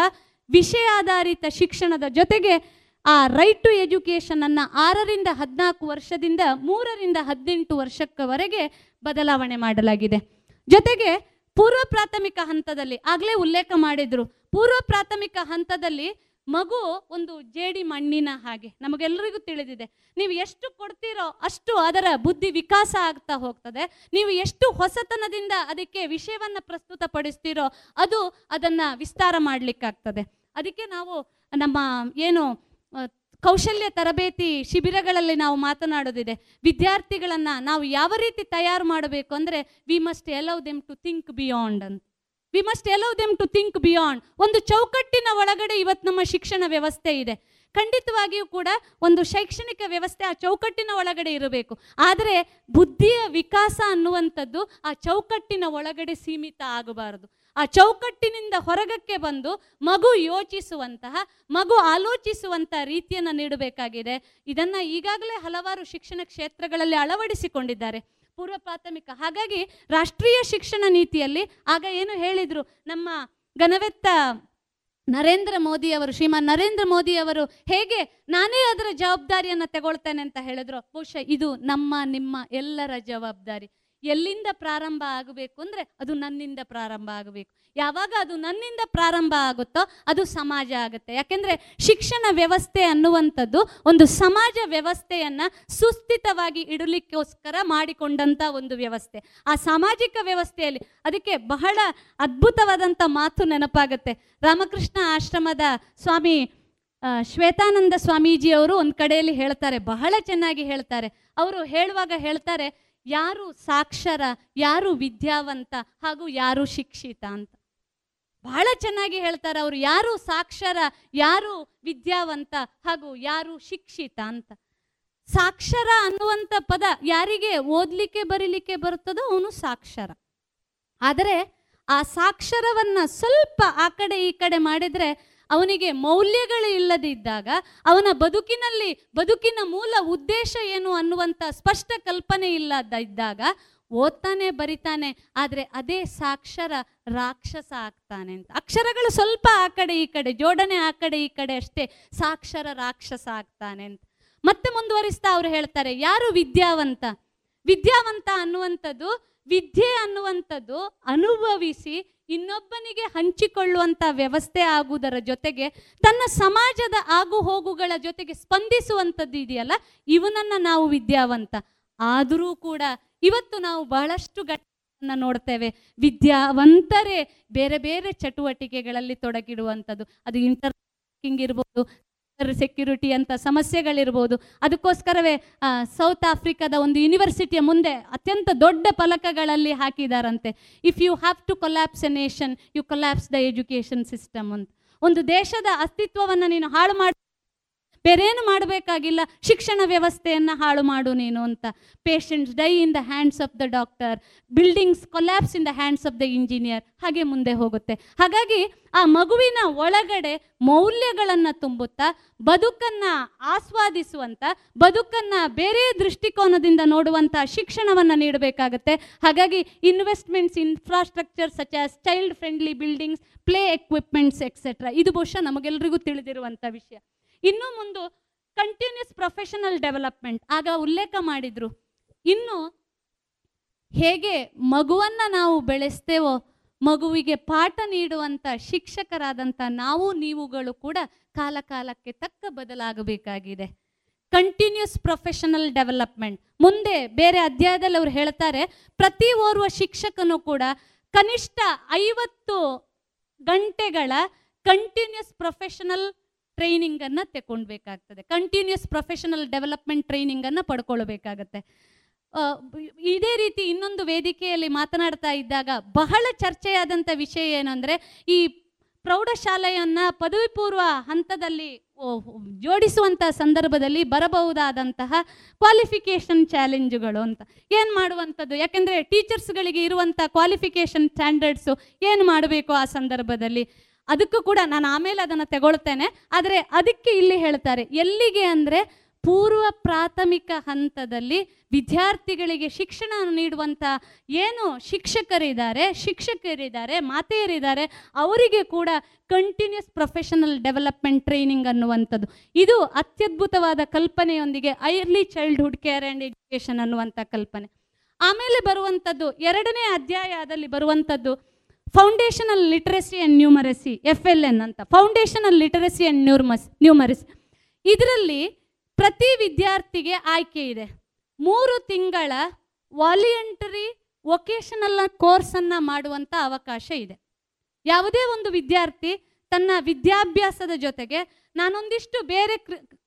ವಿಷಯಾಧಾರಿತ ಶಿಕ್ಷಣದ ಜೊತೆಗೆ ಆ ರೈಟ್ ಟು ಎಜುಕೇಷನ್ ಅನ್ನ ಆರರಿಂದ ಹದಿನಾಲ್ಕು ವರ್ಷದಿಂದ ಮೂರರಿಂದ ಹದಿನೆಂಟು ವರ್ಷಕ್ಕವರೆಗೆ ಬದಲಾವಣೆ ಮಾಡಲಾಗಿದೆ. ಜೊತೆಗೆ ಪೂರ್ವ ಪ್ರಾಥಮಿಕ ಹಂತದಲ್ಲಿ ಆಗಲೇ ಉಲ್ಲೇಖ ಮಾಡಿದ್ರು. ಪೂರ್ವ ಪ್ರಾಥಮಿಕ ಹಂತದಲ್ಲಿ ಮಗು ಒಂದು ಜೇಡಿ ಮಣ್ಣಿನ ಹಾಗೆ ನಮಗೆಲ್ಲರಿಗೂ ತಿಳಿದಿದೆ. ನೀವು ಎಷ್ಟು ಕೊಡ್ತೀರೋ ಅಷ್ಟು ಅದರ ಬುದ್ಧಿ ವಿಕಾಸ ಆಗ್ತಾ ಹೋಗ್ತದೆ. ನೀವು ಎಷ್ಟು ಹೊಸತನದಿಂದ ಅದಕ್ಕೆ ವಿಷಯವನ್ನ ಪ್ರಸ್ತುತಪಡಿಸ್ತೀರೋ ಅದು ಅದನ್ನ ವಿಸ್ತಾರ ಮಾಡ್ಲಿಕ್ಕಾಗ್ತದೆ. ಅದಕ್ಕೆ ನಾವು ನಮ್ಮ ಏನು ಕೌಶಲ್ಯ ತರಬೇತಿ ಶಿಬಿರಗಳಲ್ಲಿ ನಾವು ಮಾತನಾಡೋದಿದೆ. ವಿದ್ಯಾರ್ಥಿಗಳನ್ನು ನಾವು ಯಾವ ರೀತಿ ತಯಾರು ಮಾಡಬೇಕು ಅಂದರೆ we must allow them to think beyond ಅಂತ. We must allow them to think beyond ಒಂದು ಚೌಕಟ್ಟಿನ ಒಳಗಡೆ ಇವತ್ತು ನಮ್ಮ ಶಿಕ್ಷಣ ವ್ಯವಸ್ಥೆ ಇದೆ. ಖಂಡಿತವಾಗಿಯೂ ಕೂಡ ಒಂದು ಶೈಕ್ಷಣಿಕ ವ್ಯವಸ್ಥೆ ಆ ಚೌಕಟ್ಟಿನ ಒಳಗಡೆ ಇರಬೇಕು. ಆದರೆ ಬುದ್ಧಿಯ ವಿಕಾಸ ಅನ್ನುವಂಥದ್ದು ಆ ಚೌಕಟ್ಟಿನ ಒಳಗಡೆ ಸೀಮಿತ ಆಗಬಾರದು. ಆ ಚೌಕಟ್ಟಿನಿಂದ ಹೊರಗಕ್ಕೆ ಬಂದು ಮಗು ಯೋಚಿಸುವಂತಹ, ಮಗು ಆಲೋಚಿಸುವಂತಹ ರೀತಿಯನ್ನು ನೀಡಬೇಕಾಗಿದೆ. ಇದನ್ನು ಈಗಾಗಲೇ ಹಲವಾರು ಶಿಕ್ಷಣ ಕ್ಷೇತ್ರಗಳಲ್ಲಿ ಅಳವಡಿಸಿಕೊಂಡಿದ್ದಾರೆ. ಪೂರ್ವ ಪ್ರಾಥಮಿಕ. ಹಾಗಾಗಿ ರಾಷ್ಟ್ರೀಯ ಶಿಕ್ಷಣ ನೀತಿಯಲ್ಲಿ ಆಗ ಏನು ಹೇಳಿದರು? ನಮ್ಮ ಘನವೆತ್ತ ನರೇಂದ್ರ ಮೋದಿ ಅವರು, ಶ್ರೀಮಾನ್ ನರೇಂದ್ರ ಮೋದಿ ಅವರು ಹೇಗೆ, ನಾನೇ ಅದರ ಜವಾಬ್ದಾರಿಯನ್ನು ತಗೊಳ್ತೇನೆ ಅಂತ ಹೇಳಿದ್ರು? ಬಹುಶಃ ಇದು ನಮ್ಮ, ನಿಮ್ಮ ಎಲ್ಲರ ಜವಾಬ್ದಾರಿ. ಎಲ್ಲಿಂದ ಪ್ರಾರಂಭ ಆಗಬೇಕು ಅಂದರೆ ಅದು ನನ್ನಿಂದ ಪ್ರಾರಂಭ ಆಗಬೇಕು. ಯಾವಾಗ ಅದು ನನ್ನಿಂದ ಪ್ರಾರಂಭ ಆಗುತ್ತೋ ಅದು ಸಮಾಜ ಆಗುತ್ತೆ. ಯಾಕೆಂದರೆ ಶಿಕ್ಷಣ ವ್ಯವಸ್ಥೆ ಅನ್ನುವಂಥದ್ದು ಒಂದು ಸಮಾಜ ವ್ಯವಸ್ಥೆಯನ್ನು ಸುಸ್ಥಿತವಾಗಿ ಇಡಲಿಕ್ಕೋಸ್ಕರ ಮಾಡಿಕೊಂಡಂಥ ಒಂದು ವ್ಯವಸ್ಥೆ. ಆ ಸಾಮಾಜಿಕ ವ್ಯವಸ್ಥೆಯಲ್ಲಿ ಅದಕ್ಕೆ ಬಹಳ ಅದ್ಭುತವಾದಂಥ ಮಾತು ನೆನಪಾಗುತ್ತೆ. ರಾಮಕೃಷ್ಣ ಆಶ್ರಮದ ಸ್ವಾಮಿ ಶ್ವೇತಾನಂದ ಸ್ವಾಮೀಜಿಯವರು ಒಂದು ಕಡೆಯಲ್ಲಿ ಹೇಳ್ತಾರೆ, ಬಹಳ ಚೆನ್ನಾಗಿ ಹೇಳ್ತಾರೆ. ಅವರು ಹೇಳುವಾಗ ಹೇಳ್ತಾರೆ ಯಾರು ಸಾಕ್ಷರ, ಯಾರು ವಿದ್ಯಾವಂತ ಹಾಗೂ ಯಾರು ಶಿಕ್ಷಿತ ಅಂತ. ಬಹಳ ಚೆನ್ನಾಗಿ ಹೇಳ್ತಾರೆ ಅವರು, ಯಾರು ಸಾಕ್ಷರ, ಯಾರು ವಿದ್ಯಾವಂತ ಹಾಗೂ ಯಾರು ಶಿಕ್ಷಿತ ಅಂತ. ಸಾಕ್ಷರ ಅನ್ನುವಂಥ ಪದ ಯಾರಿಗೆ ಓದಲಿಕ್ಕೆ ಬರೀಲಿಕ್ಕೆ ಬರುತ್ತದೋ ಅವನು ಸಾಕ್ಷರ. ಆದರೆ ಆ ಸಾಕ್ಷರವನ್ನ ಸ್ವಲ್ಪ ಆ ಕಡೆ ಈ ಕಡೆ ಮಾಡಿದ್ರೆ ಅವನಿಗೆ ಮೌಲ್ಯಗಳು ಇಲ್ಲದಿದ್ದಾಗ ಅವನ ಬದುಕಿನಲ್ಲಿ, ಬದುಕಿನ ಮೂಲ ಉದ್ದೇಶ ಏನು ಅನ್ನುವಂಥ ಸ್ಪಷ್ಟ ಕಲ್ಪನೆ ಇಲ್ಲದಿದ್ದಾಗ ಓದ್ತಾನೆ, ಬರಿತಾನೆ, ಆದರೆ ಅದೇ ಸಾಕ್ಷರ ರಾಕ್ಷಸ ಆಗ್ತಾನೆ ಅಂತ. ಅಕ್ಷರಗಳು ಸ್ವಲ್ಪ ಆ ಕಡೆ, ಈ ಕಡೆ, ಜೋಡಣೆ ಆ ಕಡೆ, ಈ ಕಡೆ ಅಷ್ಟೇ ಸಾಕ್ಷರ ರಾಕ್ಷಸ ಆಗ್ತಾನೆ ಅಂತ. ಮತ್ತೆ ಮುಂದುವರಿಸ್ತಾ ಅವ್ರು ಹೇಳ್ತಾರೆ, ಯಾರು ವಿದ್ಯಾವಂತ? ವಿದ್ಯಾವಂತ ಅನ್ನುವಂಥದ್ದು, ವಿದ್ಯೆ ಅನ್ನುವಂಥದ್ದು ಅನುಭವಿಸಿ ಇನ್ನೊಬ್ಬನಿಗೆ ಹಂಚಿಕೊಳ್ಳುವಂತ ವ್ಯವಸ್ಥೆ ಆಗುವುದರ ಜೊತೆಗೆ ತನ್ನ ಸಮಾಜದ ಆಗು ಹೋಗುಗಳ ಜೊತೆಗೆ ಸ್ಪಂದಿಸುವಂಥದ್ದು ಇದೆಯಲ್ಲ, ಇವನನ್ನ ನಾವು ವಿದ್ಯಾವಂತ. ಆದರೂ ಕೂಡ ಇವತ್ತು ನಾವು ಬಹಳಷ್ಟು ಘಟನೆಗಳನ್ನ ನೋಡ್ತೇವೆ. ವಿದ್ಯಾವಂತರೇ ಬೇರೆ ಬೇರೆ ಚಟುವಟಿಕೆಗಳಲ್ಲಿ ತೊಡಗಿಡುವಂಥದ್ದು ಅದು ಇಂಟರ್ ಇರ್ಬೋದು ಸೆಕ್ಯೂರಿಟಿ ಅಂತ ಸಮಸ್ಯೆಗಳಿರ್ಬೋದು. ಅದಕ್ಕೋಸ್ಕರವೇ ಸೌತ್ ಆಫ್ರಿಕಾದ ಒಂದು ಯೂನಿವರ್ಸಿಟಿಯ ಮುಂದೆ ಅತ್ಯಂತ ದೊಡ್ಡ ಫಲಕಗಳಲ್ಲಿ ಹಾಕಿದಾರಂತೆ. If you have to collapse a nation you collapse the education system ಅಂತ. ಒಂದು ದೇಶದ ಅಸ್ತಿತ್ವವನ್ನು ನೀನು ಹಾಳು ಮಾಡಿ ಬೇರೇನು ಮಾಡಬೇಕಾಗಿಲ್ಲ. ಶಿಕ್ಷಣ ವ್ಯವಸ್ಥೆಯನ್ನು ಹಾಳು ಮಾಡು ನೀನು ಅಂತ. Patients die in the hands of the doctor buildings collapse in the hands of the engineer ಹಾಗೆ ಮುಂದೆ ಹೋಗುತ್ತೆ. ಹಾಗಾಗಿ ಆ ಮಗುವಿನ ಒಳಗಡೆ ಮೌಲ್ಯಗಳನ್ನು ತುಂಬುತ್ತಾ, ಬದುಕನ್ನು ಆಸ್ವಾದಿಸುವಂಥ ಬದುಕನ್ನು ಬೇರೆ ದೃಷ್ಟಿಕೋನದಿಂದ ನೋಡುವಂಥ ಶಿಕ್ಷಣವನ್ನು ನೀಡಬೇಕಾಗತ್ತೆ. ಹಾಗಾಗಿ investments infrastructure such as child friendly buildings play equipments etcetera ಇದು ಬಹುಶಃ ನಮಗೆಲ್ಲರಿಗೂ ತಿಳಿದಿರುವಂಥ ವಿಷಯ. ಇನ್ನು ಮುಂದೆ ಕಂಟಿನ್ಯೂಸ್ ಪ್ರೊಫೆಷನಲ್ ಡೆವಲಪ್ಮೆಂಟ್ ಆಗ ಉಲ್ಲೇಖ ಮಾಡಿದ್ರು. ಇನ್ನು ಹೇಗೆ ಮಗುವನ್ನ ನಾವು ಬೆಳೆಸ್ತೇವೋ, ಮಗುವಿಗೆ ಪಾಠ ನೀಡುವಂಥ ಶಿಕ್ಷಕರಾದಂಥ ನಾವು, ನೀವುಗಳು ಕೂಡ ಕಾಲಕಾಲಕ್ಕೆ ತಕ್ಕ ಬದಲಾಗಬೇಕಾಗಿದೆ. ಕಂಟಿನ್ಯೂಸ್ ಪ್ರೊಫೆಷನಲ್ ಡೆವಲಪ್ಮೆಂಟ್ ಮುಂದೆ ಬೇರೆ ಅಧ್ಯಾಯದಲ್ಲಿ ಅವ್ರು ಹೇಳ್ತಾರೆ, ಪ್ರತಿ ಓರ್ವ ಶಿಕ್ಷಕನು ಕೂಡ ಕನಿಷ್ಠ ಐವತ್ತು ಗಂಟೆಗಳ ಕಂಟಿನ್ಯೂಸ್ ಪ್ರೊಫೆಷನಲ್ ಟ್ರೈನಿಂಗ್ ಅನ್ನ ತಗೊಂಡ್ಬೇಕಾಗ್ತದೆ ಕಂಟಿನ್ಯೂಸ್ ಪ್ರೊಫೆಷನಲ್ ಡೆವಲಪ್ಮೆಂಟ್ ಟ್ರೈನಿಂಗ್ ಅನ್ನ ಪಡ್ಕೊಳ್ಬೇಕಾಗತ್ತೆ ಇದೇ ರೀತಿ ಇನ್ನೊಂದು ವೇದಿಕೆಯಲ್ಲಿ ಮಾತನಾಡ್ತಾ ಇದ್ದಾಗ ಬಹಳ ಚರ್ಚೆಯಾದಂಥ ವಿಷಯ ಏನಂದ್ರೆ, ಈ ಪ್ರೌಢಶಾಲೆಯನ್ನು ಪದವಿ ಪೂರ್ವ ಹಂತದಲ್ಲಿ ಜೋಡಿಸುವಂಥ ಸಂದರ್ಭದಲ್ಲಿ ಬರಬಹುದಾದಂತಹ ಕ್ವಾಲಿಫಿಕೇಶನ್ ಚಾಲೆಂಜುಗಳು ಅಂತ. ಏನು ಮಾಡುವಂಥದ್ದು? ಯಾಕೆಂದರೆ ಟೀಚರ್ಸ್ಗಳಿಗೆ ಇರುವಂಥ ಕ್ವಾಲಿಫಿಕೇಶನ್ ಸ್ಟ್ಯಾಂಡರ್ಡ್ಸು ಏನು ಮಾಡಬೇಕು ಆ ಸಂದರ್ಭದಲ್ಲಿ? ಅದಕ್ಕೂ ಕೂಡ ನಾನು ಆಮೇಲೆ ಅದನ್ನು ತಗೊಳ್ತೇನೆ. ಆದರೆ ಅದಕ್ಕೆ ಇಲ್ಲಿ ಹೇಳ್ತಾರೆ, ಎಲ್ಲಿಗೆ ಅಂದರೆ ಪೂರ್ವ ಪ್ರಾಥಮಿಕ ಹಂತದಲ್ಲಿ ವಿದ್ಯಾರ್ಥಿಗಳಿಗೆ ಶಿಕ್ಷಣ ನೀಡುವಂಥ ಏನು ಶಿಕ್ಷಕರಿದ್ದಾರೆ ಶಿಕ್ಷಕರಿದ್ದಾರೆ, ಮಾತೆಯರಿದ್ದಾರೆ, ಅವರಿಗೆ ಕೂಡ ಕಂಟಿನ್ಯೂಸ್ ಪ್ರೊಫೆಷನಲ್ ಡೆವಲಪ್ಮೆಂಟ್ ಟ್ರೈನಿಂಗ್ ಅನ್ನುವಂಥದ್ದು. ಇದು ಅತ್ಯದ್ಭುತವಾದ ಕಲ್ಪನೆಯೊಂದಿಗೆ early childhood care and education ಅನ್ನುವಂಥ ಕಲ್ಪನೆ. ಆಮೇಲೆ ಬರುವಂಥದ್ದು, ಎರಡನೇ ಅಧ್ಯಾಯದಲ್ಲಿ ಬರುವಂಥದ್ದು foundational literacy and numeracy F L N ಅಂತ. Foundational literacy and numeracy numeracy ಇದರಲ್ಲಿ ಪ್ರತಿ ವಿದ್ಯಾರ್ಥಿಗೆ ಆಯ್ಕೆ ಇದೆ. ಮೂರು ತಿಂಗಳ ವಾಲಿಯಂಟರಿ ವೊಕೇಶನಲ್ ಕೋರ್ಸನ್ನು ಮಾಡುವಂಥ ಅವಕಾಶ ಇದೆ. ಯಾವುದೇ ಒಂದು ವಿದ್ಯಾರ್ಥಿ ತನ್ನ ವಿದ್ಯಾಭ್ಯಾಸದ ಜೊತೆಗೆ ನಾನೊಂದಿಷ್ಟು ಬೇರೆ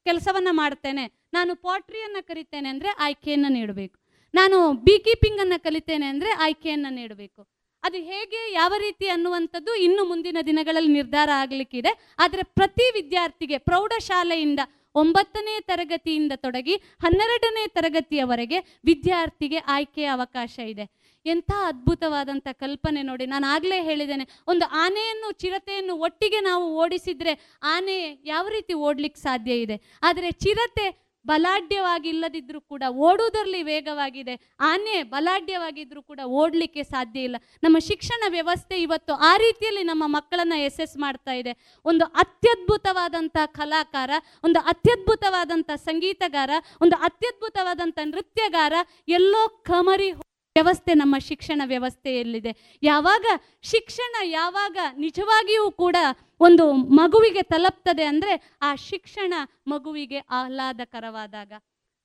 ಕೆಲಸವನ್ನು ಮಾಡ್ತೇನೆ, ನಾನು ಪಾಟ್ರಿಯನ್ನು ಕಲಿತೇನೆ ಅಂದರೆ ಆಯ್ಕೆಯನ್ನು ನೀಡಬೇಕು. ನಾನು ಬೀ ಕೀಪಿಂಗನ್ನು ಕಲಿತೇನೆ ಅಂದರೆ ಆಯ್ಕೆಯನ್ನು ನೀಡಬೇಕು. ಅದು ಹೇಗೆ ಯಾವ ರೀತಿ ಅನ್ನುವಂಥದ್ದು ಇನ್ನು ಮುಂದಿನ ದಿನಗಳಲ್ಲಿ ನಿರ್ಧಾರ ಆಗಲಿಕ್ಕಿದೆ ಆದರೆ ಪ್ರತಿ ವಿದ್ಯಾರ್ಥಿಗೆ ಪ್ರೌಢಶಾಲೆಯಿಂದ ಒಂಬತ್ತನೇ ತರಗತಿಯಿಂದ ತೊಡಗಿ ಹನ್ನೆರಡನೇ ತರಗತಿಯವರೆಗೆ ವಿದ್ಯಾರ್ಥಿಗೆ ಆಯ್ಕೆಯ ಅವಕಾಶ ಇದೆ. ಎಂಥ ಅದ್ಭುತವಾದಂಥ ಕಲ್ಪನೆ ನೋಡಿ. ನಾನು ಆಗಲೇ ಹೇಳಿದ್ದೇನೆ, ಒಂದು ಆನೆಯನ್ನು, ಚಿರತೆಯನ್ನು ಒಟ್ಟಿಗೆ ನಾವು ಓಡಿಸಿದರೆ ಆನೆ ಯಾವ ರೀತಿ ಓಡ್ಲಿಕ್ಕೆ ಸಾಧ್ಯ ಇದೆ? ಆದರೆ ಚಿರತೆ ಬಲಾಢ್ಯವಾಗಿ ಇಲ್ಲದಿದ್ರೂ ಕೂಡ ಓಡುವುದರಲ್ಲಿ ವೇಗವಾಗಿದೆ. ಆನೆ ಬಲಾಢ್ಯವಾಗಿದ್ರೂ ಕೂಡ ಓಡಲಿಕ್ಕೆ ಸಾಧ್ಯ ಇಲ್ಲ. ನಮ್ಮ ಶಿಕ್ಷಣ ವ್ಯವಸ್ಥೆ ಇವತ್ತು ಆ ರೀತಿಯಲ್ಲಿ ನಮ್ಮ ಮಕ್ಕಳನ್ನು ಎಸ್ ಮಾಡ್ತಾ ಇದೆ. ಒಂದು ಅತ್ಯದ್ಭುತವಾದಂಥ ಕಲಾಕಾರ, ಒಂದು ಅತ್ಯದ್ಭುತವಾದಂಥ ಸಂಗೀತಗಾರ, ಒಂದು ಅತ್ಯದ್ಭುತವಾದಂಥ ನೃತ್ಯಗಾರ ಎಲ್ಲೋ ಕಮರಿ ವ್ಯವಸ್ಥೆ, ನಮ್ಮ ಶಿಕ್ಷಣ ವ್ಯವಸ್ಥೆಯಲ್ಲಿದೆ. ಯಾವಾಗ ಶಿಕ್ಷಣ ಯಾವಾಗ ನಿಜವಾಗಿಯೂ ಕೂಡ ಒಂದು ಮಗುವಿಗೆ ತಲುಪ್ತದೆ ಅಂದರೆ ಆ ಶಿಕ್ಷಣ ಮಗುವಿಗೆ ಆಹ್ಲಾದಕರವಾದಾಗ.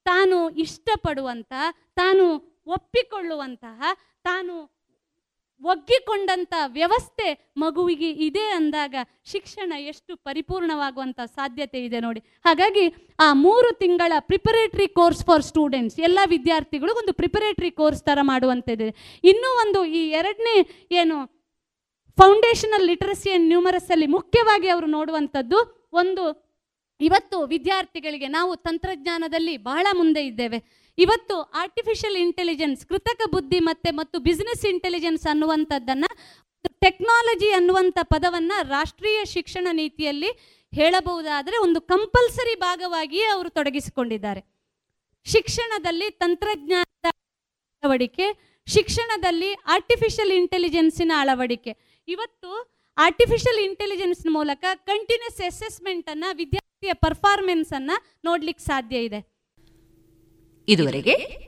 ತಾನು ಇಷ್ಟಪಡುವಂತಹ, ತಾನು ಒಪ್ಪಿಕೊಳ್ಳುವಂತಹ, ತಾನು ಒಗ್ಗಿಕೊಂಡಂಥ ವ್ಯವಸ್ಥೆ ಮಗುವಿಗೆ ಇದೆ ಅಂದಾಗ ಶಿಕ್ಷಣ ಎಷ್ಟು ಪರಿಪೂರ್ಣವಾಗುವಂಥ ಸಾಧ್ಯತೆ ಇದೆ ನೋಡಿ. ಹಾಗಾಗಿ ಆ ಮೂರು ತಿಂಗಳ ಪ್ರಿಪರೇಟರಿ ಕೋರ್ಸ್ ಫಾರ್ ಸ್ಟೂಡೆಂಟ್ಸ್ ಎಲ್ಲ ವಿದ್ಯಾರ್ಥಿಗಳು ಒಂದು ಪ್ರಿಪರೇಟರಿ ಕೋರ್ಸ್ ಥರ ಮಾಡುವಂಥದ್ದಿದೆ ಇನ್ನೂ ಒಂದು ಈ ಎರಡನೇ ಏನು ಫೌಂಡೇಶನಲ್ ಲಿಟರಸಿ ಆ್ಯಂಡ್ ನ್ಯೂಮರಸ್ಸಲ್ಲಿ ಮುಖ್ಯವಾಗಿ ಅವರು ನೋಡುವಂಥದ್ದು ಒಂದು, ಇವತ್ತು ವಿದ್ಯಾರ್ಥಿಗಳಿಗೆ ನಾವು ತಂತ್ರಜ್ಞಾನದಲ್ಲಿ ಬಹಳ ಮುಂದೆ ಇದ್ದೇವೆ. ಇವತ್ತು ಆರ್ಟಿಫಿಷಿಯಲ್ ಇಂಟೆಲಿಜೆನ್ಸ್ ಕೃತಕ ಬುದ್ಧಿ ಮತ್ತೆ ಮತ್ತು ಬಿಸ್ನೆಸ್ ಇಂಟೆಲಿಜೆನ್ಸ್ ಅನ್ನುವಂಥದ್ದನ್ನು ಟೆಕ್ನಾಲಜಿ ಅನ್ನುವಂಥ ಪದವನ್ನು ರಾಷ್ಟ್ರೀಯ ಶಿಕ್ಷಣ ನೀತಿಯಲ್ಲಿ ಹೇಳಬಹುದಾದರೆ ಒಂದು ಕಂಪಲ್ಸರಿ ಭಾಗವಾಗಿಯೇ ಅವರು ತೊಡಗಿಸಿಕೊಂಡಿದ್ದಾರೆ. ಶಿಕ್ಷಣದಲ್ಲಿ ತಂತ್ರಜ್ಞಾನದ ಅಳವಡಿಕೆ, ಶಿಕ್ಷಣದಲ್ಲಿ ಆರ್ಟಿಫಿಷಿಯಲ್ ಇಂಟೆಲಿಜೆನ್ಸಿನ ಅಳವಡಿಕೆ. ಇವತ್ತು ಆರ್ಟಿಫಿಷಿಯಲ್ ಇಂಟೆಲಿಜೆನ್ಸ್ ಮೂಲಕ ಕಂಟಿನ್ಯೂಸ್ ಅಸೆಸ್ಮೆಂಟ್ ಅನ್ನ ವಿದ್ಯಾರ್ಥಿಯ ಪರ್ಫಾರ್ಮೆನ್ಸನ್ನು ನೋಡ್ಲಿಕ್ಕೆ ಸಾಧ್ಯ ಇದೆ. ಇದುವರೆಗೆ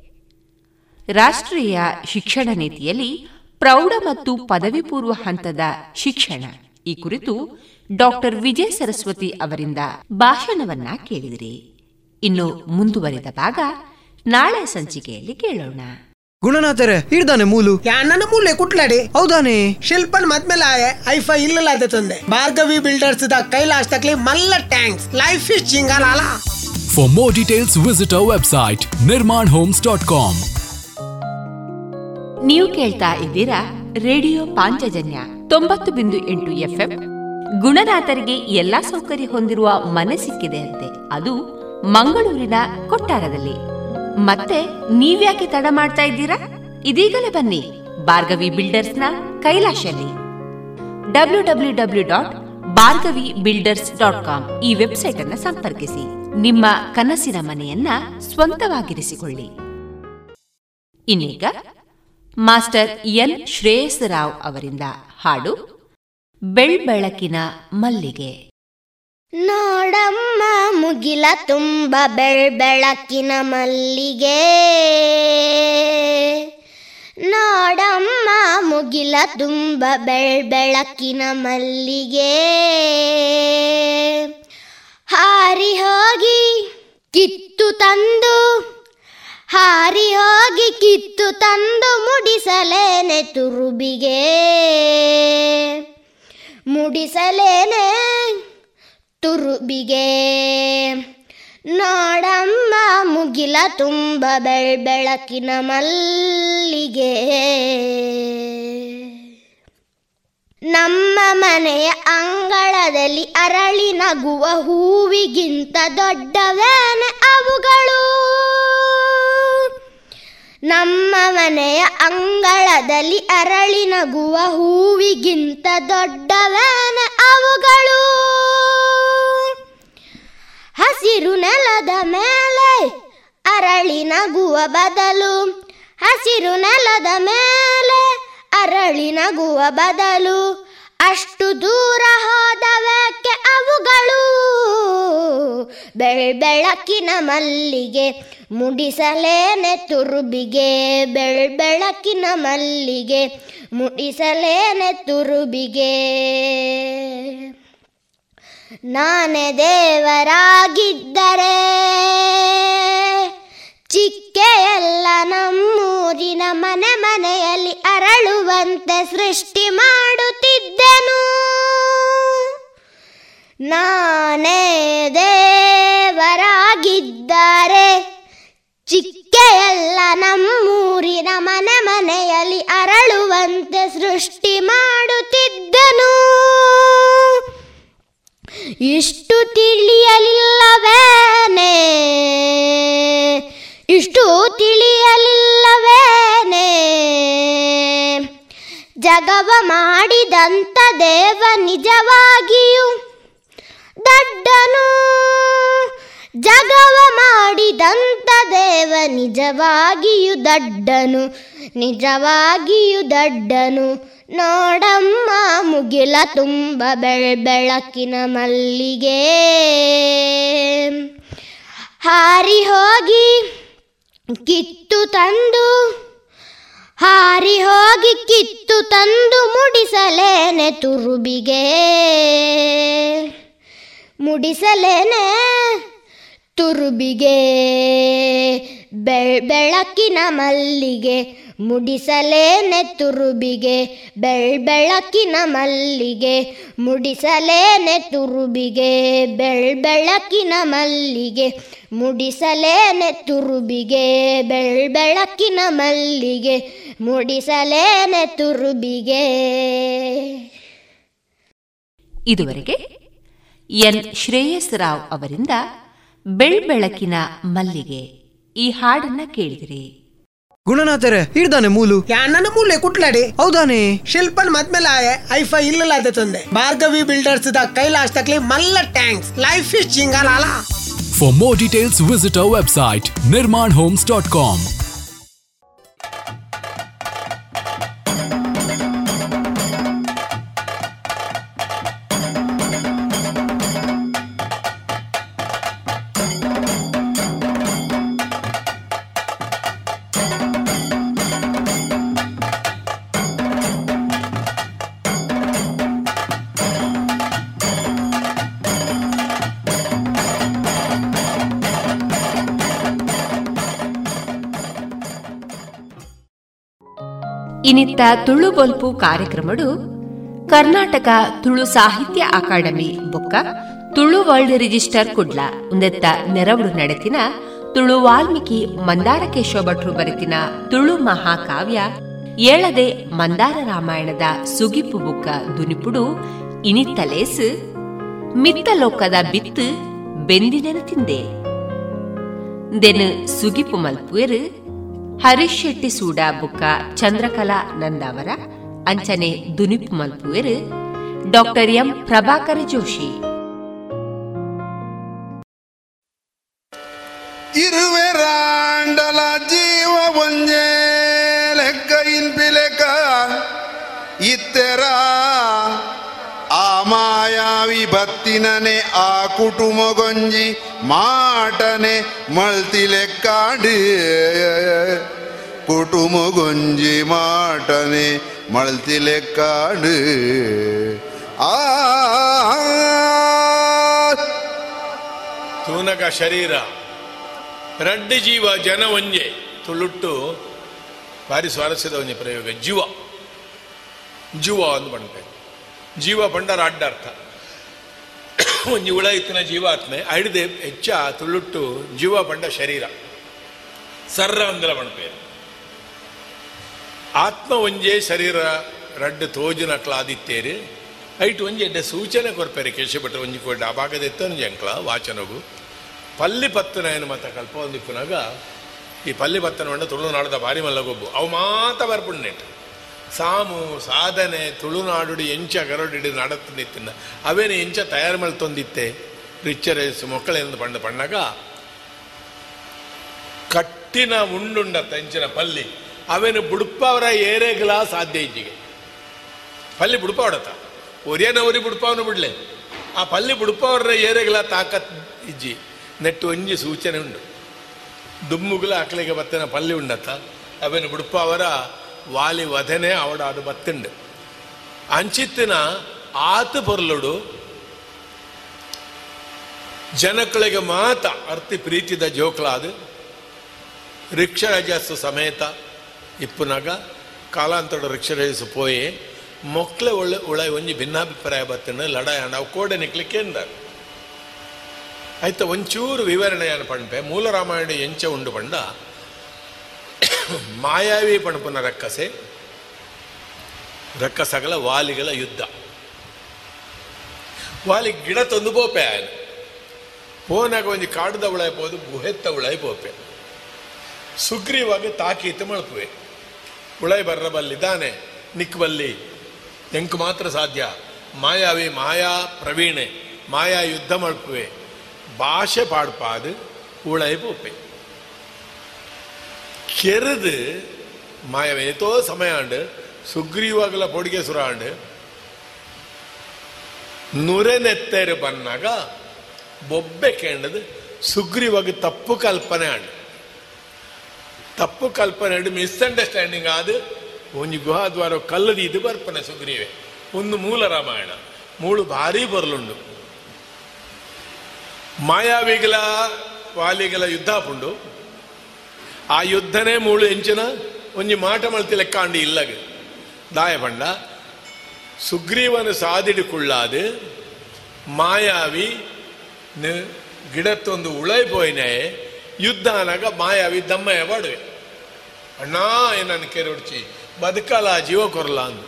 ರಾಷ್ಟ್ರೀಯ ಶಿಕ್ಷಣ ನೀತಿಯಲ್ಲಿ ಪ್ರೌಢ ಮತ್ತು ಪದವಿ ಪೂರ್ವ ಹಂತದ ಶಿಕ್ಷಣ. ಈ ಕುರಿತು ಡಾಕ್ಟರ್ ವಿಜಯ ಸರಸ್ವತಿ ಅವರಿಂದ ಭಾಷಣವನ್ನ ಕೇಳಿದಿರಿ. ಇನ್ನು ಮುಂದುವರಿದ ಭಾಗ ನಾಳೆ ಸಂಚಿಕೆಯಲ್ಲಿ ಕೇಳೋಣ. ಗುಣನಾಥರೇ ಹಿಡ್ದಾನೆ ಮೂಲು. ಯಾಣ್ಣನ ಮೂಲೆ ಕುಟ್ಲಾಡಿ. ಹೌದಾನೆ. ಶಿಲ್ಪನ್ ಮದ್ಮೇಲೆ ಆಯೆ ಐಫೈ ಇಲ್ಲಲ್ಲ ತಂದೆ. ಭಾರ್ಗವಿ ಬಿಲ್ಡರ್ಸ್ ದ ಕೈಲಾಶ್ ತಕ್ಲಿ ಮಲ್ಲ ಟ್ಯಾಂಕ್ಸ್. ಲೈಫ್ ಇಸ್ ಚಿಂಗಾಲಾಲ For more details, visit our website nirmanhomes.com. ನೀವು ಕೇಳ್ತಾ ಇದ್ದೀರಾ ರೇಡಿಯೋ ಪಾಂಚಜನ್ಯ ತೊಂಬತ್ತು ಬಿಂದು ಎಂಟು ಎಫ್ಎಂ. ಗುಣನಾಥರಿಗೆ ಎಲ್ಲಾ ಸೌಕರ್ಯ ಹೊಂದಿರುವ ಮನೆ ಸಿಕ್ಕಿದೆ ಅಂತೆ. ಅದು ಮಂಗಳೂರಿನ ಕೊಟ್ಟಾರದಲ್ಲಿ. ಮತ್ತೆ ನೀವ್ಯಾಕೆ ತಡ ಮಾಡ್ತಾ ಇದ್ದೀರಾ? ಇದೀಗಲೇ ಬನ್ನಿ. ಭಾರ್ಗವಿ ಬಿಲ್ಡರ್ಸ್ನ ಕೈಲಾಶಲ್ಲಿ. W W W dot Bhargavi builders dot com. ಈ ವೆಬ್ಸೈಟ್ ಅನ್ನು ಸಂಪರ್ಕಿಸಿ. ನಿಮ್ಮ ಕನಸಿನ ಮನೆಯನ್ನ ಸ್ವಂತವಾಗಿರಿಸಿಕೊಳ್ಳಿ. ಇನ್ನೀಗ ಮಾಸ್ಟರ್ ಎನ್. ಶ್ರೇಯಸ್ ರಾವ್ ಅವರಿಂದ ಹಾಡು ಬೆಳ್ಬೆಳಕಿನ ಮಲ್ಲಿಗೆ. ನೋಡಮ್ಮ ಮುಗಿಲ ತುಂಬ ಬೆಳ್ಬೆಳಕಿನ ಮಲ್ಲಿಗೆ. ನೋಡಮ್ಮ ಮುಗಿಲ ತುಂಬ ಬೆಳ್ಬೆಳಕಿನ ಮಲ್ಲಿಗೆ. ಹಾರಿ ಹೋಗಿ ಕಿತ್ತು ತಂದು, ಹಾರಿ ಹೋಗಿ ಕಿತ್ತು ತಂದು ಮುಡಿಸಲೇನೆ ತುರುಬಿಗೆ. ಮುಡಿಸಲೇನೆ ತುರುಬಿಗೆ. ನೋಡಮ್ಮ ಮುಗಿಲ ತುಂಬ ಬೆಳ್ಬೆಳಕಿನ ಮಲ್ಲಿಗೆ. ನಮ್ಮ ಮನೆಯ ಅಂಗಳದಲ್ಲಿ ಅರಳಿ ನಗುವ ಹೂವಿಗಿಂತ ದೊಡ್ಡವೇನೆ ಅವುಗಳು. ನಮ್ಮ ಮನೆಯ ಅಂಗಳದಲ್ಲಿ ಅರಳಿ ನಗುವ ಹೂವಿಗಿಂತ ದೊಡ್ಡವೇನೆ ಅವುಗಳು. ಹಸಿರು ನೆಲದ ಮೇಲೆ ನಗುವ ಬದಲು. ಹಸಿರು ನೆಲದ ಮೇಲೆ ಅರಳಿ ನಗುವ ಬದಲು. ಅಷ್ಟು ದೂರ ಹೋದವಕ್ಕೆ ಅವುಗಳು. ಬೆಳ್ ಬೆಳಕಿನ ಮಲ್ಲಿಗೆ ಮುಡಿಸಲೇನೆ ತುರುಬಿಗೆ ಬೆಳ್ ಬೆಳಕಿನ ಮಲ್ಲಿಗೆ ಮುಡಿಸಲೇನೆ ತುರುಬಿಗೆ ನಾನೇ ದೇವರಾಗಿದ್ದರೆ ಚಿಕ್ಕೆಯಲ್ಲ ನಮ್ಮೂರಿನ ಮನೆ ಮನೆಯಲ್ಲಿ ಅರಳುವಂತೆ ಸೃಷ್ಟಿ ಮಾಡುತ್ತಿದ್ದನು. ನಾನೇ ದೇವರಾಗಿದ್ದರೆ ಚಿಕ್ಕೆಯಲ್ಲ ನಮ್ಮೂರಿನ ಮನೆ ಮನೆಯಲ್ಲಿ ಅರಳುವಂತೆ ಸೃಷ್ಟಿ ಮಾಡುತ್ತಿದ್ದನು. ಇಷ್ಟು ತಿಳಿಯಲಿಲ್ಲವೇನೆ? ಇಷ್ಟು ತಿಳಿಯಲಿಲ್ಲವೇನೆ? ಜಗವ ಮಾಡಿದಂತ ದೇವ ನಿಜವಾಗಿಯೂ ದಡ್ಡನು. ಜಗವ ಮಾಡಿದಂತ ದೇವ ನಿಜವಾಗಿಯೂ ದಡ್ಡನು. ನಿಜವಾಗಿಯೂ ದಡ್ಡನು. ನೋಡಮ್ಮ, ಮುಗಿಲ ತುಂಬ ಬೆಳ್ ಬೆಳಕಿನ ಮಲ್ಲಿಗೆ. ಹಾರಿ ಹೋಗಿ ಕಿತ್ತು ತಂದು, ಹಾರಿ ಹೋಗಿ ಕಿತ್ತು ತಂದು ಮುಡಿಸಲೇನೆ ತುರುಬಿಗೆ. ಮುಡಿಸಲೇನೆ ತುರುಬಿಗೆ. ಬೆಳ್ ಬೆಳಕಿನ ಮಲ್ಲಿಗೆ. ಮುಡಿಸಲೇನೆ ತುರುಬಿಗೆ ಬೆಳ್ಬೆಳಕಿನ ಮಲ್ಲಿಗೆ. ಮುಡಿಸಲೇನೆ ತುರುಬಿಗೆ ಬೆಳ್ಬೆಳಕಿನ ಮಲ್ಲಿಗೆ. ಮುಡಿಸಲೇನೆ ತುರುಬಿಗೆ ಬೆಳ್ಬೆಳಕಿನ ಮಲ್ಲಿಗೆ. ಮುಡಿಸಲೇನೆ ತುರುಬಿಗೆ ಇದುವರೆಗೆ ಎನ್ ಶ್ರೇಯಸ್ ರಾವ್ ಅವರಿಂದ ಬೆಳ್ಬೆಳಕಿನ ಮಲ್ಲಿಗೆ ಈ ಹಾಡನ್ನ ಕೇಳಿದಿರಿ. ಗುಣನಾಥರೆ ಹಿಡ್ದಾನೆ ಮೂಲು. ನನ್ನ ಮೂಲೆ ಕುಟ್ಲಾಡಿ. ಹೌದಾನೆ. ಶಿಲ್ಪನ್ ಮದ್ಮೇಲೆ ಆಯೆ ಐಫೈ ಇಲ್ಲದ ತಂದೆ. ಭಾರ್ಗವಿ ಬಿಲ್ಡರ್ಸ್ ದ ಕೈಲಾಶ್ ತಕ್ಲಿ ಮಲ್ಲ thanks life is details visit our web site Nirman homes dot nirmanhomes.com. ಇನಿತ್ತ ತುಳು ಬೊಲ್ಪು ಕಾರ್ಯಕ್ರಮಡು ಕರ್ನಾಟಕ ತುಳು ಸಾಹಿತ್ಯ ಅಕಾಡೆಮಿ ಬೊಕ್ಕ ತುಳು ವರ್ಲ್ಡ್ ರಿಜಿಸ್ಟರ್ ಕುಡ್ಲ ಉಂದೆತ್ತ ನೆರವು ನಡೆತಿನ ತುಳು ವಾಲ್ಮೀಕಿ ಮಂದಾರ ಕೇಶವ ಭಟ್ರು ಬರೆತಿನ ತುಳು ಮಹಾಕಾವ್ಯ ಏಳದೆ ಮಂದಾರ ರಾಮಾಯಣದ ಸುಗಿಪು ಬುಕ್ಕ ದುನಿಪುಡು ಇನಿತ್ತಲೇಸ್ ಮಿತ್ತಲೋಕದ ಬಿತ್ತು ಬೆಂದಿನೆನ ತಿಂದೆ. ದೆನ್ ಸುಗಿಪು ಮಲ್ಪುವೆರು ಹರೀಶ್ ಶೆಟ್ಟಿ ಸೂಡಾ ಬುಕ್ಕ ಚಂದ್ರಕಲಾ ನಂದಾವರ ಅಂಚನೆ ದುನಿಪ್ ಮಲ್ಪುವೆರು, ಡಾಕ್ಟರ್ ಎಂ ಪ್ರಭಾಕರ ಜೋಶಿ. ಇರುವೆರಾಂಡಲ ಜೀವ ಒಂಜೇ ಬತ್ತಿನನೆ ಆ ಕುಟುಂಬಗೊಂಜಿ ಮಾಟನೆ ಮಳ್ತಿಲೆ ಕಾಡಿ. ಕುಟುಂಬ ಗೊಂಜಿ ಮಾಟನೆ ಮಳ್ತಿಲೆ ಕಾಡು. ಆ ತೂನಕ ಶರೀರ, ರಡ್ಡಿ ಜೀವ ಜನ ಒಂಜೆ ತುಳುಟ್ಟು ಭಾರಿ ಸ್ವಾರಸ್ಯದ ಒಂಜೆ ಪ್ರಯೋಗ. ಜೀವ. ಜೀವ ಅಂದ್ ಪಂಡ ಜೀವ ಪಂಡರ ಅಡ್ಡ ಅರ್ಥ ಉಳ ಇತ್ತಿನ ಜೀವಾತ್ಮೆ, ಅಡಿದೆ ಹೆಚ್ಚ ತುಳುಟ್ಟು ಜೀವ ಪಂಡ ಶರೀರ. ಸರ್ರ ಅಂದಲ ಪಂಡ್ಪೆ ಆತ್ಮ ಒಂಜೇ ಶರೀರ ರಡ್ಡು ತೋಜುನಕ್ಲ ಆದಿತ್ತೇರಿ ಐಟ್ ಒಂಜಿ ಎಡ್ಡೆ ಸೂಚನೆ ಕೊರ್ಪೆರೆ ಕೇಶಭಟ್ರು ಒಂಜಿ ಕೊಡ್ಡ ಆ ಭಾಗದ ಎತ್ತೊಂಜಿ ಅಂಕ್ಲ, ವಾಚನಗು. ಪಲ್ಲಿ ಪತ್ತನಾಯನ ಮತ ಕಲ್ಪ ಒಂದಿಪ್ಪುನಾಗ ಈ ಪಲ್ಲಿ ಪತ್ತನ ಮಂಡ ತುಳುನಾಡದ ಭಾರಿ ಮಲ್ಲಗೊಬ್ಬು. ಅವು ಮಾತ ಬರ್ಪುಣ್ಣೆಟ್ ಸಾಮು ಸಾಧನೆ ತುಳುನಾಡುಡಿ ಎಂಚ ಗರಡಿಡಿ ನಡತ್ತು ನಿತ್ತಿನ. ಅವೇನು ಎಂಚ ತಯಾರು ಮಲ್ತೊಂದಿತ್ತೆ ರಿಚ್ಚರೇಸು ಮೊಕ್ಕಳೇನು ಪಂಡ ಪಣ್ಣಗ. ಕಟ್ಟಿನ ಉಂಡುಂಡ ತಂಚಿನ ಪಲ್ಲಿ. ಅವೇನು ಬುಡುಪವರ ಏರೆಗ್ಲಾ ಸಾಧ್ಯ ಇಜ್ಜಿಗೆ ಪಲ್ಲಿ ಬುಡುಪ ಒರಿಯನ ಒರಿ ಬುಡುಪವನು ಬಿಡ್ಲೆ. ಆ ಪಲ್ಲಿ ಬುಡುಪವರ ಏರೆಗ್ಲಾ ತಾಕತ್ ಇಜ್ಜಿ ನೆಟ್ಟು ಒಂಜಿ ಸೂಚನೆ ಉಂಡು. ದುಮ್ಮುಗಲ ಅಕ್ಲಿಗೆ ಬತ್ತನ ಪಲ್ಲಿ ಉಂಡತ. ಅವೇನು ಬುಡುಪವರ ವಧನೆ ಅವಡ ಅದು ಬತ್ತುಂಡು. ಅಂಚಿತ್ತಿನ ಆತು ಪೊರ್ಲುಡು ಜನಗಳಿಗೆ ಮಾತ ಅರ್ತಿ ಪ್ರೀತಿದ ಜೋಕ್ಲಾದು ರಿಕ್ಷರಾಜಸ್ಸು ಸಮೇತ ಇಪ್ಪುನಾಗ ರಿಕ್ಷ ರಿಕ್ಷರಾಜಸ್ಸು ಪೋಯಿ, ಮೊಕ್ಲೆ ಒಳ್ಳೆ ಉಳ ಒಂಜಿ ಭಿನ್ನಾಭಿಪ್ರಾಯ ಬತ್ತನ ಲಡಾಯ ನಾವು ಕೋಡೆ ನಿಕ್ಲಿಕ್ಕೆ ಎಂದಾರು. ಆಯ್ತ ಒಂಚೂರು ವಿವರಣೆಯನ್ನು ಪಂಪೆ ಮೂಲ ರಾಮಾಯಣ ಎಂಚ ಉಂಡು ಪಂಡ ಮಾಯಾವಿ ಪಣಪನ ರಕ್ಕಸೆ, ರಕ್ಕಸಗಳ ವಾಲಿಗಳ ಯುದ್ಧ. ವಾಲಿ ಗಿಡ ತಂದು ಪೋಪೆ ಆಯನ. ಪೋನಾಗ ಒಂದು ಕಾಡುದ ಉಳಾಯ್ ಪೋದು ಗುಹೆತ್ತ ಉಳಾಯಿ ಪೋಪೆ ಸುಗ್ರೀವಾಗಿ ತಾಕೀತು ಮಳಪುವೆ ಉಳಾಯ್ ನಿಕ್ ಬಲ್ಲಿ ಎಂಕ್ ಮಾತ್ರ ಸಾಧ್ಯ. ಮಾಯಾವಿ ಮಾಯಾ ಪ್ರವೀಣೆ, ಮಾಯಾ ಯುದ್ಧ ಮಳಪುವೆ ಭಾಷೆ ಪಾಡ್ಪಾದು ಉಳಾಯಿ ಪೋಪೆ ಮಾಯಾವಿ ಏತೋ ಸಮಯ ಆಂಡು ಸುಗ್ರೀವಾಗಲ ಪೊಡಿಗೆ ಸುರಾಂಡು ನುರೆನೆತ್ತೇರು ಬನ್ನಾಗ ಬೊಬ್ಬೆ ಕೇಂಡದು ಸುಗ್ರೀವಾಗ ತಪ್ಪು ಕಲ್ಪನೆ ಆಂಡು. ತಪ್ಪು ಕಲ್ಪನೆ ಅಂಡ್ ಮಿಸ್ಅಂಡರ್ಸ್ಟ್ಯಾಂಡಿಂಗ್ ಆದು ಒಂಜಿ ಗುಹಾದ್ವಾರ ಕಲ್ಲದಿ ಇದು ಬರ್ಪನೆ ಸುಗ್ರೀವೆ. ಒಂದು ಮೂಲ ರಾಮಾಯಣ, ಮೂಳು ಭಾರಿ ಬರ್ಲುಂಡು. ಮಾಯಾವಿಗಳ ವಾಲಿಗಳ ಯುದ್ಧ ಪುಂಡು ಆ ಯುದ್ಧನೇ ಮೂಳು ಎಂಚಿನ ಒಂಜಿ ಮಾಟ ಮಲ್ತಿ ಲೆಕ್ಕಾಂಡಿ ಇಲ್ಲಗೆ. ಇಲ್ಲಗ ದಾಯ ಪಂಡ, ಸುಗ್ರೀವನು ಸಾದಿಡು ಕುಳ್ಳಾದು, ಮಾಯಾವಿ ಗಿಡತ್ತೊಂದು ಉಳೈ ಯುದ್ಧ ಅನಾಗ ಮಾಯಾವಿ ದಮ್ಮಯ ಬಾಡುವೆ. ಅಣ್ಣ ಏನನ್ನು ಕೆರೊಡ್ಚಿ ಬದುಕಲ್ಲ ಜೀವ ಕೊರಲ ಅಂದು.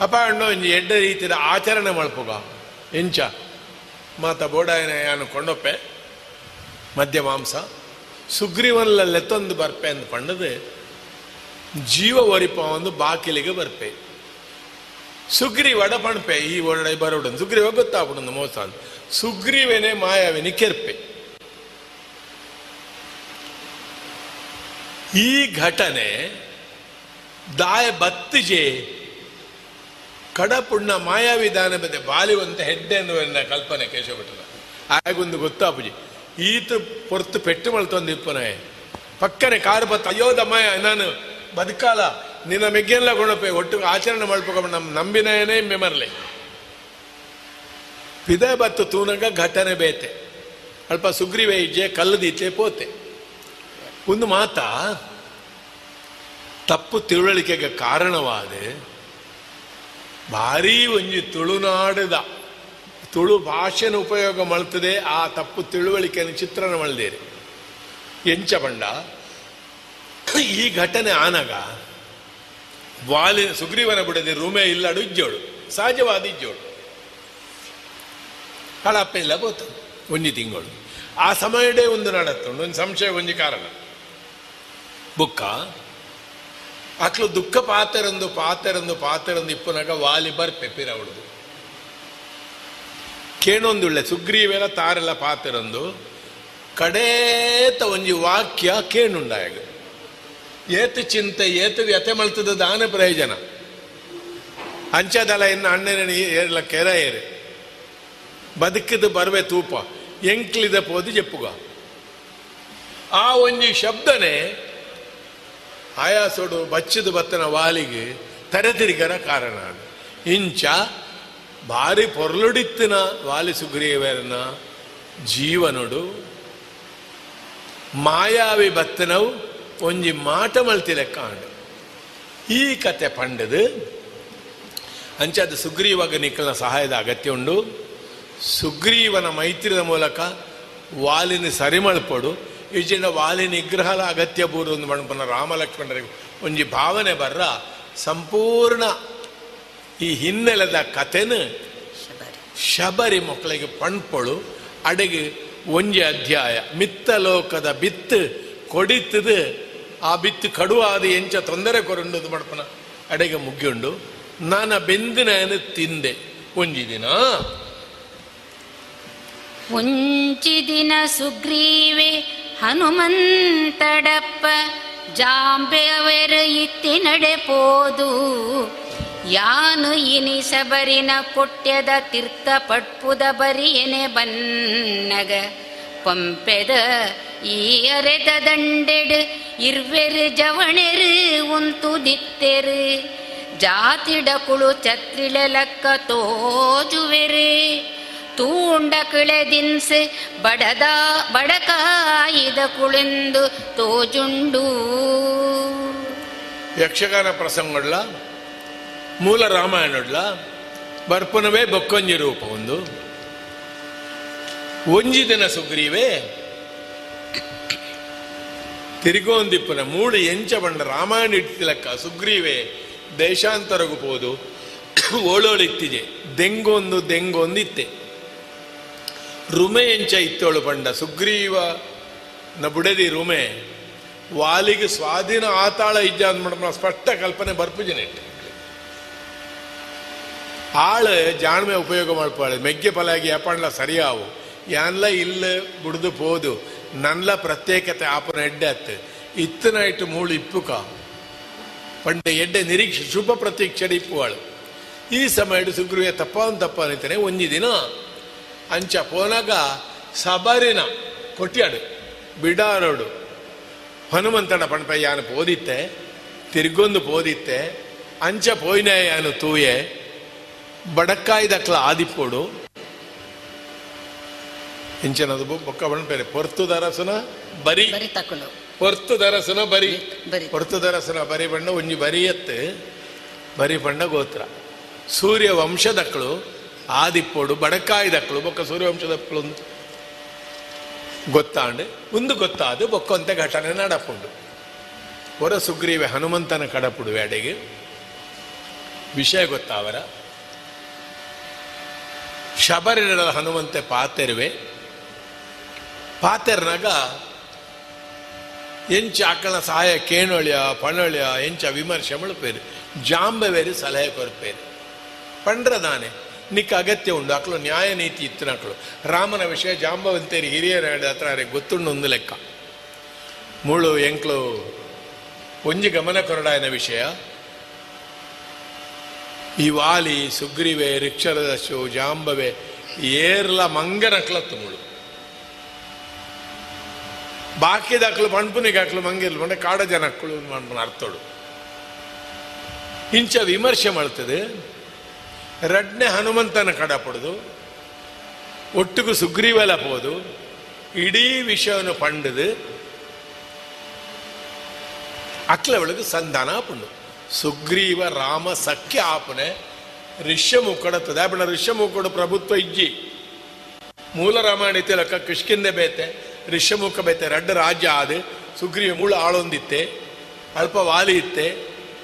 ಅಪ್ಪ ಅಣ್ಣ ಒಂಜಿ ಎಡ್ಡ ರೀತಿಯ ಆಚರಣೆ ಮಲ್ಪುಗ ಎಂಚ, ಮಾತ ಬೋಡಾಯನ ಯಾನು ಕೊಂಡೊಪ್ಪೆ ಮಧ್ಯ ಮಾಂಸ. ಸುಗ್ರೀವನ್ಲ ಲೆತ್ತೊಂದು ಬರ್ಪೆ ಅಂದ್ ಪಂಡದು ಜೀವ ಒರಿಪ ಒಂದು ಬಾಕಿಲಿಗೆ ಬರ್ಪೆ. ಸುಗ್ರೀವಡ ಪಣಪೆ, ಈ ಒಳ್ಳೆ ಬರೋಡನ್ ಸುಗ್ರೀವ ಗೊತ್ತಾಗ್ಬಿಡೋದು ಮೋಸ ಅಂತ. ಸುಗ್ರೀವನೇ ಮಾಯಾವಿನಿ ಕೆರ್ಪೆ. ಈ ಘಟನೆ ದಾಯ ಬತ್ತಿಜೆ ಕಡಪುಣ್ಣ ಮಾಯಾವಿಧಾನ ಬದೆ ಬಾಲಿವಂತ ಹೆಡ್ಡೆ ಎನ್ನುವ ಕಲ್ಪನೆ ಕೇಶವಭಟ್ಟನ ಆಗೊಂದು ಗೊತ್ತಾಪುಜಿ. ಈತ ಪೊರ್ತು ಪೆಟ್ಟು ಮಳ್ತೊಂದು ಇಪ್ಪನೇ. ಪಕ್ಕನೆ ಕಾರು ಬತ್ತ ದಮ್ಮಯ್ಯ, ನಾನು ಬದುಕಾಲ, ನಿನ್ನ ಮೆಗ್ಗೆಲ್ಲ ಕೊಡಪೆ ಒಟ್ಟು ಆಚರಣೆ ಮಾಡ್ಬೇಕು ನಮ್ಮ ನಂಬಿನೇನೇ ಮೆಮರ್ಲಿ ಪಿದ ಬತ್ತು ತೂನಗ ಘಟನೆ ಬೇತೆ. ಅಲ್ಪ ಸುಗ್ರೀವೆ ಇಜ್ಜೆ ಕಲ್ಲದೀಚೆ ಪೋತೆ. ಒಂದು ಮಾತ, ತಪ್ಪು ತಿಳುವಳಿಕೆಗೆ ಕಾರಣವಾದ, ಭಾರಿ ಒಂಜಿ ತುಳುನಾಡದ. ತುಳು ಭಾಷೆನ ಉಪಯೋಗ ಮಳ್ತದೆ ಆ ತಪ್ಪು ತಿಳುವಳಿಕೆಯನ್ನು ಚಿತ್ರಣ ಮಳ್ದೇರಿ ಎಂಚ ಬಂಡ. ಈ ಘಟನೆ ಆನಗ ವಾಲಿ ಸುಗ್ರೀವನ ಬಿಡದೆ ರೂಮೆ ಇಲ್ಲಡು ಇಜ್ಜೋಳು, ಸಹಜವಾದ ಇಜ್ಜೋಳು. ಕಳಪ್ಪ ಇಲ್ಲ ಬೋತು ಒಂಜಿ ತಿಂಗಳು. ಆ ಸಮಯಡೇ ಒಂದು ನಡತ್ತುಂಡು, ಒಂದು ಸಂಶಯ ಒಂಜಿ ಕಾರಣ. ಬುಕ್ಕ, ಅಕ್ಲು ದುಃಖ ಪಾತೆರಂದು ಪಾತೆರಂದು ಪಾತೆರಂದು ಇಪ್ಪನಾಗ ವಾಲಿ ಬರ್ಪೆ ಪಿರವಡುದು. ಕೇಣೊಂದುಳ್ಳೆ ಸುಗ್ರೀವೆಲ್ಲ ತಾರೆಲ್ಲ ಪಾತೆರಂದು ಕಡೇತ ಒಂಜಿ ವಾಕ್ಯ ಕೇಣುಂಡಾಗ ಏತು ಚಿಂತೆ, ಏತು ವ್ಯತೆ ಮಲ್ತದ ದಾನ ಪ್ರಯೋಜನ. ಅಂಚದಲ ಇನ್ನು ಅಣ್ಣನ ಏರ್ಲ ಕೆರ ಏರೆ. ಬದುಕಿದ ಬರ್ವೆ ತೂಪ, ಎಂಕ್ಲಿದ ಪೋದು ಜಪ್ಪುಗ. ಆ ಒಂಜಿ ಶಬ್ದನೆ ಆಯಾಸೋಡು ಬಚ್ಚಿದ ಬತ್ತನ ವಾಲಿಗೆ ತರೆತಿರಿಗರ ಕಾರಣ ಇಂಚ ಭಾರಿ ಪೊರಲುಡಿತ್ತಿನ ವಾಲಿ ಸುಗ್ರೀವರನ ಜೀವನುಡು ಮಾಯಾವಿ ಬತ್ತನವು ಒಂಜಿ ಮಾಟ ಮಲ್ತಿ ಲೆಕ್ಕ ಈ ಕತೆ ಪಂಡದು ಅಂಚಾದ ಸುಗ್ರೀವಾಗ ನಿಕ್ಕಲ್ನ ಸಹಾಯದ ಅಗತ್ಯ ಉಂಡು. ಸುಗ್ರೀವನ ಮೈತ್ರಿದ ಮೂಲಕ ವಾಲಿನ ಸರಿಮಳ್ಪಡು. ಈಜಿನ ವಾಲಿ ನಿಗ್ರಹದ ಅಗತ್ಯ ಪೂರ್ವ ಒಂದು ಮಣ್ಪನ ಒಂಜಿ ಭಾವನೆ ಬರ್ರ. ಸಂಪೂರ್ಣ ಈ ಹಿನ್ನೆಲೆದ ಕಥೆನ ಶಬರಿ. ಮಕ್ಕಳಿಗೆ ಪಣ್ಪೊಳು ಅಡಿಗೆ ಒಂಜಿ ಅಧ್ಯಾಯ. ಮಿತ್ತ ಲೋಕದ ಬಿತ್ತು ಕೊಡಿತದು ಆ ಬಿತ್ತು ಕಡುವಾದ ಎಂಚ ತೊಂದರೆ ಕೊರಂಡು ಮಡ್ಪನ ಅಡೆಗೆ ಮುಗ್ಗಿಂಡು ನಾನ ಬೆಂದಿನ ತಿಂದೆ. ಒಂಜಿ ದಿನ? ಒಂಚಿ ದಿನ ಸುಗ್ರೀವೆ ಹನುಮಂತಡಪ್ಪ ಜಾಂಬೆಯವರು ಇತ್ತಿ ನಡೆಪೋದು ಯಾನು ಇನಿಸಬರಿನ ಕೊಟ್ಯದ ತೀರ್ಥ ಪಟ್ಪುದ ಬರಿಯನೆ ಬನ್ನಗ. ಪಂಪೆದ ಈ ಅರೆದ ದಂಡೆಡು ಇರ್ವೆರು ಜವಣೆರು ಉಂತು ದಿತ್ತೆರು. ಜಾತಿಡ ಕುಳು ಛತ್ರಿಲೆಲಕ್ಕ ತೋಜುವೆರು. ತೂಂಡ ಕಿಳೆದಿನ್ಸೆ ಬಡದ ಬಡಕಾಯಿದ ಕುಳೆಂದು ತೋಜುಂಡು. ಯಕ್ಷಗಾನ ಪ್ರಸಂಗಡ್ಲ ಮೂಲ ರಾಮಾಯಣಡ್ಲ ಬರ್ಪನವೇ ಬೊಕ್ಕೊಂಜಿ ರೂಪ ಒಂದು. ಒಂಜಿ ದಿನ ಸುಗ್ರೀವೇ. ತಿರುಗೋಂದಿಪ್ಪನ ಮೂಳು ಎಂಚ ಬಂಡ ರಾಮಾಯಣ ಇಟ್ಟಿಲಕ್ಕ ಸುಗ್ರೀವೇ. ದೇಶಾಂತರಗು ಪೋದು. ಓಳೋಳಿತ್ತಿಜೆ ದೆಂಗೊಂದು ದೆಂಗೊಂದು ಇತ್ತೆ ರುಮೆ ಎಂಚ ಇತ್ತೋಳು ಬಂಡ ಸುಗ್ರೀವ ನ ಬುಡದಿ ರುಮೆ. ವಾಲಿಗೆ ಸ್ವಾಧೀನ ಆತಾಳ ಇಜ್ಜ ಅಂದ್ಬಿಡ ಸ್ಪಷ್ಟ ಕಲ್ಪನೆ ಬರ್ಪುಜನೆ ಆಳು ಜಾಣ್ಮೆ ಉಪಯೋಗ ಮಾಡ್ಪಾಳೆ ಮೆಗ್ಗೆ ಪಲಾಗಿ ಸರಿ ಸರಿಯಾವು. ಯಾನ್ಲ ಇಲ್ಲ ಬುಡ್ದು ಪ್ರತ್ಯೇಕತೆ ಆಪನ ಎಡ್ಡೆ ಅತ್ತೆ. ಇತ್ತನ ಇಟ್ಟು ಮೂಳು ಇಪ್ಪುಕ ಪಂಡ ಎಡ್ಡೆ ನಿರೀಕ್ಷೆ, ಶುಭ ಪ್ರತೀಕ್ಷೆ ಇಪ್ಪುವಾಳು. ಈ ಸಮಯ ಸುಗ್ರೀವ ತಪ್ಪ ತಪ್ಪ ಅನಿತಾನೆ ಒಂದಿ ದಿನ. ಅಂಚ ಪೋನಾಗ ಸಬರಿನ ಕೊಟ್ಟಿಯಾಡು ಬಿಡಾರೋಡು. ಹನುಮಂತನ ಪಣಪ ಯಾನು ಪೋದಿತ್ತೆ. ತಿರ್ಗೊಂದು ಪೋದಿತ್ತೆ. ಅಂಚ ಪೋಯ್ನ ಯಾನು ತೂಯೆ. ಬಡಕ್ಕಾಯ್ದಕ್ಲ ಆದಿಪ್ಪೋಡು. ಇಂಚನದು ಬೊಕ್ಕ ಬಣ್ಪೇರೆ ಪೊರ್ತು ದರಸನ ಬರಿ. ಬರಿ ತಕೊಂಡು ಪೊರ್ತು ದರಸನ ಬರಿ ಪೊರ್ತು ದರಸನ ಬರಿ ಬಣ್ಣ ಒಂಜಿ ಬರಿಯತ್ತೆ ಬರಿ ಬಣ್ಣ ಗೋತ್ರ. ಸೂರ್ಯ ವಂಶದಕ್ಕಳು ಆದಿಪ್ಪೋಡು ಬಡಕಾಯ್ದಕ್ಕಳು ಬೊಕ್ಕ ಸೂರ್ಯ ವಂಶದಕ್ಕಳು ಅಂತ ಗೊತ್ತಾಂಡು ಒಂದು ಗೊತ್ತಾದು ಬೊಕ್ಕೊಂತೆ ಘಟನೆ ನಡಪುಂಡು. ಹೊರ ಸುಗ್ರೀವೆ ಹನುಮಂತನ ಕಡಪುಡು ಎಡೆಗೆ. ವಿಷಯ ಗೊತ್ತಾವರ. ಶಬರಿನ ಹನುಮಂತೆ ಪಾತೆರುವೆ. ಪಾತೆರ್ನಾಗ ಎಂಚ ಆಕಳ ಸಹಾಯ ಕೇಣೊಳ್ಯ, ಪಣೊಳ್ಯ, ಎಂಚ ವಿಮರ್ಶೆ ಮಳುಪೇರು. ಜಾಂಬವೇರಿ ಸಲಹೆ ಕೊರಪೇರು. ಪಂಡ್ರದಾನೆ ನಿಕ್ಕ ಅಗತ್ಯ ಉಂಡು ಅಕ್ಲು ನ್ಯಾಯ ನೀತಿ ಇತ್ತಿನ ಅಕ್ಳು. ರಾಮನ ವಿಷಯ ಜಾಂಬವಂತೇರಿ ಹಿರಿಯರ ಹತ್ರ ಗೊತ್ತುಂಡು ಒಂದು ಲೆಕ್ಕ. ಮುಳು ಎಂಕ್ಲು ಒಂಜಿ ಗಮನ ಕೊರಡಾಯನ ವಿಷಯ. ಈ ವಾಲಿ ಸುಗ್ರೀವೆ, ರಿಕ್ಷರದಶು, ಜಾಂಬವೆ ಏರ್ಲ ಮಂಗನಕ್ಲತ್ತು ಬಾಕಿ ಬಾಕಿದಾಕ್ಲು ಪಣ್ಪುನಿಗೆ ಹಾಕಲು ಮಂಗಿರ್ಲು ಮಂಡೆ ಕಾಡ ಜನಕ್ಕಳು ಮಣ್ಪುನ ಅರ್ಥೋಡು ಇಂಚ ವಿಮರ್ಶೆ ಮಾಡ್ತದೆ. ರಡ್ನೆ ಹನುಮಂತನ ಕಡಪಡುದು ಒಟ್ಟಿಗೂ ಸುಗ್ರೀವೆಲ ಪೋದು. ಇಡೀ ವಿಷಯವನ್ನು ಪಂಡದು. ಅಕ್ಲ ಒಳಗೆ ಸಂಧಾನ ಆಪುಂಡು ಸುಗ್ರೀವ ರಾಮ ಸಖ್ಯ ಆಪನೆ ಋಷ್ಯಮುಕ್ಕಡತ್ತದೆ ರಿಷ್ಯ ಋಷ್ಯಮುಕ್ಕಡು ಪ್ರಭುತ್ವ ಇಜ್ಜಿ. ಮೂಲ ರಾಮಾಯಣ ಇತ್ತೆ ಲಕ್ಕ ಕಿಷ್ಕಿಂದೆ ಬೇತೆ ಋಷ್ಯಮುಖ ಬೇತೆ, ರಡ್ಡ ರಾಜ್ಯ ಆದ. ಸುಗ್ರೀವ ಮೂಳ ಆಳೊಂದಿತ್ತೆ ಅಲ್ಪ ವಾಲಿ ಇತ್ತೆ,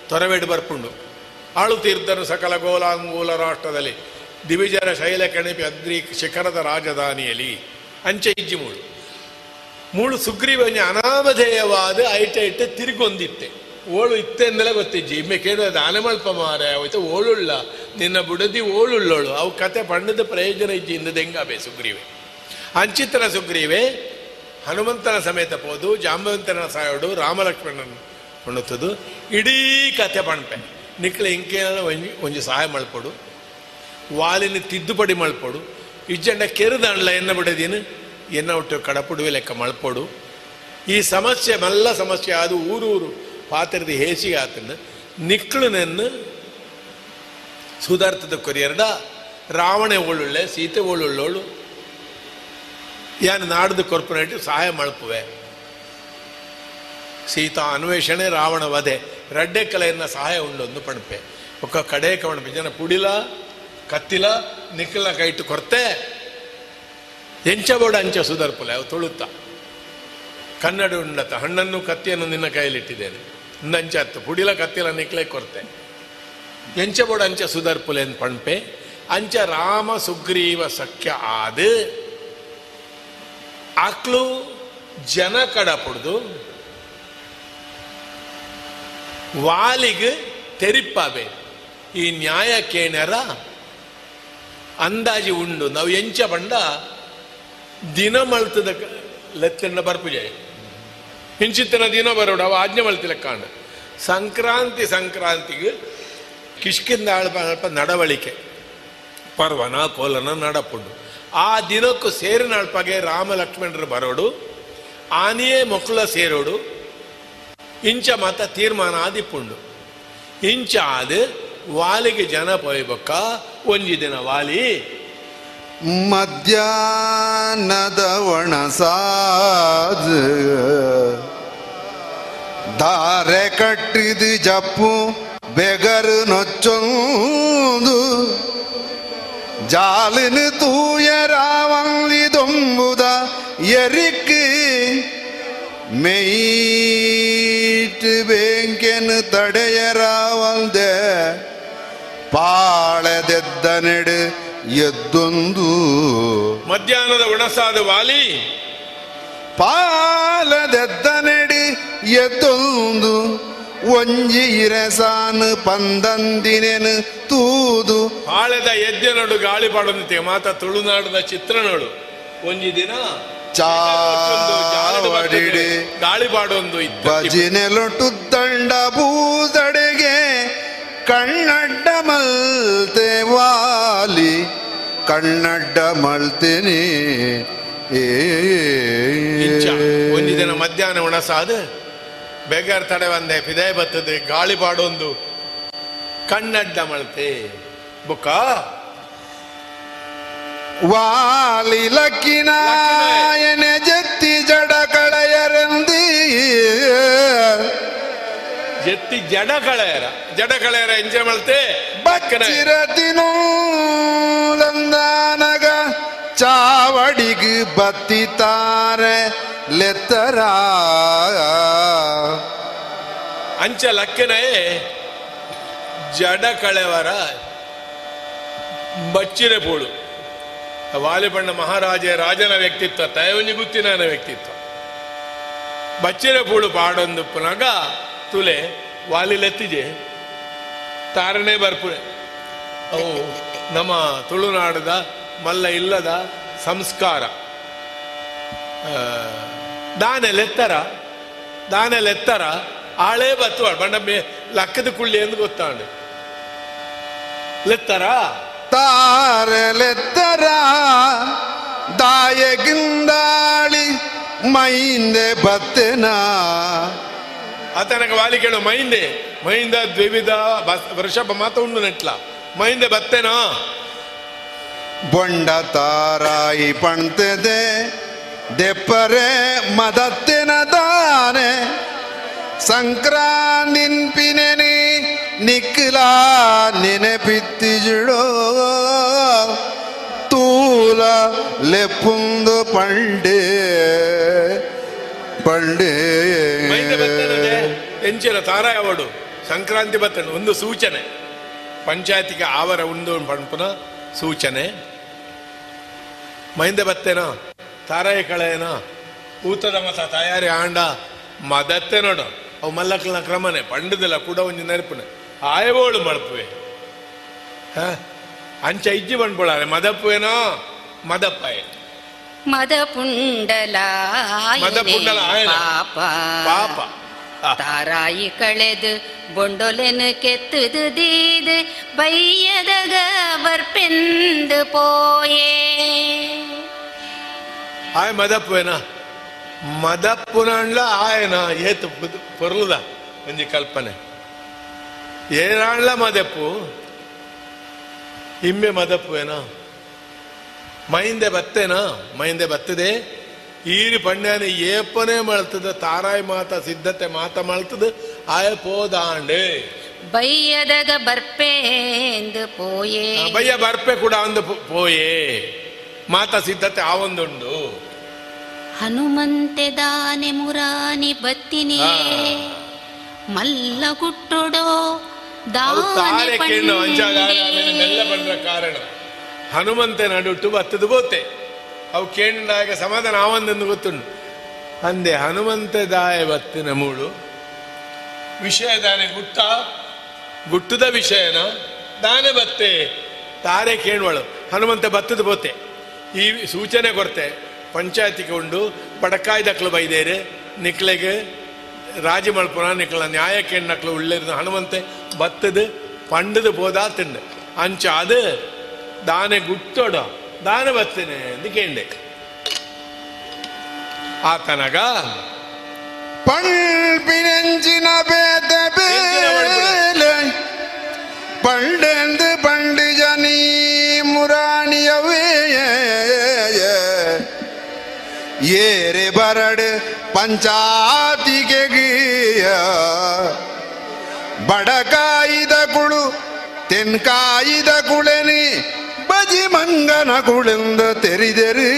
ತೊರವೆಡ್ ಬರ್ಪುಂಡು. ಆಳು ತೀರ್ಥನು ಸಕಲ ಗೋಲಾಂಗೂಲ ರಾಷ್ಟ್ರದಲ್ಲಿ. ದಿವಿಜರ ಶೈಲ ಕಣಿಪಿ ಅದ್ರಿ ಶಿಖರದ ರಾಜಧಾನಿಯಲ್ಲಿ. ಅಂಚೆ ಇಜ್ಜಿ ಮೂಳು. ಮೂಳು ಸುಗ್ರೀವನ್ಯ ಅನಾಮಧೇಯವಾದ ಐಟ ತಿರುಗೊಂದಿತ್ತೆ. ಓಳು ಇತ್ತೆ ಅಂದಲೇ ಗೊತ್ತಿಜ್ಜಿ. ಇಮ್ಮೆ ಕೇಳಿದ ಆನೆಮಲ್ಪ ಮಾರೆ ಆಯ್ತು ಓಳುಳ್ಳ. ನಿನ್ನ ಬುಡದಿ ಓಳುಳ್ಳೋಳು. ಅವು ಕತೆ ಪಂಡದ ಪ್ರಯೋಜನ ಇಜ್ಜಿ, ಇಂದ ದೆಂಗಾಬೆ ಸುಗ್ರೀವೆ. ಅಂಚಿತನ ಸುಗ್ರೀವೆ, ಹನುಮಂತನ ಸಮೇತ ಪೋದು, ಜಾಂಬವಂತನ ಸಾಯೋಡು ರಾಮಲಕ್ಷ್ಮಣನ ಹೊಣ್ಣುತ್ತದು ಇಡೀ ಕತೆ ಪಣಪೆ ನಿಕ್ಲೆ ಇಂಕೆ ಒಂಜಿ ಸಹಾಯ ಮಲ್ಪೊಡು ವಾಲಿನ ತಿದ್ದುಪಡಿ ಮಲ್ಪೊಡು ಇಜ್ಜಂಡ ಕೆರದಂಡ್ಲ ಎನ್ನ ಬಿಡದೀನು, ಎನ್ನ ಒಟ್ಟು ಕಡಪುಡುವೆ ಲೆಕ್ಕ ಮಲ್ಪಡು ಈ ಸಮಸ್ಯೆ, ಮಲ್ಲ ಸಮಸ್ಯೆ ಅದು ಊರೂರು ಪಾತ್ರದ ಹೇಸಿಗೆ ಆತನ ನಿಕ್ಳನನ್ನು ಸುಧಾರ್ಥದ ಕೊರಿಯರ್ಡ ರಾವಣೆ ಒಳ್ಳುಳ್ಳೆ, ಸೀತೆ ಒಳ್ಳುಳ್ಳೋಳು, ಯಾನು ನಾಡದ ಕೊರ್ಪೊರೇಟ್ ಸಹಾಯ ಮಾಡಪುವೆ. ಸೀತಾ ಅನ್ವೇಷಣೆ, ರಾವಣ ವಧೆ, ರಡ್ಡೆ ಕಲೆಯನ್ನ ಸಹಾಯ ಉಂಡೊಂದು ಪಣಪೆ. ಒಕ್ಕ ಕಡೆ ಕವಣಪೆ ಜನ ಪುಡಿಲ, ಕತ್ತಿಲ ನಿಕ್ಕಲ ಕೈಟ್ಟು ಕೊರ್ತೆ ಎಂಚಬೋಡ ಅಂಚ ಸುಧರ್ಪುಲೆ, ಅವು ತುಳುತ್ತ. ಕನ್ನಡ ಉಂಡತ, ಹಣ್ಣನ್ನು, ಕತ್ತಿಯನ್ನು ನಿನ್ನ ಕೈಯಲ್ಲಿಟ್ಟಿದ್ದೇನೆ. ಅಂಚ ಹತ್ತು ಪುಡಿಲ ಕತ್ತಿಲ ನಿಕ್ಲೆ ಕೊರ್ತೆ. ಎಂಚಬೋಡ ಅಂಚ ಸುಧರ್ಪುಲೆನ್ ಪಣಪೆ, ಅಂಚ ರಾಮ ಸುಗ್ರೀವ ಸಖ್ಯ ಆದ. ಅಕ್ಲು ಜನ ಕಡ ಪುಡ್ದು, ವಾಲಿಗೆ ತೆರಿಪ್ಪಾವೆ. ಈ ನ್ಯಾಯ ಕೇಣರ ಅಂದಾಜಿ ಉಂಡು. ನಾವು ಎಂಚ ಬಂಡ ದಿನ ಮಳ್ತದ ಲೆತ್ತಂಡ ಬರ್ಪುಜೆ. ಹಿಂಚಿತ್ತಿನ ದಿನ ಬರೋಡು, ಅವ ಆಜ್ಞೆ ಮಲ್ತಿಲ್ಲ ಕಾಣ ಸಂಕ್ರಾಂತಿ, ಸಂಕ್ರಾಂತಿಗೆ ಕಿಷ್ಕಿಂದ ಅಲ್ಪ ನಡವಳಿಕೆ. ಪರ್ವನ, ಕೋಲನ, ನಡಪುಂಡು. ಆ ದಿನಕ್ಕೂ ಸೇರಿನ ಅಲ್ಪಗೆ ರಾಮ ಲಕ್ಷ್ಮಣರು ಬರೋಡು, ಆನೆಯೇ ಮಕ್ಕಳ ಸೇರೋಡು, ಇಂಚ ಮತ ತೀರ್ಮಾನ ಆದಿಪ್ಪುಂಡು. ಇಂಚ ಆದ ವಾಲಿಗೆ ಜನ ಪೊಯ್ಬಕ್ಕ, ಒಂಜಿ ದಿನ ವಾಲಿ ಮಧ್ಯಾಹ್ನದ ಒಣಸಾಜ ದಾರೆ ಕಟ್ಟಿದ ಜಪ್ಪು, ಬೆಗರು ನೊಚ್ಚೊಂದು. ಜಾಲಿನ ತೂಯರಾವಂಗಿ ದೊಂಬುದ ಎರಿಕ್ಕಿ மெய்ட் வேங்கெனு தடையராவந்த பாழதெத்த ನೆಡು ಎದ್ದೊಂದು ಮಧ್ಯಾಹ್ನದ ಉಣಸಾದ ವಾಲಿ. ಪಾಲದೆದ್ದನೆಡಿ ಎದ್ದೊಂದು ಒಂಜಿ ಇರಸಾನು ಪಂದಂದಿನೆನು ತೂದು. ಆಳೆದ ಎದ್ದೆ ನೋಡು ಗಾಳಿ ಪಾಡಂತೆ ಮಾತ ತುಳುನಾಡಿನ ಚಿತ್ರನೋಡು. ಒಂಜಿ ದಿನ ಚಾವಡಿಡಿ ಗಾಳಿ ಪಾಡೊಂದು ಇತ್ತು ಭಜಿನೆಲೊಟ್ಟು ದಂಡ ಬೂದಡೆಗೆ ಕಣ್ಣಡ್ಡ ಮಲ್ತೆ ವಾಲಿ ಕಣ್ಣಡ್ಡ ಮಲ್ತೇನೆ ಏ. ಇಂಚ ಒಂಜಿ ದಿನ ಮಧ್ಯಾಹ್ನ ಉಣಸಾದ ಬೆಗರ್ ತಡೆ ಬಂದೆ ಪಿದೆ ಬತ್ತದೆ ಗಾಳಿ ಪಾಡೊಂದು. ಕಣ್ಣಡ್ಡ ಮಳ್ತೆ ಬುಕ್ಕ? ವಾಲಿ ಲಕ್ಕಿನಾಯನೆ ಜತ್ತಿ ಜಡ ಕಳೆಯರೆಂದಿ ಜತ್ತಿ ಜಡ ಕಳೆಯರ ಜಡ ಮಲ್ತೆ ಎಂಜಾಯ್ ಮಳ್ತೆ ಚಿರದಿನೂಲಂದಾನಗ ಚಾವಡಿಗ್ ಬತ್ತಿತಾರೆ ಲೆತ್ತರ. ಅಂಚ ಲಕ್ಕನೇ ಜಡ ಕಳೆವರ ಬಚ್ಚಿರೆ ಪೋಳು. ವಾಲಿಬಣ್ಣ ಮಹಾರಾಜ ರಾಜನ ವ್ಯಕ್ತಿತ್ವ ತಯವನಿ ಗುತ್ತಿನ ವ್ಯಕ್ತಿತ್ವ. ಬಚ್ಚಿರೆ ಪೋಳು ಪಾಡೊಂದು ಪುನಗ ತುಲೆ ವಾಲಿಲೆತ್ತಿಜೆ ತಾರನೇ ಬರ್ಪುಳೆ ಅವು ನಮ್ಮ ತುಳುನಾಡದ ಮಲ್ಲ ಇಲ್ಲದ ಸಂಸ್ಕಾರ. ದಾನೆಲೆತ್ತರ ದಾನೆಲೆತ್ತರ ಆಳೇ ಬತ್ತುವಾಡು ಮೇ ಲಕ್ಕದ ಕುಳ್ಳಿ ಎಂದು ಗೊತ್ತಾಂಡು ಲೆತ್ತರ? ತಾರೆ ಲೆತ್ತರ ದಾಯಗಿಂದಾಳಿ ಮೈಂದೆ ಬತ್ತೆನಾ? ಆತನಗ ವಾಲಿ ಕೇಳು ಮೈಂದೆ ಮೈಂದ ದ್ವಿವಿಧ ವೃಷಭ ಮಾತ ಉಂಡು ನೆಟ್ಲ. ಮೈಂದೆ ಬತ್ತೇನೋ? ಬೊಂಡ ತಾರಾಯಿ ಪಣ್ತದೆ, ದೆಪ್ಪರೆ ಮದತ್ತಿನ ತಾನೆ ಸಂಕ್ರಾಂತಿನ್ಪಿನೆನಿ ನಿಕ್ಲ ನೆನಪಿತ್ತಿಜುಡೋ ತೂಲ ಲೆಪ್ಪುಂದು ಪಂಡೆ. ಪಂಡೆ. ತಾರ ಬತ್ತೇನದೆ? ಎಂಚಿನ ತಾರಾಯ ಸಂಕ್ರಾಂತಿ ಬತ್ತನ? ಒಂದು ಸೂಚನೆ. ಪಂಚಾಯತಿಗೆ ಆವರ ಉಂಡು ಪಂಪುನ ಸೂಚನೆ. ಮೈಂದೆ ಬತ್ತೇನೋ? ತಾರಾಯ ಕಳೆಯನೋ? ಊತದ ಮತ ತಯಾರಿ ಆಂಡ ಮದತ್ತೆ ನೋಡು. ಅವು ಮಲ್ಲಕ್ಕನ ಕ್ರಮನೆ. ಪಂಡದಿಲ್ಲ ಕೂಡ ಒಂದು ನೆನಪುನೆ. ಆಯವೋಳು ಮಳಪುವೆ ಹ? ಅಂಚ ಇಜ್ಜಿ ಬಂಡ್ಬೋಳಾರೆ ಮದಪ್ಪುವೇನೋ? ಮದಪ್ಪಾಯೆ. ಮದ ಪುಂಡಲ ಮದ ಪುಂಡಲ ಆಯನ. ಪಾಪ. ಪಾಪ. ತಾರಾಯಿ ಕಳೆದು ಬೊಂಡೊಲೆನು ಕೆತ್ತದು ದೀದು ಬೈಯದಗ ಬರ್ಪೆಂದು ಪೋಯೇ. ಆಯ್ ಮದಪ್ಪೇನ ಮದಪ್ಪುನಂಡ್ಲ ಆಯನ ಏತು ಪೊರ್ಲುದ ಒಂಜಿ ಕಲ್ಪನೆ. ಏನಾಣ್ಲ ಮದಪ್ಪು? ಇಮ್ಮೆ ಮದಪ್ಪುವೇನ? ಮೈಂದೆ ಬತ್ತೇನ? ಮೈಂದೆ ಬತ್ತದೆ? ಈರಿ ಪಂಡ್ಯಾನ ಏಪನೆ ಮಳ್ತದ ತಾರಾಯಿ ಮಾತ ಸಿದ್ಧತೆ ಮಾತ ಮಳ್ತದ ಆಯ ಪೋದಾಂಡೆ. ಬೈಯದಗ ಬರ್ಪೇಂದು ಪೋಯೇ. ಬೈಯ ಬರ್ಪೆ ಕೂಡ ಒಂದು ಪೋಯೇ. ಮಾತ ಸಿದ್ಧತೆ ಆ ಒಂದುಂಡು. ಹನುಮಂತೆ ದಾನೆ ಮುರಾನಿ ಬತ್ತಿನಿ. ಮಲ್ಲ ಗುಟ್ಟೊಡೋ ದಾನೆ ಮೆಲ್ಲ ಪಂಡ್ರ ಕಾರಣ. ಹನುಮಂತನ ಅಡುಟ್ಟು ಬತ್ತದು ಗೋತೆ. ಅವು ಕೇಂದ್ರಾಗ ಸಮಾಧಾನ ಆವಂದೆಂದು ಗೊತ್ತುಂಟು. ಅಂದೆ, ಹನುಮಂತ ದಾಯ ಬತ್ತಿನ ಮೂಳು. ವಿಷಯ ದಾನೆ ಗುಟ್ಟ, ಗುಟ್ಟದ ವಿಷಯನ, ದಾನೆ ಬತ್ತೆ ತಾರೆ ಕೇಳುವಳು. ಹನುಮಂತ ಬತ್ತದ ಬೋತೆ ಈ ಸೂಚನೆ ಕೊರತೆ, ಪಂಚಾಯತಿಗೆ ಉಂಡು ಪಡಕಾಯ್ ದಕ್ಕಲು ಬೈದೇರೆ, ನಿಕ್ಲೆಗೆ ರಾಜಿ ಮಲ್ಪುನ, ನಿಕ್ಲ ನ್ಯಾಯ ನಕ್ಲು ಉಳ್ಳೇರಿದ ಹನುಮಂತೆ ಬತ್ತದು, ಪಂಡದು போதா ತಿಂಡ ಅಂಚ ಅದು ದಾನ ಗುಟ್ಟೋಡು ದಾನ ಬರ್ತೀನಿ ಎಂದು ಕೇಂಡೆ ಆತನಗ பண்பினஞ்சின பண்டேந்து பண்டு ஜனி முராணியவே ஏரே பரடு பஞ்சாதிகேகிய படகாயுத குழு தென்காயுத குழனி ಬಜಿ ಮಂಗನ ಕುಳಿಂದ ತೆರಿದೆರಿ.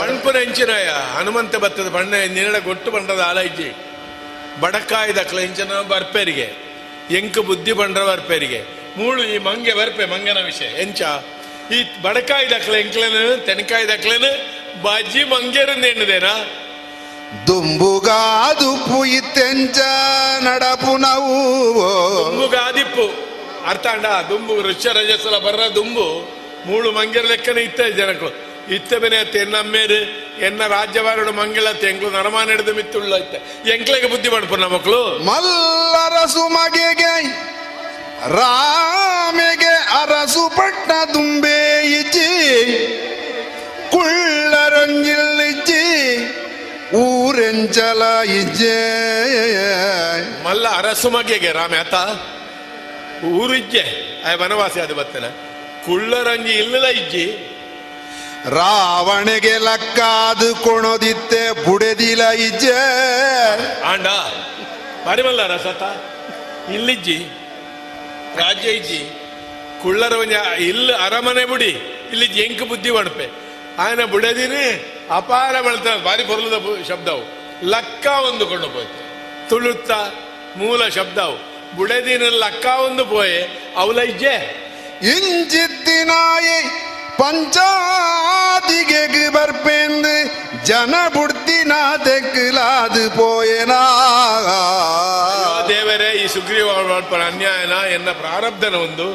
ಪಣ್ಪುನ ಎಂಚಿನಯ ಹನುಮಂತ ಬತ್ತದ ಬಣ್ಣ ನಿರಳ ಗೊಟ್ಟು ಬಂಡದ ಆಲೈಜಿ ಬಡಕಾಯಿ ದಕ್ಲ ಎಂಚಿನ ಬರ್ಪೇರಿಗೆ ಎಂಕು ಬುದ್ಧಿ ಬಂಡ್ರ ಬರ್ಪೇರಿಗೆ ಮೂಳು ಈ ಮಂಗೆ ಬರ್ಪೆ ಮಂಗನ ವಿಷಯ. ಎಂಚ ಈ ಬಡಕಾಯಿ ದಕ್ಲ ಎಂಕ್ಲೇನು ತೆನಕಾಯಿ ದಕ್ಲೇನು ಬಜ್ಜಿ ಮಂಗೇರಿಂದ ಎಣ್ಣದೇನಾ ದುಂಬುಗಾದು ಪುಯಿತೆಂಚ ನಡಪು ನಾವು. ದುಂಬುಗ ಅರ್ಥ ಅಂಡ ದುಂಬು ಋಷ ರಜಸ್ಸಲ ಬರ್ರ ದುಂಬು. ಮೂಳು ಮಂಗಿರ ಲೆಕ್ಕನೆ ಇತ್ತ ಜನಕ್ಕೂ ಇತ್ತ ಬೆನೆ ಅತ್ತೆ ಎನ್ನ ತೆಂಗು ಮಂಗಳ ತೆಂಗ್ಳು ನರಮಾನ ಹಿಡಿದು ಮಿತ್ತುಳ್ಳ ಇತ್ತ. ಎಂಕ್ಲೆಗೆ ಬುದ್ಧಿ ಮಾಡ್ಪು ಮಕ್ಕಳು ಮಲ್ಲರಸು ಮಗೆಗೆ ರಾಮೆಗೆ ಅರಸು ಪಟ್ಟ ದುಂಬೆ ಊರಿಜ್ಜೆ. ಆ ವನವಾಸಿ ಅದು ಬತ್ತನ ಕುಳ್ಳರಂಗಿ ಇಲ್ಲದ ಇಜ್ಜಿ. ರಾವಣಗೆ ಲಕ್ಕಾದು ಕೊಣೋದಿತ್ತೆ ಬುಡೆದಿಲ ಇಜ್ಜೆ. ಆಂಡ ಪರಿಮಲ್ಲ ರಸತ. ಇಲ್ಲಿಜ್ಜಿ ರಾಜ್ಯ ಇಜ್ಜಿ. ಕುಳ್ಳರ ಇಲ್ಲ ಅರಮನೆ ಬುಡಿ. ಇಲ್ಲಿ ಎಂಕ್ ಬುದ್ಧಿ ಒಣಪೆ. ಆಯನ ಬುಡದಿನಿ ಅಪಾರ ಬಳ್ತ ಬಾರಿ ಬರಲದ ಶಬ್ದವು. ಲಕ್ಕ ಒಂದು ಕೊಂಡು ಹೋಯ್ತು ತುಳುತ್ತ ಮೂಲ ಶಬ್ದವು. ಬುಡದಿನ ಲಕ್ಕ ಒಂದು ಪೋಯೆ ಅವಲ ಇಜ್ಜೆ ಇಂಜಿತ್ತಿನಾಯಿ ಪಂಚಾದಿಗೆ ಬರ್ಪೆಂದು ಜನ ಬುಡ್ತಿನ ತೆಕ್ಕಲಾದು ಪೋಯನಾ ಅಯ್ಯೋ ದೇವರೇ ಈ ಸುಗ್ರೀವ ಮಾಡ್ಪರ ಅನ್ಯಾಯನ ಎನ್ನ ಪ್ರಾರಬ್ಧನ ಒಂದು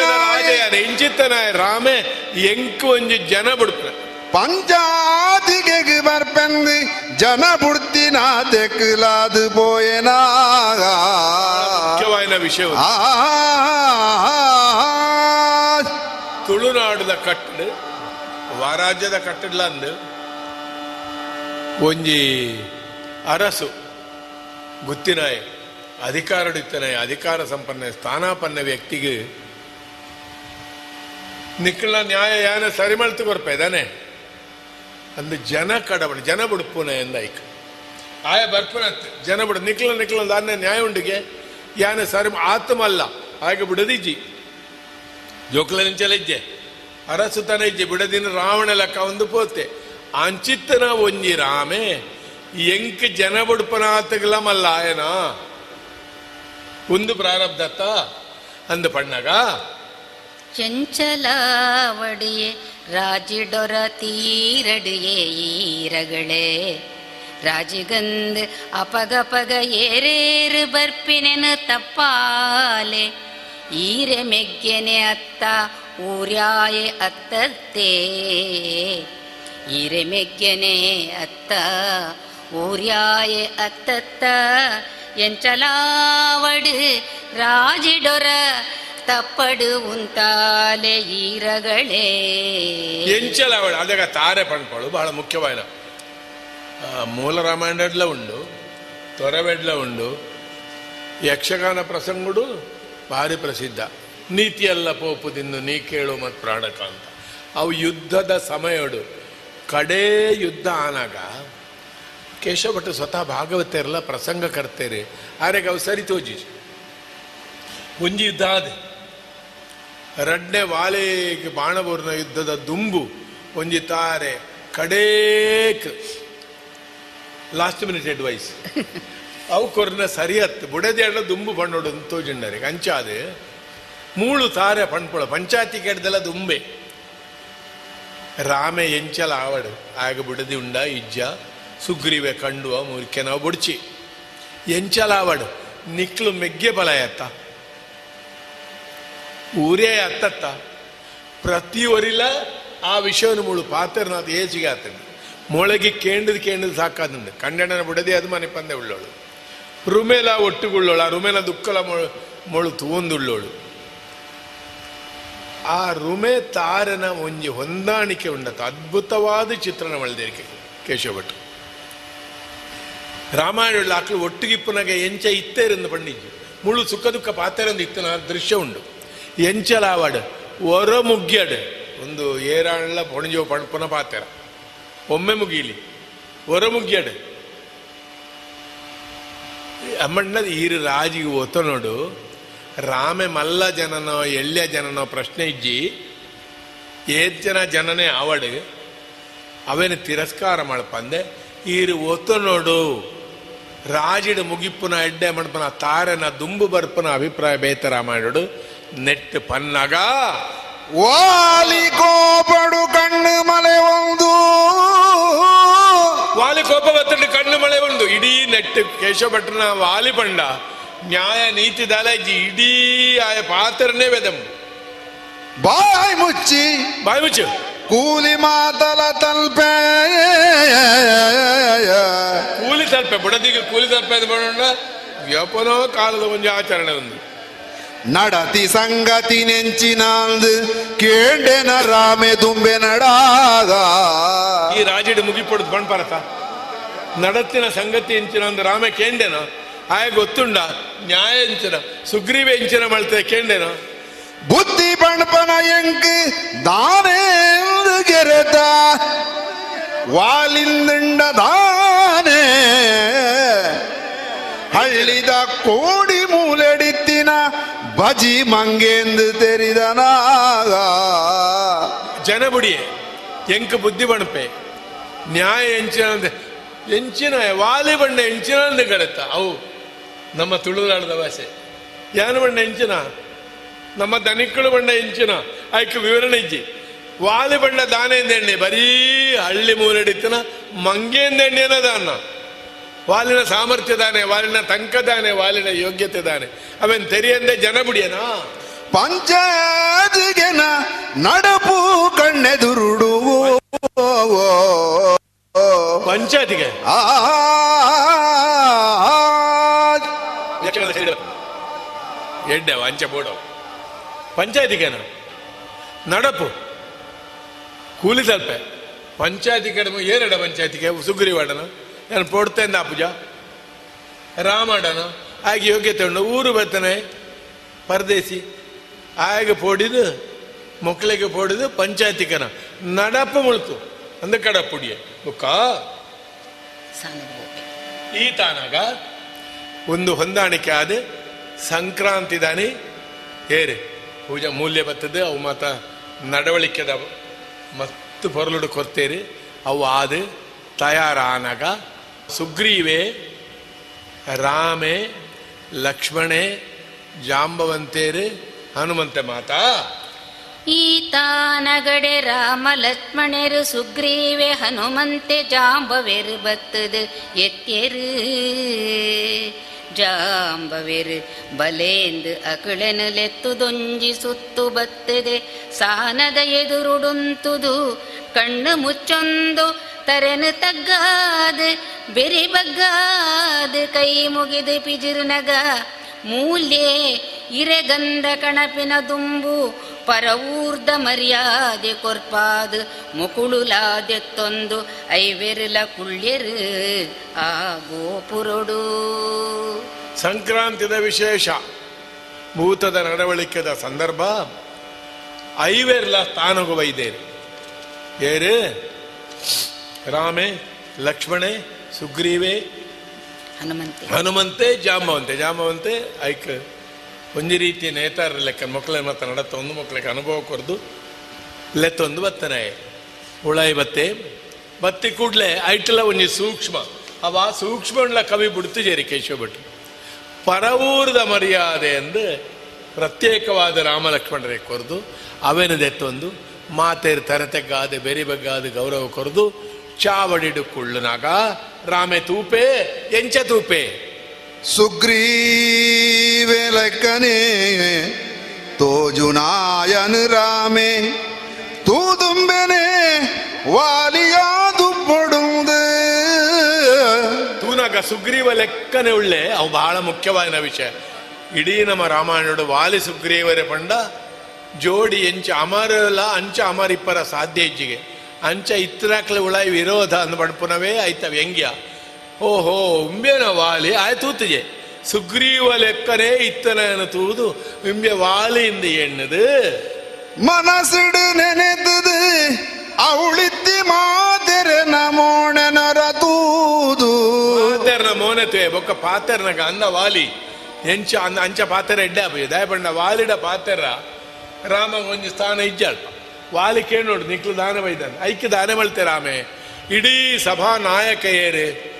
ರಾಜಯಾನ ಇಂಚಿತ್ತನ ರಾಮೆ ಎಂಕು ಒಂಜಿ ಜನ ಬಿಡ್ತಾರೆ ಬರ್ಪೆಂದು ಜನ ಬುಡ್ತಿನ ತೆಕ್ಕಲಾದು ಪೋಯನಾ ಮುಖ್ಯವಾದ ವಿಷಯ. ತುಳುನಾಡುದ ಕಟ್ಟಡು ವಾರಾಜ್ಯದ ಕಟ್ಟಡ್ಲ ಅಂದು ಒಂಜಿ ಅರಸು ಗುತ್ತಿನಾಯ್ ಅಧಿಕಾರಡಿತ್ತನೆ ಅಧಿಕಾರ ಸಂಪನ್ನ ಸ್ಥಾನಾಪನ್ನ ವ್ಯಕ್ತಿಗೆ ನಿಕ್ಕಳ ನ್ಯಾಯ ಯಾನ ಸರಿಮಳ್ತು ಕೊರ್ಪೇದಾನೆ ಅಂದ ಜನ ಕಡಬಣ ಜನ ಬಿಡುಪುನ ಎಂದಾಯ್ಕ ಆಯ ಬರ್ಪುನತ್ತೆ ಜನ ಬಿಡ ನಿಕ್ಲ ನಿಕ್ಲ ದಾನ್ಯ ನ್ಯಾಯ ಉಂಡಿಗೆ, ಯಾನ ಸರಿ ಆತ್ಮಲ್ಲ, ಹಾಗೆ ಬಿಡದಿಜ್ಜಿ. ಜೋಕಲ ನಿಂಚಲಿಜ್ಜೆ ಅರಸು ತನಜ್ಜೆ ಬಿಡದಿನ ರಾವಣ ಲಕ್ಕ ಒಂದು ಪೋತೆ. ಅಂಚಿತ್ತನ ಒಂಜಿ ರಾಮೆ, ಎಂಕ್ ಜನ ಬುಡ್ಪನಾತಗಲ ಮಲ್ಲಾಯನ. ಒಂದು ಪ್ರಾರಬ್ಧತ್ತ, ಅಂದು ಪಣ್ಣಗ. ಚಂಚಲ ಒಡಿಯೇ ರಾಜಿ ಡೊರತೀರಡಿಯೇ ಈರಗಳೇ ರಾಜಿಗಂದ್ ಅಪಗ ಪಗ ಏರೇರು ಬರ್ಪಿನೆನು ತಪ್ಪಾಲೆ. ಈರೆ ಮೆಗ್ಗೆನೆ ಅತ್ತ, ಊರ್ಯಾಯ ಅತ್ತೇ ಈರೆ ಮೆಗ್ಗೆನೆ ಅತ್ತ ஊர்யாயே அத்தத்த எஞ்சலாவடு ராஜிடொர ತಪ್ಪಡು ಉಂತಾಲೆ ಈರಗಳೇ. ಎಂಚಲವಳು ಅದಾಗ ತಾರೆ ಪಂಡ್ಕೊಳು ಬಹಳ ಮುಖ್ಯವಾದ. ಮೂಲ రామాయణలో ಉಂಡು ತೊರವೆಡ್ಲ ಉಂಡು, ಯಕ್ಷಗಾನ ಪ್ರಸಂಗುಡು ಭಾರಿ ಪ್ರಸಿದ್ಧ. ನೀತಿಯೆಲ್ಲ ಪೋಪುದಿಂದು ನೀ ಕೇಳು ಮತ್ತು ಪ್ರಾಣಕ ಅಂತ ಅವು ಯುದ್ಧದ ಸಮಯಡು, ಕಡೇ ಯುದ್ಧ ಆನಾಗ ಕೇಶವ ಭಟ್ ಸ್ವತಃ ಭಾಗವತರಲ್ಲ ಪ್ರಸಂಗ ಕರ್ತೇರಿ. ಆರೆಗೆ ಅವು ಸರಿ ತೋಜಿ. ಒಂಜಿ ಯುದ್ಧ ಆದ. ರಡ್ನೆ ವಾಲೆಗೆ ಬಾಣಬೂರ್ನ ಯುದ್ಧದ ದುಂಬು ಒಂಜಿ ತಾರೆ ಕಡೇಕ್ ಲಾಸ್ಟ್ ಮಿನಿಟ್ ಅಡ್ವೈಸ್ ಅವು ಕೊರ್ನ ಸರಿಯತ್ ಬುಡದೇಳ ದುಂಬು ಪಣ್ಣೋಡು ತೋಜಿಂಡರೆ. ಕಂಚಾದೆ ಮೂಳು ತಾರೆ ಪಣ್ಪುಳ ಪಂಚಾಯತಿ ಕೆಡ್ದೆಲ್ಲ ದುಂಬೆ. ರಾಮೆ ಎಂಚಲ ಆವಡು. ಆಗ ಬುಡದಿ ಉಂಡ ಇಜ್ಜ. ಸುಗ್ರೀವೆ ಕಂಡು ಮುರಿಕೆ ನಾವು ಬುಡ್ಚಿ. ಎಂಚಲ ಆವಡು ನಿಕ್ಲು ಮೆಗ್ಗೆ ಬಲಯತ್ತ. ಊರೇ ಅತ್ತತ್ತ. ಪ್ರತಿ ಒರಿಲ ಆ ವಿಷಯವನ್ನು ಮುಳು ಪಾತ್ರನಾಥ ಏಜಿಗೆ ಆತಂಡು. ಮೊಳಗಿ ಕೇಂಡದು ಕೇಂಡದು ಸಾಕಾದಂದು ಕಂಡಣನ ಬಿಡದೆ ಅದು ಮನೆ ಪಂದೆ ಉಳ್ಳೋಳು. ರುಮೇಲ ಒಟ್ಟುಗುಳ್ಳೋಳು, ಆ ರುಮೇಲ ದುಃಖಲ ಮೊಳು ಮೊಳು ತೂಂದುಳ್ಳೋಳು ಆ ರುಮೆ ತಾರನ ಒಂಜಿ ಹೊಂದಾಣಿಕೆ ಉಂಡತ ಅದ್ಭುತವಾದ ಚಿತ್ರಣ ಕೇಶವ ರಾಮಾಯಣ ಆಕಳು ಒಟ್ಟಿಗಿಪ್ಪನಾಗ ಎಂಚ ಇತ್ತೇರಿಂದ ಪಂಡಿಜಿ ಮುಳು ಸುಖ ದುಃಖ ಪಾತೆರಂದು ನಾ ದೃಶ್ಯ ಉಂಡು. ಎಂಚಲಾವಾಡು ಒರ ಮುಗ್ಗ್ಯಾಡು ಒಂದು ಏರಾಳ ಪೊಣಜೋ ಪಣಪನ ಪಾತೆರ. ಒಮ್ಮೆ ಮುಗಿಲಿ. ಒರ ಮುಗ್ಗ್ಯಾಡು ಅಮ್ಮಣ್ಣದ ಈರು ರಾಜಿಗೆ ಒತ್ತ ನೋಡು. ರಾಮೆ ಮಲ್ಲ ಜನನೋ, ಎಳ್ಯ ಜನನೋ ಪ್ರಶ್ನೆ ಇಜ್ಜಿ. ಏತ್ ಜನ ಜನನೇ ಆವಡು. ಅವೇನು ತಿರಸ್ಕಾರ ಮಾಡ್ಪಂದೆ ಈರು ಒತ್ತ ನೋಡು. ರಾಜಿಡು ಮುಗಿಪ್ಪುನ ಎಡ್ಡೆ ಮಣಪನ ತಾರನ ದುಂಬು ಬರ್ಪನ ಅಭಿಪ್ರಾಯ ಬೇತರ ಮಾಡಿಡು. ನೆಟ್ಟು ಪನ್ನಗ. ವಾಲಿ ಕೋಪಡು ಕಣ್ಣು ಮಳೆ ಒಂದು. ವಾಲಿ ಕೋಪ ಬತ್ತಂಡು ಕಣ್ಣು ಮಳೆ ಒಂದು. ಇಡೀ ನೆಟ್ ಕೇಶವ ಭಟ್ರನ ವಾಲಿ ಪಂಡ. ನ್ಯಾಯ ನೀತಿ ದಾಲಾಜಿ ಇಡೀ ಆಯ ಪಾತ್ರನೇ ವೇದಂ ಬಾಯ್ ಮುಚ್ಚಿ. ಬಾಯ್ ಮುಚ್ಚು. ಕೂಲಿ ಮಾತಲ ತಲ್ಪೆ. ಕೂಲಿ ತಲ್ಪೆ ಬುಡದಿಗೆ ಕೂಲಿ ತಲ್ಪೆ ಅಂತ ಮಾಡೋಣ ಕಾಲದ ಒಂದು ಆಚರಣೆ ಒಂದು. ನಡತಿ ಸಂಗತಿ ನೆಂಚಿನಾಲ್ದು ಕೇಂಡೆನ ರಾಮೆ ದುಂಬೆ ನಡಾದ ಈ ರಾಜಡಿ ಮುಗಿಪಡುದು ಬಣ್ಪರತ. ನಡತ್ತಿನ ಸಂಗತಿ ಎಂಚಿನ ಒಂದು ರಾಮ ಕೇಂಡೆನ. ಆಯ ಗೊತ್ತುಂಡ ನ್ಯಾಯ ಎಂಚಿನ ಸುಗ್ರೀವ ಎಂಚಿನ ಮಳ್ತೆ ಕೇಂಡೆನ. ಬುದ್ಧಿ ಬಣ್ಪನ ಎಂಕ್ ದಾನೇಂದು ಗೆರೆತ ವಾಲಿಂದಂಡ ದಾನೆ ಹಳ್ಳಿದ ಕೋಡಿ ಮೂಲೆಡಿತ್ತಿನ ಬಜಿ ಮಂಗೆಂದು ತೆರಿದನಾಗ ಜನಬುಡಿಯೆ ಎಂಕ್ ಬುದ್ಧಿ ಬಣಪೆ ನ್ಯಾಯ ಎಂಚಿನ ಅಂದೆ ಎಂಚಿನ ವಾಲಿ ಬಣ್ಣ ಎಂಚಿನ ಅಂದೆ ಕಡೆತ ಅವು ನಮ್ಮ ತುಳುನಾಡದ ಭಾಷೆ ಯಾನ ಬಣ್ಣ ಎಂಚಿನ ನಮ್ಮ ದನಿಕ್ಕಳು ಬಣ್ಣ ಇಂಚಿನ ಆಯ್ಕೆ ವಿವರಣೆ ಇಜ್ಜಿ. ವಾಲಿ ಬಣ್ಣ ದಾನೆಂದೆಣ್ಣೆ ಬರೀ ಹಳ್ಳಿ ಮೂಲೆಡಿತ್ತಿನ ಮಂಗೇಂದೆಣ್ಣೆನ ದಾನ. ವಾಲಿನ ಸಾಮರ್ಥ್ಯ ದಾನೆ ವಾಲಿನ ತಂಕ ದಾನೆ ವಾಲಿನ ಯೋಗ್ಯತೆ ದಾನೆ. ಅವನ್ ತೆರಿಯಂದೆ ಜನಬುಡಿಯನಾ ಪಂಚಾದಿಗೆನ ನಡಪು ಕಣ್ಣೆದುರುಡು ಪಂಚಾಯತಿಗೆ ಎಡ್ಡೆ ವಂಚ ಬೋಡೋ ಪಂಚಾಯತಿಗೆನ ನಡಪು. ಕೂಲಿ ತಲ್ಪೆ. ಪಂಚಾಯತಿ ಕಡಮ ಏರೆಡ ಪಂಚಾಯತಿಗೆ ಸುಗ್ರೀವಾಡನ ನಾನು ಪೋಡ್ತೇನೆ ಪೂಜ? ರಾಮಾಡನು ಆಗಿ ಯೋಗ್ಯತೆ ಉಂಡು ಊರು ಬರ್ತಾನೆ ಪರದೇಶಿ ಆಗ ಪೋಡಿದು ಮಕ್ಕಳಿಗೆ ಪೋಡಿದು ಪಂಚಾಯತಿಕನ. ನಡಪು ಮುಳ್ತು ಅಂದ ಕಡ ಪುಡಿಯ. ಮುಖ ಈ ತಾನಾಗ ಒಂದು ಹೊಂದಾಣಿಕೆ ಆದ ಸಂಕ್ರಾಂತಿ ದಾನಿ ಏರೆ. ಪೂಜಾ ಮೂಲ್ಯ ಬರ್ತದೆ, ಅವು ಮಾತ ನಡವಳಿಕೆದ ಮತ್ತು ಪೊರಲುಡು ಕೊರ್ತೇರಿ. ಅವು ಆದ ತಯಾರಾನಗ. ಸುಗ್ರೀವೆ, ರಾಮೆ, ಲಕ್ಷ್ಮಣೆ, ಜಾಂಬವಂತೇರು, ಹನುಮಂತ ಮಾತಾ. ಈತಾನಗಡೆ ರಾಮ, ಲಕ್ಷ್ಮಣರು, ಸುಗ್ರೀವೆ, ಹನುಮಂತೆ, ಜಾಂಬವೆರು ಬತ್ತದು ಎತ್ತೆರು. ಜಾಂಬವೆರು ಬಲೇಂದು ಅಕಳನು ಲೆತ್ತುದೊಂಜಿ ಸುತ್ತು ಬತ್ತದೆ, ಸಾನದ ಎದುರುಡುಂತುದು ಕಣ್ಣು ಮುಚ್ಚೊಂದು ತರೆನು ತಗ್ಗಾದ, ಬೆರಿ ಬಗ್ಗಾದ, ಕೈ ಮುಗಿದು ಪಿಜಿರುನಗ ಮೂಲ್ಯೆ ಇರೆಗಂಧ ಕಣಪಿನ ದುಂಬು ಪರವೂರ್ಧ ಮರ್ಯಾದೆ ಕೊರ್ಪಾದ ಮುಕುಳುಲಾದೆತ್ತೊಂದು ಐವೆರಲ ಕುಳ್ಳೆರು ಆ ಗೋಪುರೊಡು. ಸಂಕ್ರಾಂತಿದ ವಿಶೇಷ, ಭೂತದ ನಡವಳಿಕೆದ ಸಂದರ್ಭ, ಐವೆರ್ಲ ತಾನಗು ವೈದೇರು ಏರು ರಾಮೆ, ಲಕ್ಷ್ಮಣೆ, ಸುಗ್ರೀವೆ ಹನುಮಂತೆ. ಹನುಮಂತೆ, ಜಾಂಬವಂತೆ. ಜಾಂಬವಂತೆ, ಐಕ್ ಒಂಜಿ ರೀತಿ ನೇತಾರ ಲೆಕ್ಕ ಮಕ್ಕಳ ಮತ್ತ ನಡತ್ತ ಒಂದು ಮಕ್ಕಳಿಗೆ ಅನುಭವ ಕೊರದು ಲೆತ್ತೊಂದು ಬತ್ತನೆ. ಉಳಾಯಿ ಬತ್ತೆ. ಬತ್ತಿ ಕೂಡ್ಲೆ ಐಟಲ ಒಂಜಿ ಸೂಕ್ಷ್ಮ. ಅವ ಸೂಕ್ಷ್ಮ ಕವಿ ಬಿಡ್ತು ಜೇರಿ ಕೇಶವ ಭಟ್ರು ಪರವೂರದ ಮರ್ಯಾದೆ ಎಂದು ಪ್ರತ್ಯೇಕವಾದ ರಾಮ ಲಕ್ಷ್ಮಣರೇ ಕೊರ್ದು, ಅವೆನದೆತ್ತೊಂದು, ಮಾತೇರು ತರತೆಗಾದೆ ಬೆರಿ ಬಗ್ಗಾದ ಗೌರವ ಕೊರ್ದು ಚಾವಡಿಡು ಕುಳ್ಳುನಾಗ ರಾಮೆ ತೂಪೆ ಎಂಚ ತೂಪೆ. ಸುಗ್ರೀವೆ ಲೆಕ್ಕನೆ ತೋಜುನಾಯನು ರಾಮೆ ತೂದುಂಬೆನೆ ವಾಲಿಯಾದು ಪಡುವುದು ತೂನಾಗ ಸುಗ್ರೀವ ಲೆಕ್ಕನೆ ಉಳ್ಳೆ ಅವು ಬಹಳ ಮುಖ್ಯವಾದ ವಿಷಯ. ಇಡೀ ನಮ್ಮ ರಾಮಾಯಣಡು ವಾಲಿ ಸುಗ್ರೀವರೇ ಪಂಡ ಜೋಡಿ ಎಂಚ ಅಮರಲ್ಲ ಅಂಚ ಅಮರಿಪ್ಪರ ಸಾಧ್ಯ ಇಜ್ಜಿಗೆ. ಅಂಚ ಇತ್ತರಾಕ್ಲೆ ಉಳಾಯಿ ವಿರೋಧ ಅಂದ್ ಪಡ್ಪುನವೇ ಆಯ್ತ ವ್ಯಂಗ್ಯ ಓಹೋ ಉಂಬೆನ ವಾಲಿ ಆಯ್ತು ತೂತಿಗೆ. ಸುಗ್ರೀವ ಲೆಕ್ಕನೇ ಇತ್ತನ ತೂದು ಉಂಬೆ ವಾಲಿಯಿಂದ ಎಣ್ಣದು. ಮನಸ್ಸಿಡು ನೆನೆದದು ಅವಳಿತ್ತಿ ಮಾತೆರ ನಮೋಣನರ ತೂದು. ಪಾತೆರ್ನ ಮೋನತ್ವೆ ಬೊಕ್ಕ ಪಾತೆರ್ನಗ ಅಂದ ವಾಲಿ. ಎಂಚ ಅಂದ ಅಂಚ ಪಾತೆರ ಎಡ್ಡೆ ದಯಪಂಡ ವಾಲಿಡ ಪಾತೆರ. ರಾಮ ಒಂಜಿ ಸ್ಥಾನ ಇಜ್ಜಾಳ್. ವಾಲಿ ಕೇಳೋಡು ನಿಕ್ಲು ದಾನ ಬೈದಾನೆ ಐಕ್ಯ ದಾನ ಮಳ್ತೆ ರಾಮೆ ಇಡೀ ಸಭಾ ನಾಯಕ ಏರು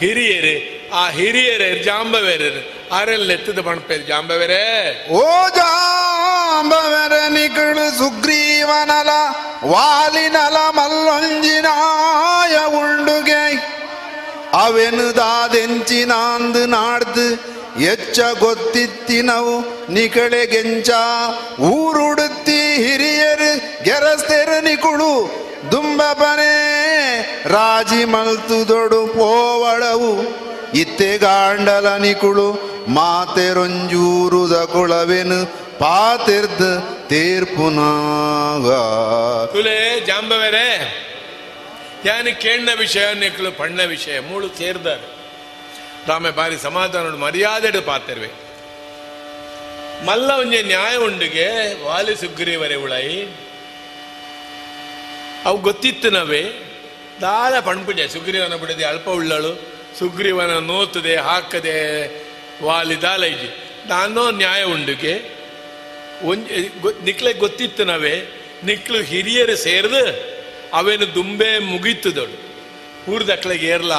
ಹಿರಿಯರು ಆ ಹಿರಿಯರೇ ಜಾಂಬವೇರು ಆರೆಲ್ಲ ಎತ್ತದ ಪಣಪೇರು ಜಾಂಬವೇರೇ ಓ ಜಾಂಬವರ ನಿಕಳು ಸುಗ್ರೀವನಲ ವಾಲಿನಲ ಮಲ್ಲೊಂಜಿನಾಯ ಉಂಡುಗೆ ಅವೆನುದಾದೆಂಚಿನಾಂದು ನಾಡ್ದು ಎಚ್ಚ ಗೊತ್ತಿತ್ತಿನವು ನಿಕಳೆಗೆಂಚ ಊರುಡುತ್ತಿ ಹಿರಿಯರು ಗೆರಸ್ತೆರು ನಿಕುಳು. ದುಂಬಪನೆ ರಾಜಿ ಮಲ್ತುದೊಡು ಪೋವಳವು. ಇತ್ತೆ ಗಾಂಡಲ ನಿಕುಳು ಮಾತೆರೊಂಜೂರುದ ಕುಳವೆನು ಪಾತಿರ್ದ ತೀರ್ಪುನಾಗ. ತುಲೆ ಜಾಂಬವೆರೆ, ಯಾನಿ ಕೇಣ್ಣ ವಿಷಯ ನಿಕ್ಲು ಪಣ್ಣ ವಿಷಯ, ಮೂಳು ಸೇರ್ದಾರೆ ರಾಮೆ ಬಾರಿ ಸಮಾಧಾನ ಮರ್ಯಾದೆ ಪಾತಿರ್ವೆ. ಮಲ್ಲ ಒಂಜೆ ನ್ಯಾಯ ಉಂಡಿಗೆ ವಾಲಿ ಸುಗ್ರೀವರೆ ಉಳೈ. ಅವು ಗೊತ್ತಿತ್ತು ನವೆ. ದಾಲ ಪಣ್ಪುಜೆ, ಸುಗ್ರೀವನ ಬಿಡದೆ ಅಲ್ಪ ಉಳ್ಳಳು. ಸುಗ್ರೀವನ ನೋತದೆ, ಹಾಕದೆ ವಾಲಿ ದಾಲ ಇಜ್ಜಿ ನ್ಯಾಯ ಉಂಡಿಗೆ ಒಂಜೆ ನಿಕ್ಲೆ ಗೊತ್ತಿತ್ತು ನವೆ. ನಿಕ್ಲು ಹಿರಿಯರು ಸೇರ್ದು ಅವೇನು ದುಂಬೆ ಮುಗೀತದಳು ಊರ್ದಕ್ಳಿಗೆ ಏರ್ಲ.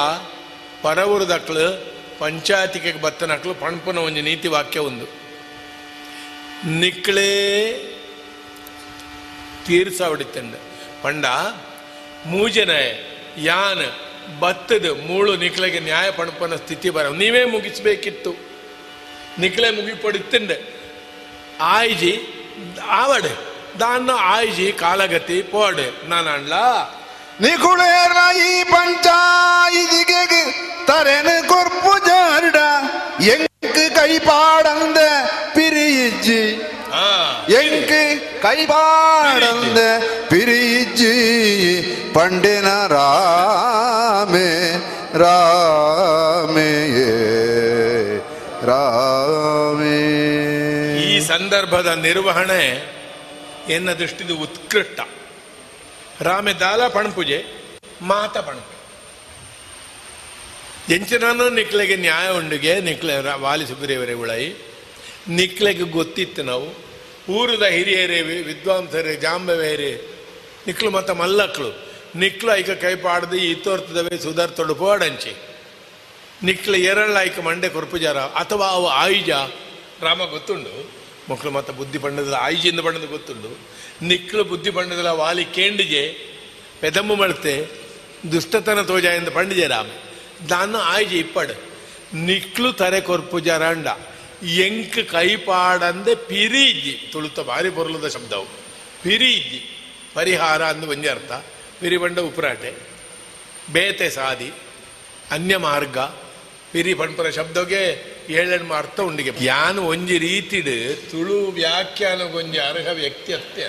ಪರವೂರ್ದಕ್ಳು ಪಂಚಾಯತಿಗೆ ಬತ್ತನಕ್ಳು ಪಣಪನ ಒಂದು ನೀತಿ ವಾಕ್ಯ ಒಂದು. ನಿಕ್ಳೇ ತೀರ್ಸ ಹೊಡಿತಂಡ ಪಂಡ, ಮೂಜನ, ಯಾನ್, ಬತ್ತದ, ಮೂಳು ನಿಕ್ಲೆಗೆ ನ್ಯಾಯ ಪಣಪನ ಸ್ಥಿತಿ ಬರ. ನೀವೇ ಮುಗಿಸ್ಬೇಕಿತ್ತು. ನಿಕ್ಲೆ ಮುಗಿಪಡಿತ್ತಂಡ ಆಯ್ಜಿ, ಆವಡೆ, ದಾನ್ನ ಆಯ್ಜಿ ಕಾಲಗತಿ ಪೋಡ್ ನಾನಣ್ಣ ನಿಕುಳೇರ ಈ ಪಂಚಾಯಿದಿಗೆ ತರೆನು ಕೊರ್ಪು ಜಾರಿಡ ಎಂಕ್ ಕೈಪಾಡಂದ பிரியிச்சு எங்கு கைபாடந்த பிரியிச்சு பண்டின ராமே ராமே ರಾಮೇ ಈ ಸಂದರ್ಭದ ನಿರ್ವಹಣೆ ಎನ್ನ ದೃಷ್ಟಿದು ಉತ್ಕೃಷ್ಟ ರಾಮೆ ದಾಲ ಪಣಪುಜೆ ಮಾತ ಪಣಪು ಎಂಚನಾನು ನಿಕ್ಲೆಗೆ ನ್ಯಾಯ ಉಂಡಿಗೆ ನಿಕ್ಲೆ ವಾಲಿ ಸುಬ್ರೇವರೇ ಉಳೈ ನಿಕ್ಲೆಗೆ ಗೊತ್ತಿತ್ತು ನಾವು. ಊರದ ಹಿರಿಯರೇ ವಿದ್ವಾಂಸರೇ, ಜಾಂಬವೇರೇ, ನಿಕ್ಲು ಮತ್ತ ಮಲ್ಲಕ್ಳು. ನಿಕ್ಲು ಐಕ ಕೈ ಪಾಡ್ದು ಸುಧಾರ್ ಸುಧಾರ್ತೊಡು ಪೋಡಂಚಿ. ನಿಕ್ಲು ಎರಳ ಐಕ ಮಂಡೆ ಕೊರ್ಪುಜಾರ, ಅಥವಾ ಅವು ಆಯುಜ, ರಾಮ ಗೊತ್ತುಂಡು? ಮಕ್ಕಳು ಮತ್ತೆ ಬುದ್ಧಿ ಪಂಡದ ಆಯುಜಿಂದ ಪಂಡದ ಗೊತ್ತುಂಡು. ನಿಕ್ಲು ಬುದ್ಧಿ ಪಂಡದಲ್ಲ ವಾಲಿ ಕೇಂಡಿಜೆ ಪೆದಮ್ಮು ಮಳ್ತೆ, ದುಷ್ಟತನ ತೋಜಾಯಿಂದ ಪಂಡಿಜೆ ರಾಮ. ದಾನ್ನು ಆಯ್ಜೆ ಇಪ್ಪಡು. ನಿಕ್ಲು ತರೆ ಕೊರ್ಪು ಜರಾಂಡ. ಎಂಕ್ ಕೈಪಾಡಂದೆ ಪಿರಿಜ್ಜಿ. ತುಳುತ ಭಾರಿ ಪೊರ್ಲದ ಶಬ್ದವು. ಪಿರಿಜ್ಜಿ. ಪರಿಹಾರ ಅಂದು ಒಂಜಿ ಅರ್ಥ ಪಿರಿಬಂಡ ಉಪರಾಟೆ. ಬೇತೆ ಸಾದಿ. ಅನ್ಯ ಮಾರ್ಗ ಪಿರಿ ಪಂಪರ ಶಬ್ದಗೆ ಏಳೆಣ್ಮ ಅರ್ಥ ಉಂಡಿಗೆ. ಯಾನು ಒಂಜಿ ರೀತಿಡ್ ತುಳು ವ್ಯಾಖ್ಯಾನ ಒಂಜಿ ಅರ್ಹ ವ್ಯಕ್ತಿ ಅತ್ತೆ.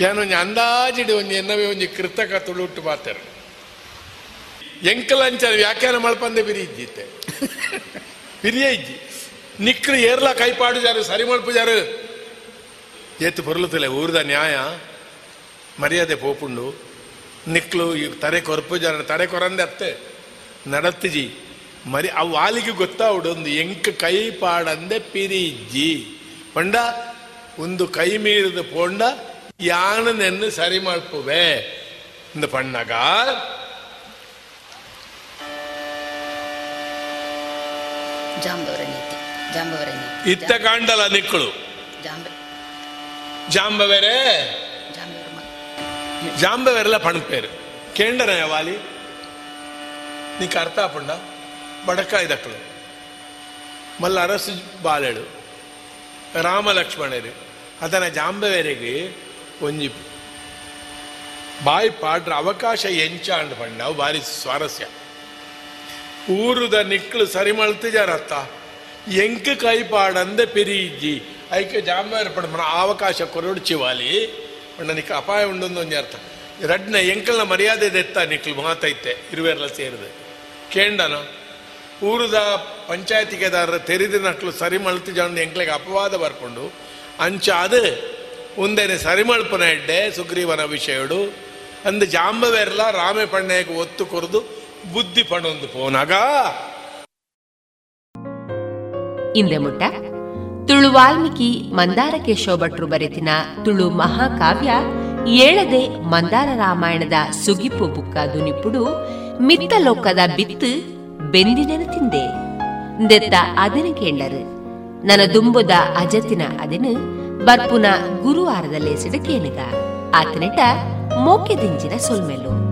ಯಾನೊಂಜಿ ಅಂದಾಜಿಡ್ ಒಂಜಿ ಎನ್ನವೇ ಒಂಜಿ ಕೃತಕ ತುಳುಟ್ಟು ಪಾತೆರು ಎಂಕಲಂಚ ವ್ಯಾಖ್ಯಾನ ಮಲ್ಪಂದೆ ಪಿರಿ ಇಜ್ಜಿತ್ತೆ. ಪಿರಿಯ ಇಜ್ಜಿ. ನಿಕ್ರು ಏರ್ಲ ಕೈಪಾಡುಜಾರು ಸರಿ ಮಲ್ಪುಜಾರು ಏತು ಪೊರ್ಲುತ್ತಲೆ ಊರ್ದ ನ್ಯಾಯ, ಮರ್ಯಾದೆ ಪೋಪುಂಡು. ನಿಕ್ಲು ತರೆ ಕೊರ್ಪುಜಾರ, ತರೆ ಕೊರಂದೆ ಅತ್ತೆ. ನಡತ್ತಿಜಿ ಮರಿ ಆ ವಾಲಿಗೆ ಗೊತ್ತಾವುಡು ಒಂದು ಎಂಕ್ ಕೈ ಪಾಡಂದೆ ಪಿರಿಜ್ಜಿ ಪಂಡ ಒಂದು ಕೈ ಮೀರಿದ ಪೋಂಡ ಯಾನನೆನ್ನು ಸರಿ ಮಲ್ಪುವೆ ಇಂದ ಪಣ್ಣಗ ಜಾಂಬವರ ನೀತಿ ಜಾಂಬವರ ನೀತಿ ಇತ್ತ ಕಾಂಡಲ ನಿಕ್ಕಳು ಜಾಂಬ ಜಾಂಬವೆರೆ ಜಾಂಬವರ ಮ- ಜಾಂಬವೆರೆಲ್ಲ ಪಣಪೇರು ಕೇಂಡನ వాలి నీకు అర్థ ಬಡಕಾಯ್ದಕ್ಕಳು ಮಲ್ಲ ಅರಸು ಬಾಲೆಳು, ರಾಮಲಕ್ಷ್ಮಣರು, ಅದನ ಜಾಂಬವೇರಿಗೆ ಒಂಜಿ ಬಾಯಿ ಪಾಡ್ರ ಅವಕಾಶ ಎಂಚಾಂಡ್ ಪಂಡ ಬಣ್ಣ ಭಾರಿ ಸ್ವಾರಸ್ಯ. ಊರುದ ನಿಕ್ಳು ಸರಿ ಎಂಕ ಕೈ ಪಾಡಂದೆ ಪಿರಿಜ್ಜಿ ಐಕೆ ಜಾಂಬವೇರ ಪಡ ಅವಕಾಶ ಕೊರಡು ಚಿವಾಲಿ ಪಂಡ ನಿಕ್ ಅಪಾಯ ಉಂಡೊಂದು ಒಂಜಿ ಅರ್ಥ ರಡ್ನ ಎಂಕಲ್ನ ಮರ್ಯಾದೆ ದೆತ್ತ ನಿಕ್ಲು ಮಾತೈತೆ ಇರುವೆರ್ಲ ಸೇರಿದೆ. ಕೇಂಡನು? ಊರುದ ನಕ್ಲು ಸರಿ ಮಳ್ತಿ ಜಾಂಡ್ ಎಂಕ್ಲೆಗೆ ಅಪವಾದ ಬರ್ಕೊಂಡು, ಅಂಚ ಅದು ಒಂದೇನೆ ಸರಿಮಳ್ಪನ ಎಡ್ಡೆ ಸುಗ್ರೀವನ ವಿಷಯಡು ಅಂದು ಜಾಂಬವೆರ್ಲ, ರಾಮೆ ಪಣ್ಣೆಗೆ ಒತ್ತು ಕೊರದು, ಬುದ್ಧಿ ಪಣೊಂದು ಪೋನಾಗ ಇಂದೆ ಮುಟ್ಟ. ತುಳು ವಾಲ್ಮೀಕಿ ಮಂದಾರ ಕೇಶವ ಭಟ್ರು ಬರೆತಿನ ತುಳು ಮಹಾಕಾವ್ಯ ಏಳದೆ ಮಂದಾರ ರಾಮಾಯಣದ ಸುಗಿಪು ಬುಕ್ಕ ದುನಿಪುಡು ಮಿತ್ತಲೋಕದ ಬಿತ್ತು ಬೆಂದಿನ ತಿಂದೆ ದೆತ್ತ ಅದನ್ನು ಕೇಳರು ನನ್ನ ದುಂಬುದ ಅಜತಿನ ಅದಿನ ಬರ್ಪುನ ಗುರುವಾರದಲ್ಲೇ ಸಿಡಕೇನಿಗ ಆತನಿಟ ಮೋಕೆ ದಿಂಜಿನ ಸೊಲ್ಮೆಲು.